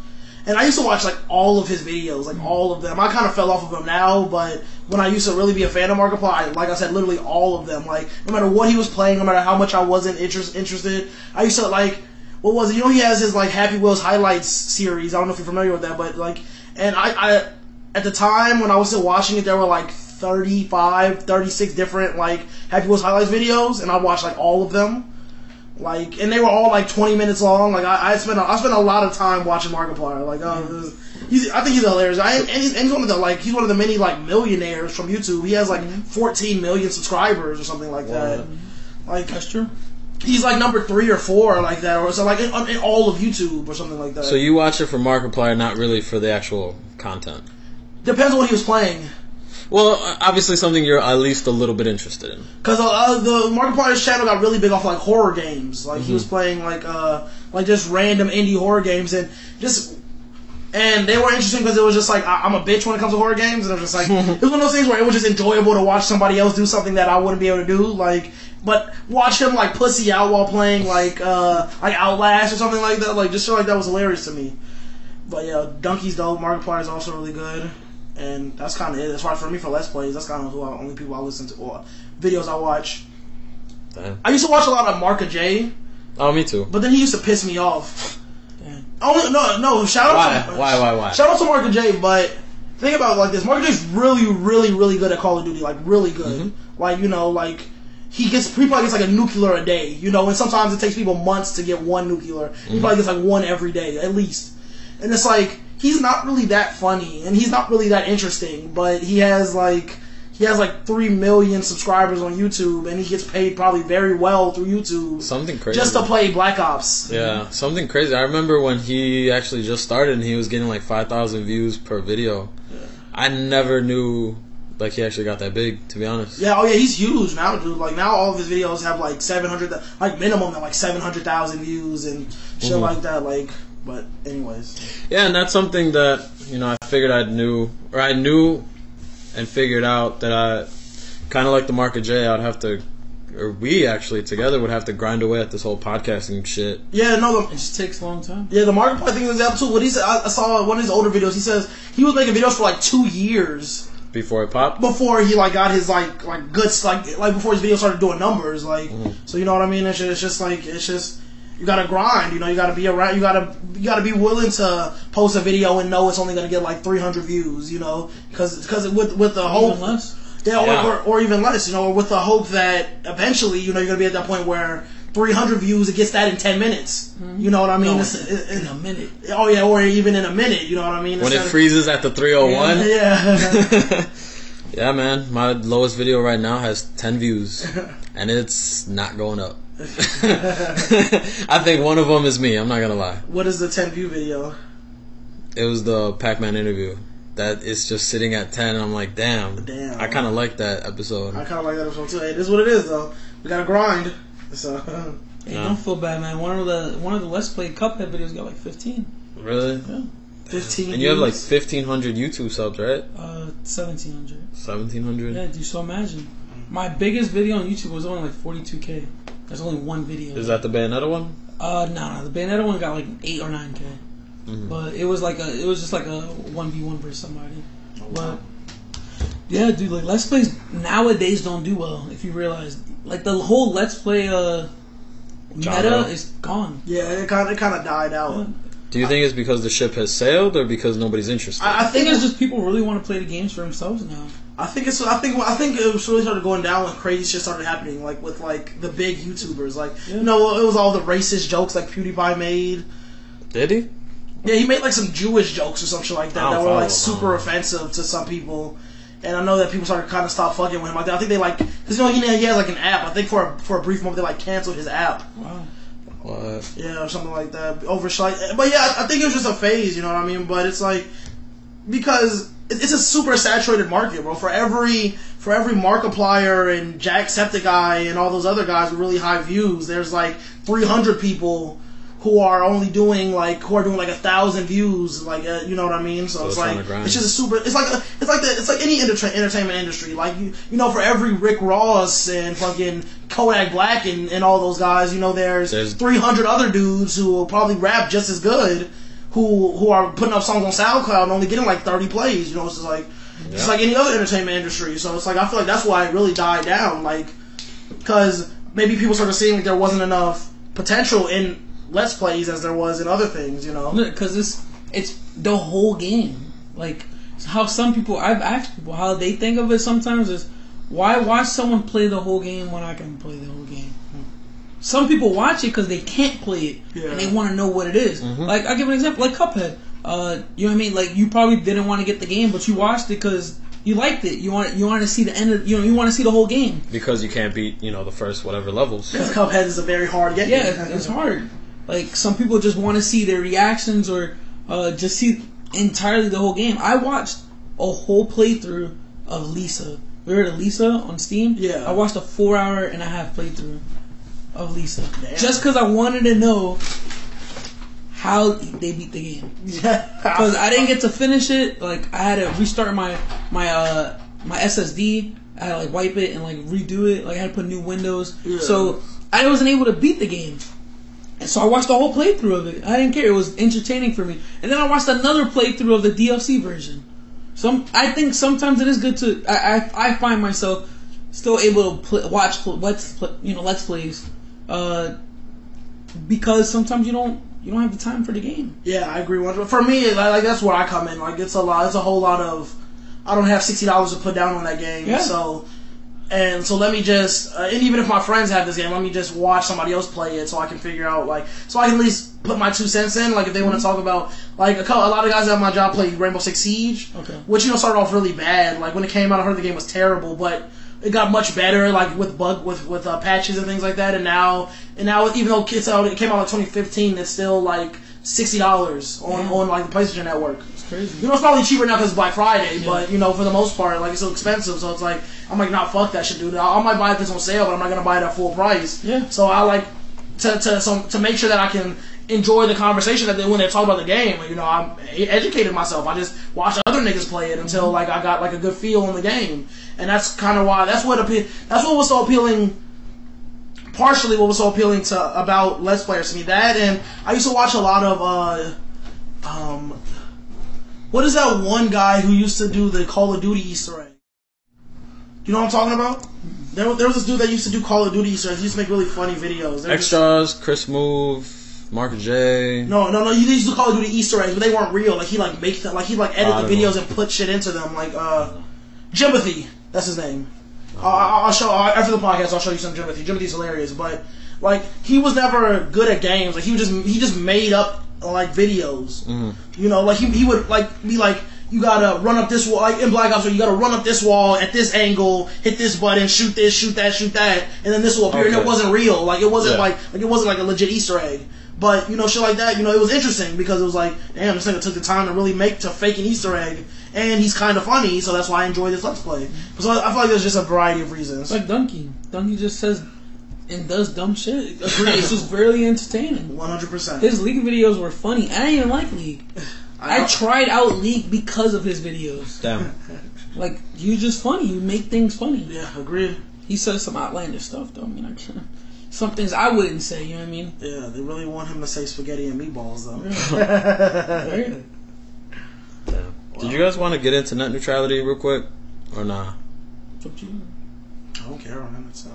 and I used to watch like all of his videos, like all of them. I kind of fell off of him now, but when I used to really be a fan of Markiplier, I, like I said, literally all of them. Like no matter what he was playing, no matter how much I wasn't interest, interested, I used to like. What was it? You know, he has his like Happy Wheels highlights series. I don't know if you're familiar with that, but like, and I, I at the time when I was still watching it, there were like 35, 36 different like Happy Wheels highlights videos, and I watched like all of them. Like, and they were all like 20 minutes long. Like, I, I spent a, I spent a lot of time watching Markiplier. Like, this- he's, I think he's hilarious. I, and, he's, and he's one of the like he's one of the many like millionaires from YouTube. He has like mm-hmm. 14 million subscribers or something like that. Like, that's true. He's like number three or four like that, or so like in, in all of YouTube or something like that. So you watch it for Markiplier, not really for the actual content. depends on what he was playing. Well, obviously something you're at least a little bit interested in. Because uh, uh, the Markiplier's channel got really big off like horror games. Like he was playing like uh like just random indie horror games and just and they were interesting because it was just like I, I'm a bitch when it comes to horror games and I was just like <laughs> it was one of those things where it was just enjoyable to watch somebody else do something that I wouldn't be able to do. Like but watch him like pussy out while playing like uh like Outlast or something like that. Like just feel like that was hilarious to me. But yeah, Dunkey's dope. Markiplier is also really good. And that's kind of it. As far as for me for Let's Plays, that's kind of who I, only people I listen to, or videos I watch. Damn. I used to watch a lot of Marka J, Oh, me too. but then he used to piss me off. Damn. Oh no, no! Shout out Why? to Why? Why? Why? shout out to Marka J. But think about it like this: Marka J's really, really, really good at Call of Duty. Like really good. Like you know, like he gets he probably gets like a nuclear a day. You know, and sometimes it takes people months to get one nuclear. He mm-hmm. probably gets like one every day at least. And it's like he's not really that funny, and he's not really that interesting. But he has like he has like three million subscribers on YouTube, and he gets paid probably very well through YouTube Something crazy. just to play Black Ops. Yeah, something crazy. I remember when he actually just started and he was getting like 5,000 views per video. I never knew like he actually got that big, to be honest. Yeah, oh yeah, he's huge now, dude. Like now, all of his videos have like seven hundred, like minimum, like seven hundred thousand views and shit Mhm. like that. Like, but anyways, Yeah, and that's something that, you know, I figured I knew, or I knew and figured out that I, kind of like the Mark of J, I'd have to, or we actually together would have to grind away at this whole podcasting shit. yeah, no, It just takes a long time. yeah, the Markiplier thing is example too. What he said, I, I saw one of his older videos. He says he was making videos for like two years Before it popped? before he like got his like like good like like before his video started doing numbers. Like, mm-hmm. so you know what I mean? It's just, it's just like it's just. You gotta grind, you know. You gotta be around. You gotta, you gotta be willing to post a video and know it's only gonna get like 300 views, you know, because because with with the whole Even less. Yeah, or, Yeah. Or, or even less, you know, or with the hope that eventually, you know, you're gonna be at that point where 300 views, it gets that in 10 minutes. Mm-hmm. You know what I mean? No, It's- it- in a minute. oh yeah, or even in a minute. You know what I mean? When it Instead of- freezes at the 301? Yeah. <laughs> yeah, man. My lowest video right now has 10 views, <laughs> and it's not going up. <laughs> I think one of them is me. I'm not gonna lie. what is the 10 view video? It was the Pac-Man interview. That is just sitting at 10, and I'm like, damn. Damn. I kind of like that episode. I kind of like that episode too. Hey, it is what it is though. We gotta grind. So <laughs> Hey, Yeah. don't feel bad, man. One of the one of the Let's Play Cuphead videos got like 15. Really? Yeah. 15. And you have like 1,500 YouTube subs, right? Uh, 1700. 1,700. Yeah, dude. So imagine, my biggest video on YouTube was only like 42k. There's only one video. Is that the Bayonetta one? Uh, no, no. The Bayonetta one got like eight or nine k. Mhm. But it was like a, it was just like a one v one versus somebody. But yeah, dude, like let's plays nowadays don't do well. If you realize, like the whole let's play uh meta Genre. is gone. Yeah, it kind of it kind of died out. Do you think it's because the ship has sailed or because nobody's interested? I, I I think think it's just people really want to play the games for themselves now. I think it's I think I think it was really started going down when crazy shit started happening, like with like the big YouTubers, like Yeah. you know it was all the racist jokes like PewDiePie made. Did he? Yeah, he made like some Jewish jokes or some shit like that I that don't were like him. super offensive to some people. And I know that people started kind of stop fucking with him. I think they like because you know he, he has like an app. I think for a, for a brief moment they like canceled his app. Wow. What? Yeah, or something like that. Over like, but yeah, I I think it was just a phase. You know what I mean? But it's like because it's a super saturated market, bro. For every for every Markiplier and Jacksepticeye and all those other guys with really high views, there's like 300 people who are only doing like who are doing like a thousand views, like uh, you know what I mean. So, So it's like it's just a super. It's like a, it's like the, it's like any enter- entertainment industry. Like you you know for every Rick Ross and fucking Kodak Black and, and all those guys, you know there's, There's- 300 other dudes who will probably rap just as good. Who, who are putting up songs on SoundCloud and only getting like 30 plays, you know, it's just like, it's like any other entertainment industry. So it's like, I feel like that's why it really died down. Like, because maybe people started seeing like there wasn't enough potential in Let's Plays as there was in other things, you know? Because it's it's the whole game. Like how some people I've asked people how they think of it sometimes is why watch someone play the whole game when I can play the whole game. Some people watch it because they can't play it Yeah. and they want to know what it is. Like I give an example, like Cuphead. Uh, you know what I mean? Like you probably didn't want to get the game, but you watched it because you liked it. You want you want to see the end of you know you want to see the whole game. Because you can't beat, you know, the first whatever levels. Because Cuphead is a very hard game. Yeah, it's hard. Like some people just want to see their reactions or uh, just see entirely the whole game. I watched a whole playthrough of Lisa. We heard of Lisa on Steam. Yeah. I watched a four hour and a half playthrough of Lisa Damn. just because I wanted to know how they beat the game. <laughs> Yeah. Because I didn't get to finish it. Like I had to restart my my uh my SSD. I had to like wipe it and like redo it. Like I had to put new windows. Yeah. So I wasn't able to beat the game. And so I watched the whole playthrough of it. I didn't care. It was entertaining for me. And then I watched another playthrough of the DLC version. Some I think sometimes it is good to. I I, I find myself still able to pl- watch let's pl- you know let's plays, uh, because sometimes you don't you don't have the time for the game. Yeah, I agree. For me, like, like that's where I come in. Like it's a lot. It's a whole lot of. I don't have sixty dollars to put down on that game. Yeah. So, and so let me just. Uh, and even if my friends have this game, let me just watch somebody else play it so I can figure out like so I can at least put my two cents in. Like if they want to talk about like a, couple, a lot of guys at my job play Rainbow Six Siege. Okay. Which you know started off really bad. Like when it came out, I heard the game was terrible, but. It got much better, like with bug with with uh, patches and things like that, and now and now even though it's out, it came out in 2015. It's still like sixty dollars on, Yeah. on like the PlayStation Network. Crazy. You know, it's probably cheaper now because it's Black Friday, but you know, for the most part, like it's so expensive. So it's like I'm like, nah, fuck that shit, dude. I, I might buy it if it's on sale, but I'm not gonna buy it at full price. Yeah. So I like to to so, to make sure that I can enjoy the conversation that they, when they talk about the game. You know, I'm educated myself. I just watched other niggas play it until like I got like a good feel on the game, and that's kind of why that's what appe- that's what was so appealing partially what was so appealing to about Let's Players to me. That and I used to watch a lot of uh um what is that one guy who used to do the Call of Duty Easter egg? Do you know what I'm talking about? There, there was this dude that used to do Call of Duty Easter eggs. He used to make really funny videos. Extras, Chris Move, Mark J. No, no, no. You used to Call of Duty Easter eggs, but they weren't real. Like he like make them, like he like edit the videos know. and put shit into them. Like uh, Jimothy, that's his name. Uh, I'll show after the podcast. I'll show you some Jimothy. Jimothy's hilarious, but like he was never good at games. Like he just he just made up like videos. Mm-hmm. You know, like he he would like be like. You gotta run up this wall, like in Black Ops, where you gotta run up this wall at this angle, hit this button, shoot this, shoot that, shoot that, and then this will appear. And it wasn't real, like it wasn't Yeah. like like it wasn't like a legit Easter egg. But you know, shit like that, you know, it was interesting because it was like, damn, this nigga took the time to really make to fake an Easter egg, and he's kind of funny, so that's why I enjoy this Let's Play. So I I feel like there's just a variety of reasons. Like Dunkey. Dunkey just says and does dumb shit. It's just really entertaining. One hundred percent. His League videos were funny. I didn't even like League. I tried out League because of his videos. Damn. <laughs> Like, he was just funny. You make things funny. Yeah, agreed. He says some outlandish stuff, though. I mean, I can't. some things I wouldn't say. You know what I mean? Yeah, they really want him to say spaghetti and meatballs though. <laughs> Right? Did you guys want to get into net neutrality real quick, or nah? It's up to you. I don't care, man. It's, uh,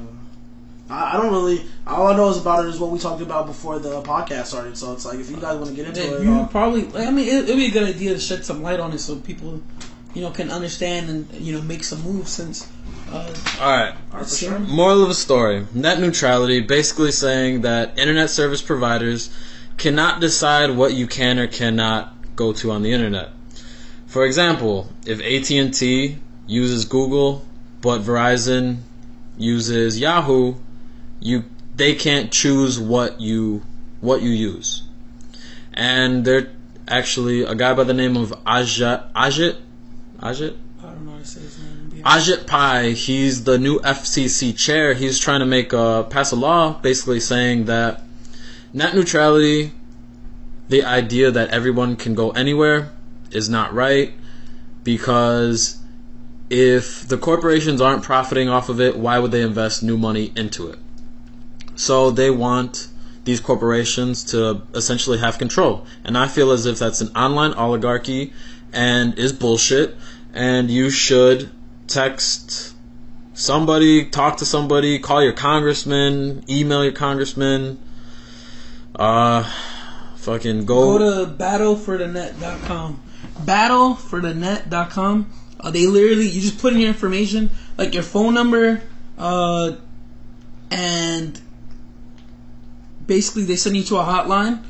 I, I don't really. All I know is about it is what we talked about before the podcast started. So it's like if you guys want to get into Yeah, it, you uh, probably. Like, I mean, it, it'd be a good idea to shed some light on it so people, you know, can understand and you know make some moves. Since uh, All right. sure. Moral of the story: net neutrality, basically saying that internet service providers cannot decide what you can or cannot go to on the internet. For example, if AT&T uses Google but Verizon uses Yahoo, you they can't choose what you what you use. And they're actually a guy by the name of Ajit Ajit Ajit I don't know how to say his name. to Ajit Pai, he's the new FCC chair. He's trying to make a pass a law, basically saying that net neutrality, the idea that everyone can go anywhere, is not right because if the corporations aren't profiting off of it, why would they invest new money into it? So they want these corporations to essentially have control. And I feel as if that's an online oligarchy and is bullshit. And you should text somebody, talk to somebody, call your congressman, email your congressman. Uh, fucking go. Go to battleforthenet.com. Battleforthenet.com. Uh, they literally, you just put in your information, like your phone number, uh, and basically they send you to a hotline,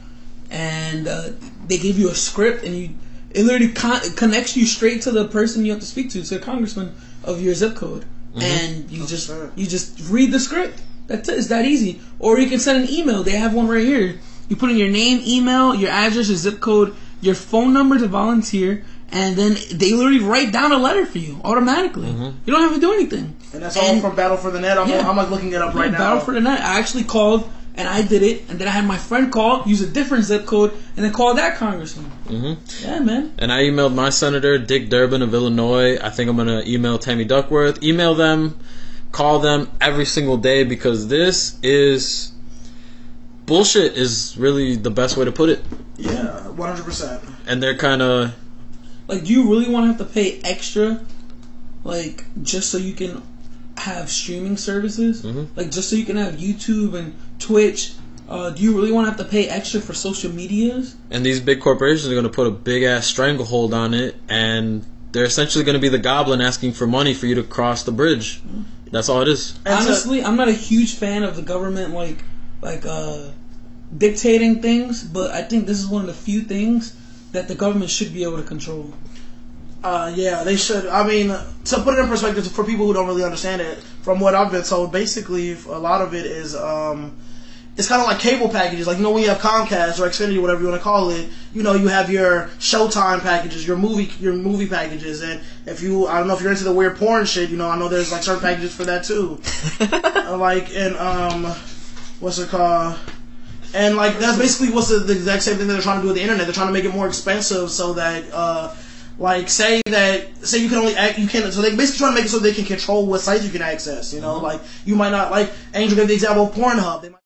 and uh, they give you a script, and you it literally con- connects you straight to the person you have to speak to, to the congressman of your zip code, and you just sure. you just read the script. That's it. It's that easy. Or you can send an email. They have one right here. You put in your name, email, your address, your zip code, your phone number to volunteer, and then they literally write down a letter for you automatically. You don't have to do anything. and that's all And- from Battle for the Net. I'm, Yeah. I'm like looking it up right Yeah, now. Battle for the Net. I actually called and I did it, and then I had my friend call, use a different zip code, and then call that congressman. hmm Yeah, man. And I emailed my senator, Dick Durbin of Illinois. I think I'm going to email Tammy Duckworth. Email them, call them every single day because this is bullshit, is really the best way to put it. yeah, 100. percent And they're kind of. Like, do you really want to have to pay extra, like, just so you can have streaming services? Mhm. Like, just so you can have YouTube and Twitch? Uh, do you really want to have to pay extra for social medias? And these big corporations are going to put a big ass stranglehold on it, and they're essentially going to be the goblin asking for money for you to cross the bridge. That's all it is. And so- Honestly, I'm not a huge fan of the government like like uh dictating things, but I think this is one of the few things that the government should be able to control. Uh, yeah, they should. I mean, to put it in perspective for people who don't really understand it, from what I've been told, basically a lot of it is um, it's kind of like cable packages. Like you know, when you have Comcast or Xfinity, whatever you want to call it, you know, you have your Showtime packages, your movie, your movie packages, and if you, I don't know if you're into the weird porn shit, you know, I know there's like certain packages for that too. <laughs> Uh, like and um, what's it called? And like that's basically what's the, the exact same thing that they're trying to do with the internet. They're trying to make it more expensive so that uh, like say that say you can only act, you can so they basically trying to make it so they can control what sites you can access. You know, like you might not like Angel gave the example of Pornhub. They might,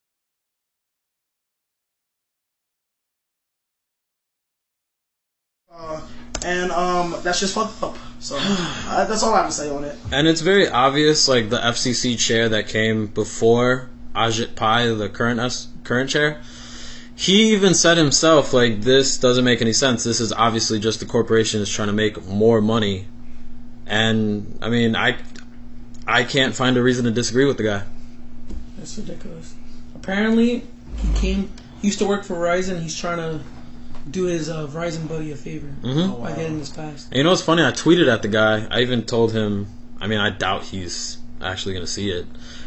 and um, that's just fucked up. So <sighs> uh, that's all I have to say on it. And it's very obvious, like the FCC chair that came before Ajit Pai, the current S- current chair. He even said himself, like, this doesn't make any sense. This is obviously just the corporation is trying to make more money. And I mean, I, I can't find a reason to disagree with the guy. That's ridiculous. Apparently, he came. He used to work for Verizon. He's trying to do his uh, Verizon buddy a favor Mhm. by getting this passed. And you know what's funny? I tweeted at the guy. I even told him. I mean, I doubt he's actually gonna see it,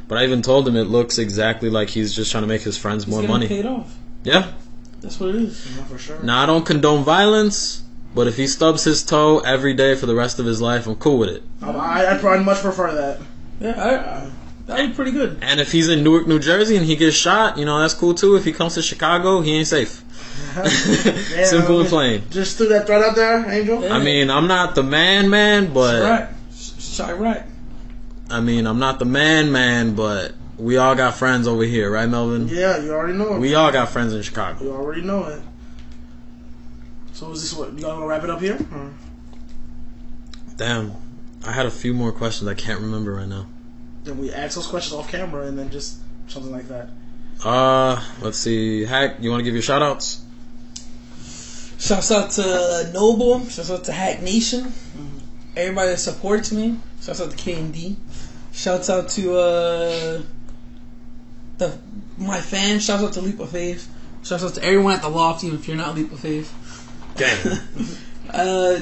but I even told him it looks exactly like he's just trying to make his friends He's more money. paid off. Yeah. That's what it is. Yeah, for sure. Now I don't condone violence, but if he stubs his toe every day for the rest of his life, I'm cool with it. Um, I, I'd probably much prefer that. Yeah, I, I, that'd be pretty good. And if he's in Newark, New Jersey, and he gets shot, you know that's cool too. If he comes to Chicago, he ain't safe. <laughs> Yeah, Simple and plain. Just threw that threat out there, Angel. Yeah. I mean, I'm not the man, man, but right. Shy right. I mean, I'm not the man, man, but we all got friends over here, right, Melvin? Yeah, you already know it. We all got friends in Chicago. you already know it. So is this what you gonna wrap it up here? Or? Damn, I had a few more questions I can't remember right now. Then we ask those questions off camera and then just something like that. Uh, let's see. Hack, you want to give your shout outs? Shouts out to Noble. Shouts out to Hack Nation. Everybody that supports me. Shouts out to KMD. Shouts out to uh, the my fans. Shouts out to Leap of Faith. Shouts out to everyone at the loft, even if you're not Leap of Faith. Gang. <laughs> Uh,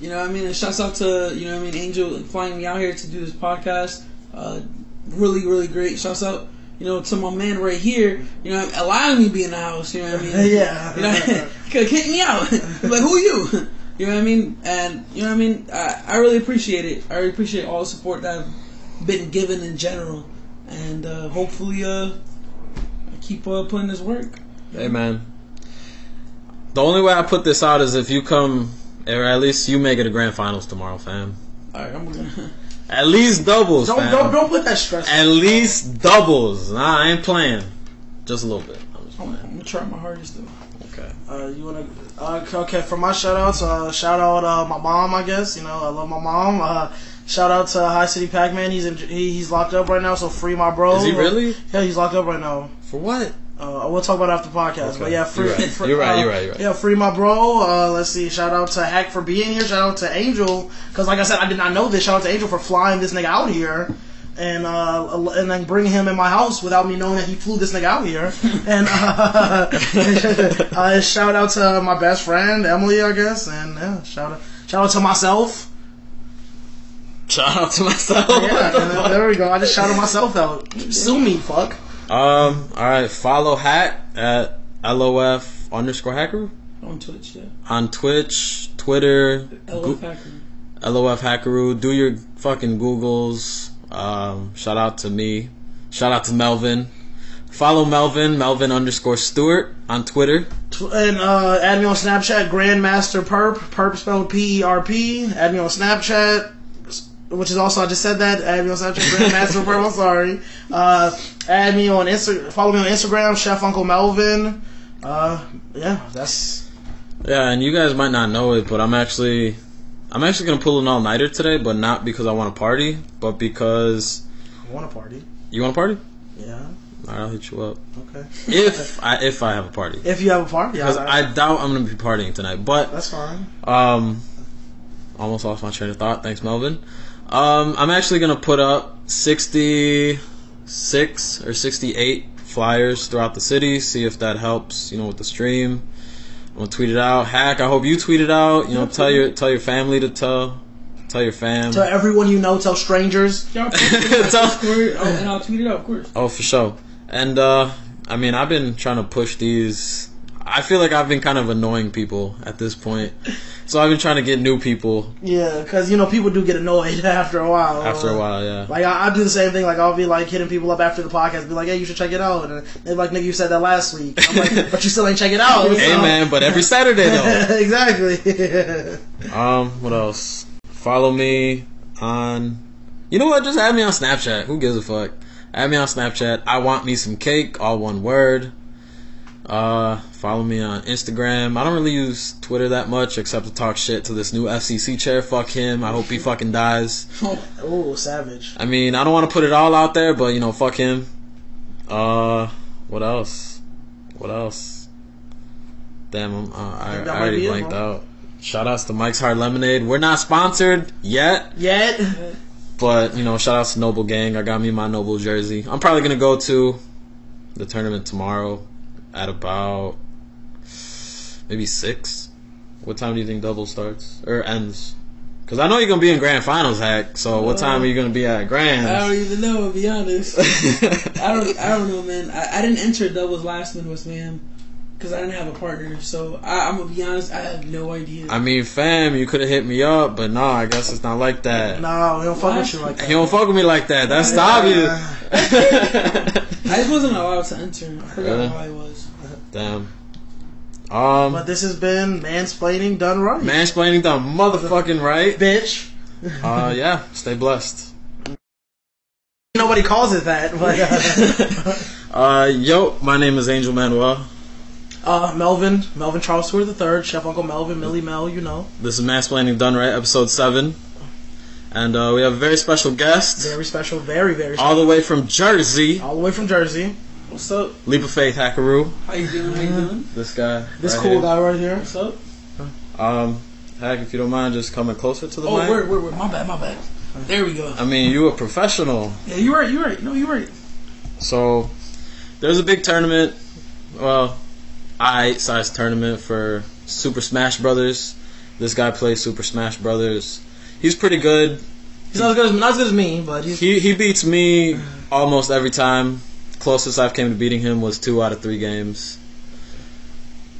you know, what I mean, and shouts out to you know, what I mean, Angel flying me out here to do this podcast. Uh, really, really great. Shouts out, you know, to my man right here. You know, allowing me to be in the house. You know what I mean? <laughs> Yeah. <laughs> You know, <laughs> could kick me out. like, who you? You know what I mean? And you know what I mean? I, I really appreciate it. I really appreciate all the support that I've been given in general, and uh, hopefully, uh, I keep uh, putting this work. hey, man. The only way I put this out is if you come, or at least you make it a grand finals tomorrow, fam. All right, I'm gonna. At least doubles, Don't fam. don't don't put that stress. At least doubles. Nah, I ain't playing. Just a little bit. I'm just I'm. I'm gonna try my hardest though. Okay. Uh, you wanna? Uh, okay, for my shout outs, uh, shout out uh, my mom. I guess you know I love my mom. Uh, shout out to High City Pac Man. He's in, he, he's locked up right now, so free my bro. Is he really? Yeah, he's locked up right now. For what? Uh, we'll talk about it after the podcast. Okay. But yeah, free. You're right. free- You're right, uh, you're right, you're right. Yeah, free my bro. Uh, let's see. Shout out to Hack for being here. Shout out to Angel because, like I said, I did not know this. Shout out to Angel for flying this nigga out here. And uh, and then bringing him in my house without me knowing that he flew this nigga out here. <laughs> And uh, <laughs> uh, shout out to my best friend Emily, I guess. And yeah, shout out shout out to myself. Shout out to myself. Yeah, there we go. I just shouted myself out. <laughs> Sue me, fuck. Um. All right. Follow Hack at lof underscore hacker On Twitch, yeah. on Twitch, Twitter, Go- Hacker. lof. Do your fucking Googles. Um. Shout out to me. Shout out to Melvin. Follow Melvin, Melvin underscore Stewart on Twitter. And uh, add me on Snapchat, Grandmaster Perp, Perp spelled P E R P. Add me on Snapchat, which is also I just said that. Add me on Snapchat, Perp. I'm sorry. Uh, add me on Insta. Follow me on Instagram, Chef Uncle Melvin. Uh, yeah, that's Yeah, and you guys might not know it, but I'm actually, I'm actually gonna pull an all nighter today, but not because I want to party, but because I want to party. you want to party. Yeah. All right, I'll hit you up Okay. if I if I have a party. If you have a party, Because I, I doubt I'm gonna be partying tonight. But that's fine. um, almost lost my train of thought. Thanks, Melvin. Um, I'm actually gonna put up 66 or 68 flyers throughout the city. See if that helps. You know, with the stream. I'm gonna tweet it out. Hack. I hope you tweet it out. You know, tell your tell your family to tell. Tell your fam. Tell everyone you know. Tell strangers. <laughs> Y'all post it, <laughs> Tell- oh, and I'll tweet it out, of course. Oh, for sure. And uh I mean, I've been trying to push these. I feel like I've been kind of annoying people at this point, so I've been trying to get new people Yeah, because you know people do get annoyed <laughs> after a while. after a while. Yeah. Like I, I do the same thing. Like I'll be like hitting people up after the podcast, be like, "Hey, you should check it out." And they're like, "Nigga, you said that last week." I'm like, <laughs> "But you still ain't check it out." Hey so- man, but every Saturday though. <laughs> exactly. Um, what else? Follow me on. You know what? Just add me on Snapchat. Who gives a fuck? Add me on Snapchat. I want me some cake. All one word. Uh, follow me on Instagram. I don't really use Twitter that much except to talk shit to this new FCC chair. Fuck him. I hope he fucking dies. <laughs> oh, savage. I mean, I don't want to put it all out there, but you know, fuck him. Uh, what else? What else? Damn, I'm, uh, I, I already blanked out. Shout outs to Mike's Hard Lemonade. We're not sponsored yet, Yet. but you know, shout outs to Noble Gang. I got me my Noble jersey. I'm probably gonna go to the tournament tomorrow at about maybe six. What time do you think double starts or ends? Because I know you're gonna be in grand finals, hack. So what uh, time are you gonna be at grand? I don't even know, to be honest. <laughs> I don't. I don't know, man. I, I didn't enter doubles last Midwest Mayhem because I didn't have a partner. So I, I'm gonna be honest. I have no idea. I mean, fam, you could have hit me up, but nah, I guess it's not like that. No, we don't fuck with you like that. He don't fuck with me like that. That's obvious. <laughs> I just wasn't allowed to enter. I forgot Really? why I was. Damn. Um, But this has been mansplaining done right. mansplaining done motherfucking right. Bitch. Uh, yeah. Stay blessed. Nobody calls it that. But uh, <laughs> Uh, yo, my name is Angel Manuel. uh, Melvin, Melvin Charles Stewart the third, Chef Uncle Melvin, Millie Mel, you know, This is Mansplaining Done Right, episode 7. And uh, we have a very special guest, very special, very very special. all the way from Jersey, all the way from Jersey. What's up? Leap of Faith Hackaroo. How you doing? How you doing? This guy. This right cool here. guy right here. What's up? Um, Hack, if you don't mind just coming closer to the Oh, mic. word, word, word. My bad, my bad. There we go. I mean, you a professional. Yeah, you're right, You're right. No, you're right. So, there's a big tournament, well, I size tournament for Super Smash Brothers. This guy plays Super Smash Brothers. He's pretty good. He's not as good as not as good as me, but he's He he beats me almost every time. Closest I've came to beating him was two out of three games.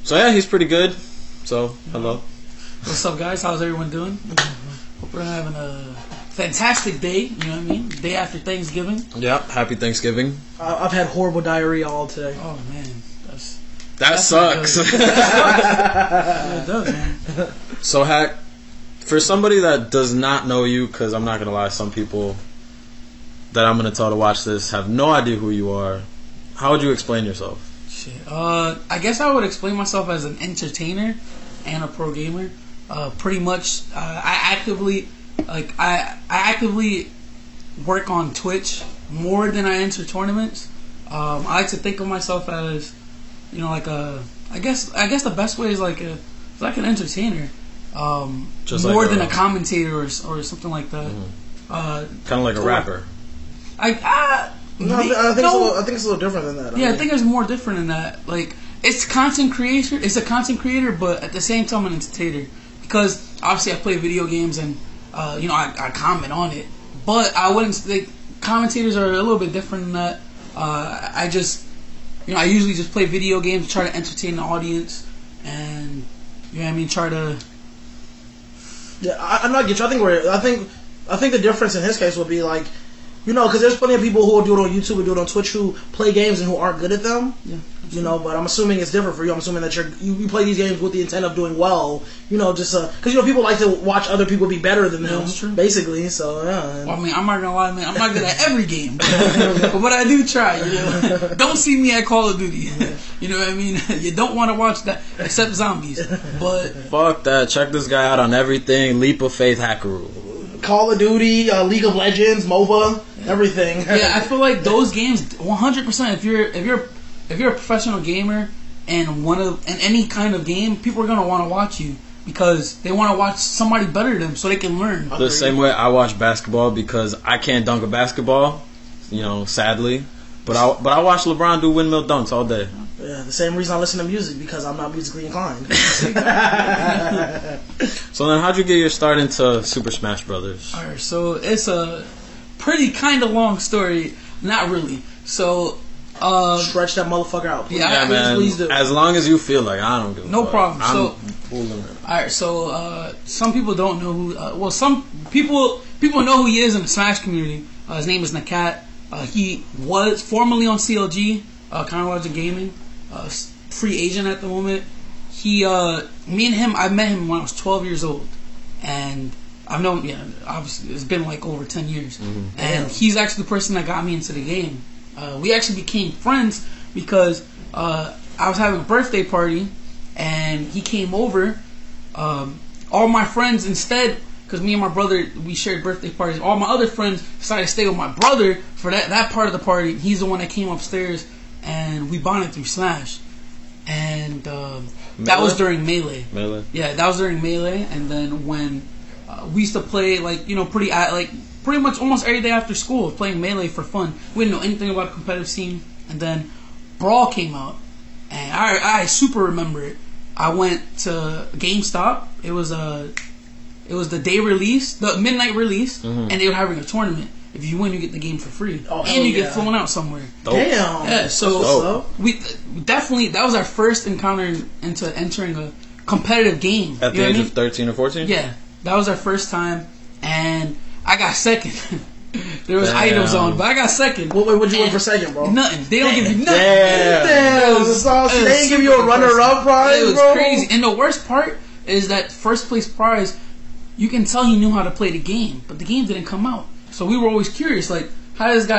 So yeah, he's pretty good. So hello. What's up, guys? How's everyone doing? Hope we're having a fantastic day. You know what I mean? Day after Thanksgiving. Yeah, happy Thanksgiving. I- I've had horrible diarrhea all today. Oh man, that's That That's not sucks. yeah, <laughs> it does, man. so hack for somebody that does not know you, because I'm not gonna lie, some people that I'm gonna tell to watch this have no idea who you are. How would you explain yourself? Shit. Uh, I guess I would explain myself as an entertainer and a pro gamer. Uh, pretty much, uh, I actively, like, I I actively work on Twitch more than I enter tournaments. Um, I like to think of myself as, you know, like a. I guess I guess the best way is like a like an entertainer, um, Just more like than a- a commentator or, or something like that. Uh, Kind of like a rapper. I ah, No, I, I think it's a little, I think it's a little different than that. Yeah, I mean, think it's more different than that. Like, it's content creator. It's a content creator, but at the same time, an entertainer. Because obviously, I play video games and uh, you know I, I comment on it. But I wouldn't. Like, commentators are a little bit different than that. Uh, I just, you know, I usually just play video games, try to entertain the audience, and you know what I mean, try to. Yeah, I, I'm not get you. I think we're. I think. I think the difference in his case would be like, you know, because there's plenty of people who will do it on YouTube and do it on Twitch who play games and who aren't good at them. Yeah. You know, but I'm assuming it's different for you. I'm assuming that you're you, you play these games with the intent of doing well. You know, just uh, because you know people like to watch other people be better than them, that's true. basically. So yeah. Well, I mean, I'm not gonna lie, man. I'm not good at every game, <laughs> but what I do try, you know. Don't see me at Call of Duty. You know what I mean? <laughs> You don't want to watch that except zombies. But Fuck that. Check this guy out on everything. Leap of Faith Hackaroo. Call of Duty, uh, League of Legends, MOBA, everything. yeah, I <laughs> feel like those games, 100. percent If you're if you're if you're a professional gamer and one of in any kind of game, people are gonna want to watch you because they want to watch somebody better than them so they can learn. The same way I watch basketball because I can't dunk a basketball, you know, sadly. But I but I watch LeBron do windmill dunks all day. Yeah, the same reason I listen to music because I'm not musically inclined. <laughs> <laughs> So then, how'd you get your start into Super Smash Brothers? Alright, so it's a pretty kind of long story. Not really. So, uh, Stretch that motherfucker out. Please. Yeah, Yeah, please, man. please do. As long as you feel like I don't give a No fuck. problem. I'm So- fooling. Alright, so uh, some people don't know who. Uh, well, some people people know who he is in the Smash community. Uh, his name is Nakat. Uh, he was formerly on CLG, uh, Counter Logic Gaming, uh, free agent at the moment. He, uh, me and him, I met him when I was 12 years old, and I've known, yeah, obviously it's been like over 10 years, and Damn. he's actually the person that got me into the game. Uh, we actually became friends because uh, I was having a birthday party, and he came over um, all my friends instead because me and my brother we shared birthday parties. All my other friends decided to stay with my brother for that, that part of the party. He's the one that came upstairs and we bonded through smash and um, that was during melee. Melee. yeah that was during melee. And then when uh, we used to play like you know pretty uh, like pretty much almost every day after school playing melee for fun. We didn't know anything about competitive scene. And then brawl came out and I, I super remember it. I went to GameStop. It was a, it was the day release, the midnight release, mm-hmm. and they were having a tournament. If you win, you get the game for free, Oh, and you yeah. get flown out somewhere. Dope. Damn. Yeah, so Dope. we definitely that was our first encounter into entering a competitive game. At the age what I of 13 or 14? yeah, that was our first time, and I got second. <laughs> there was Damn. idols on, but I got second. What, what would you win for second, bro? Nothing. They don't give you nothing. Damn. Damn, It was- was they ain't give you a runner-up prize, It was bro. crazy. And the worst part is that first place prize, you can tell he knew how to play the game, but the game didn't come out. So we were always curious, like, how did this guy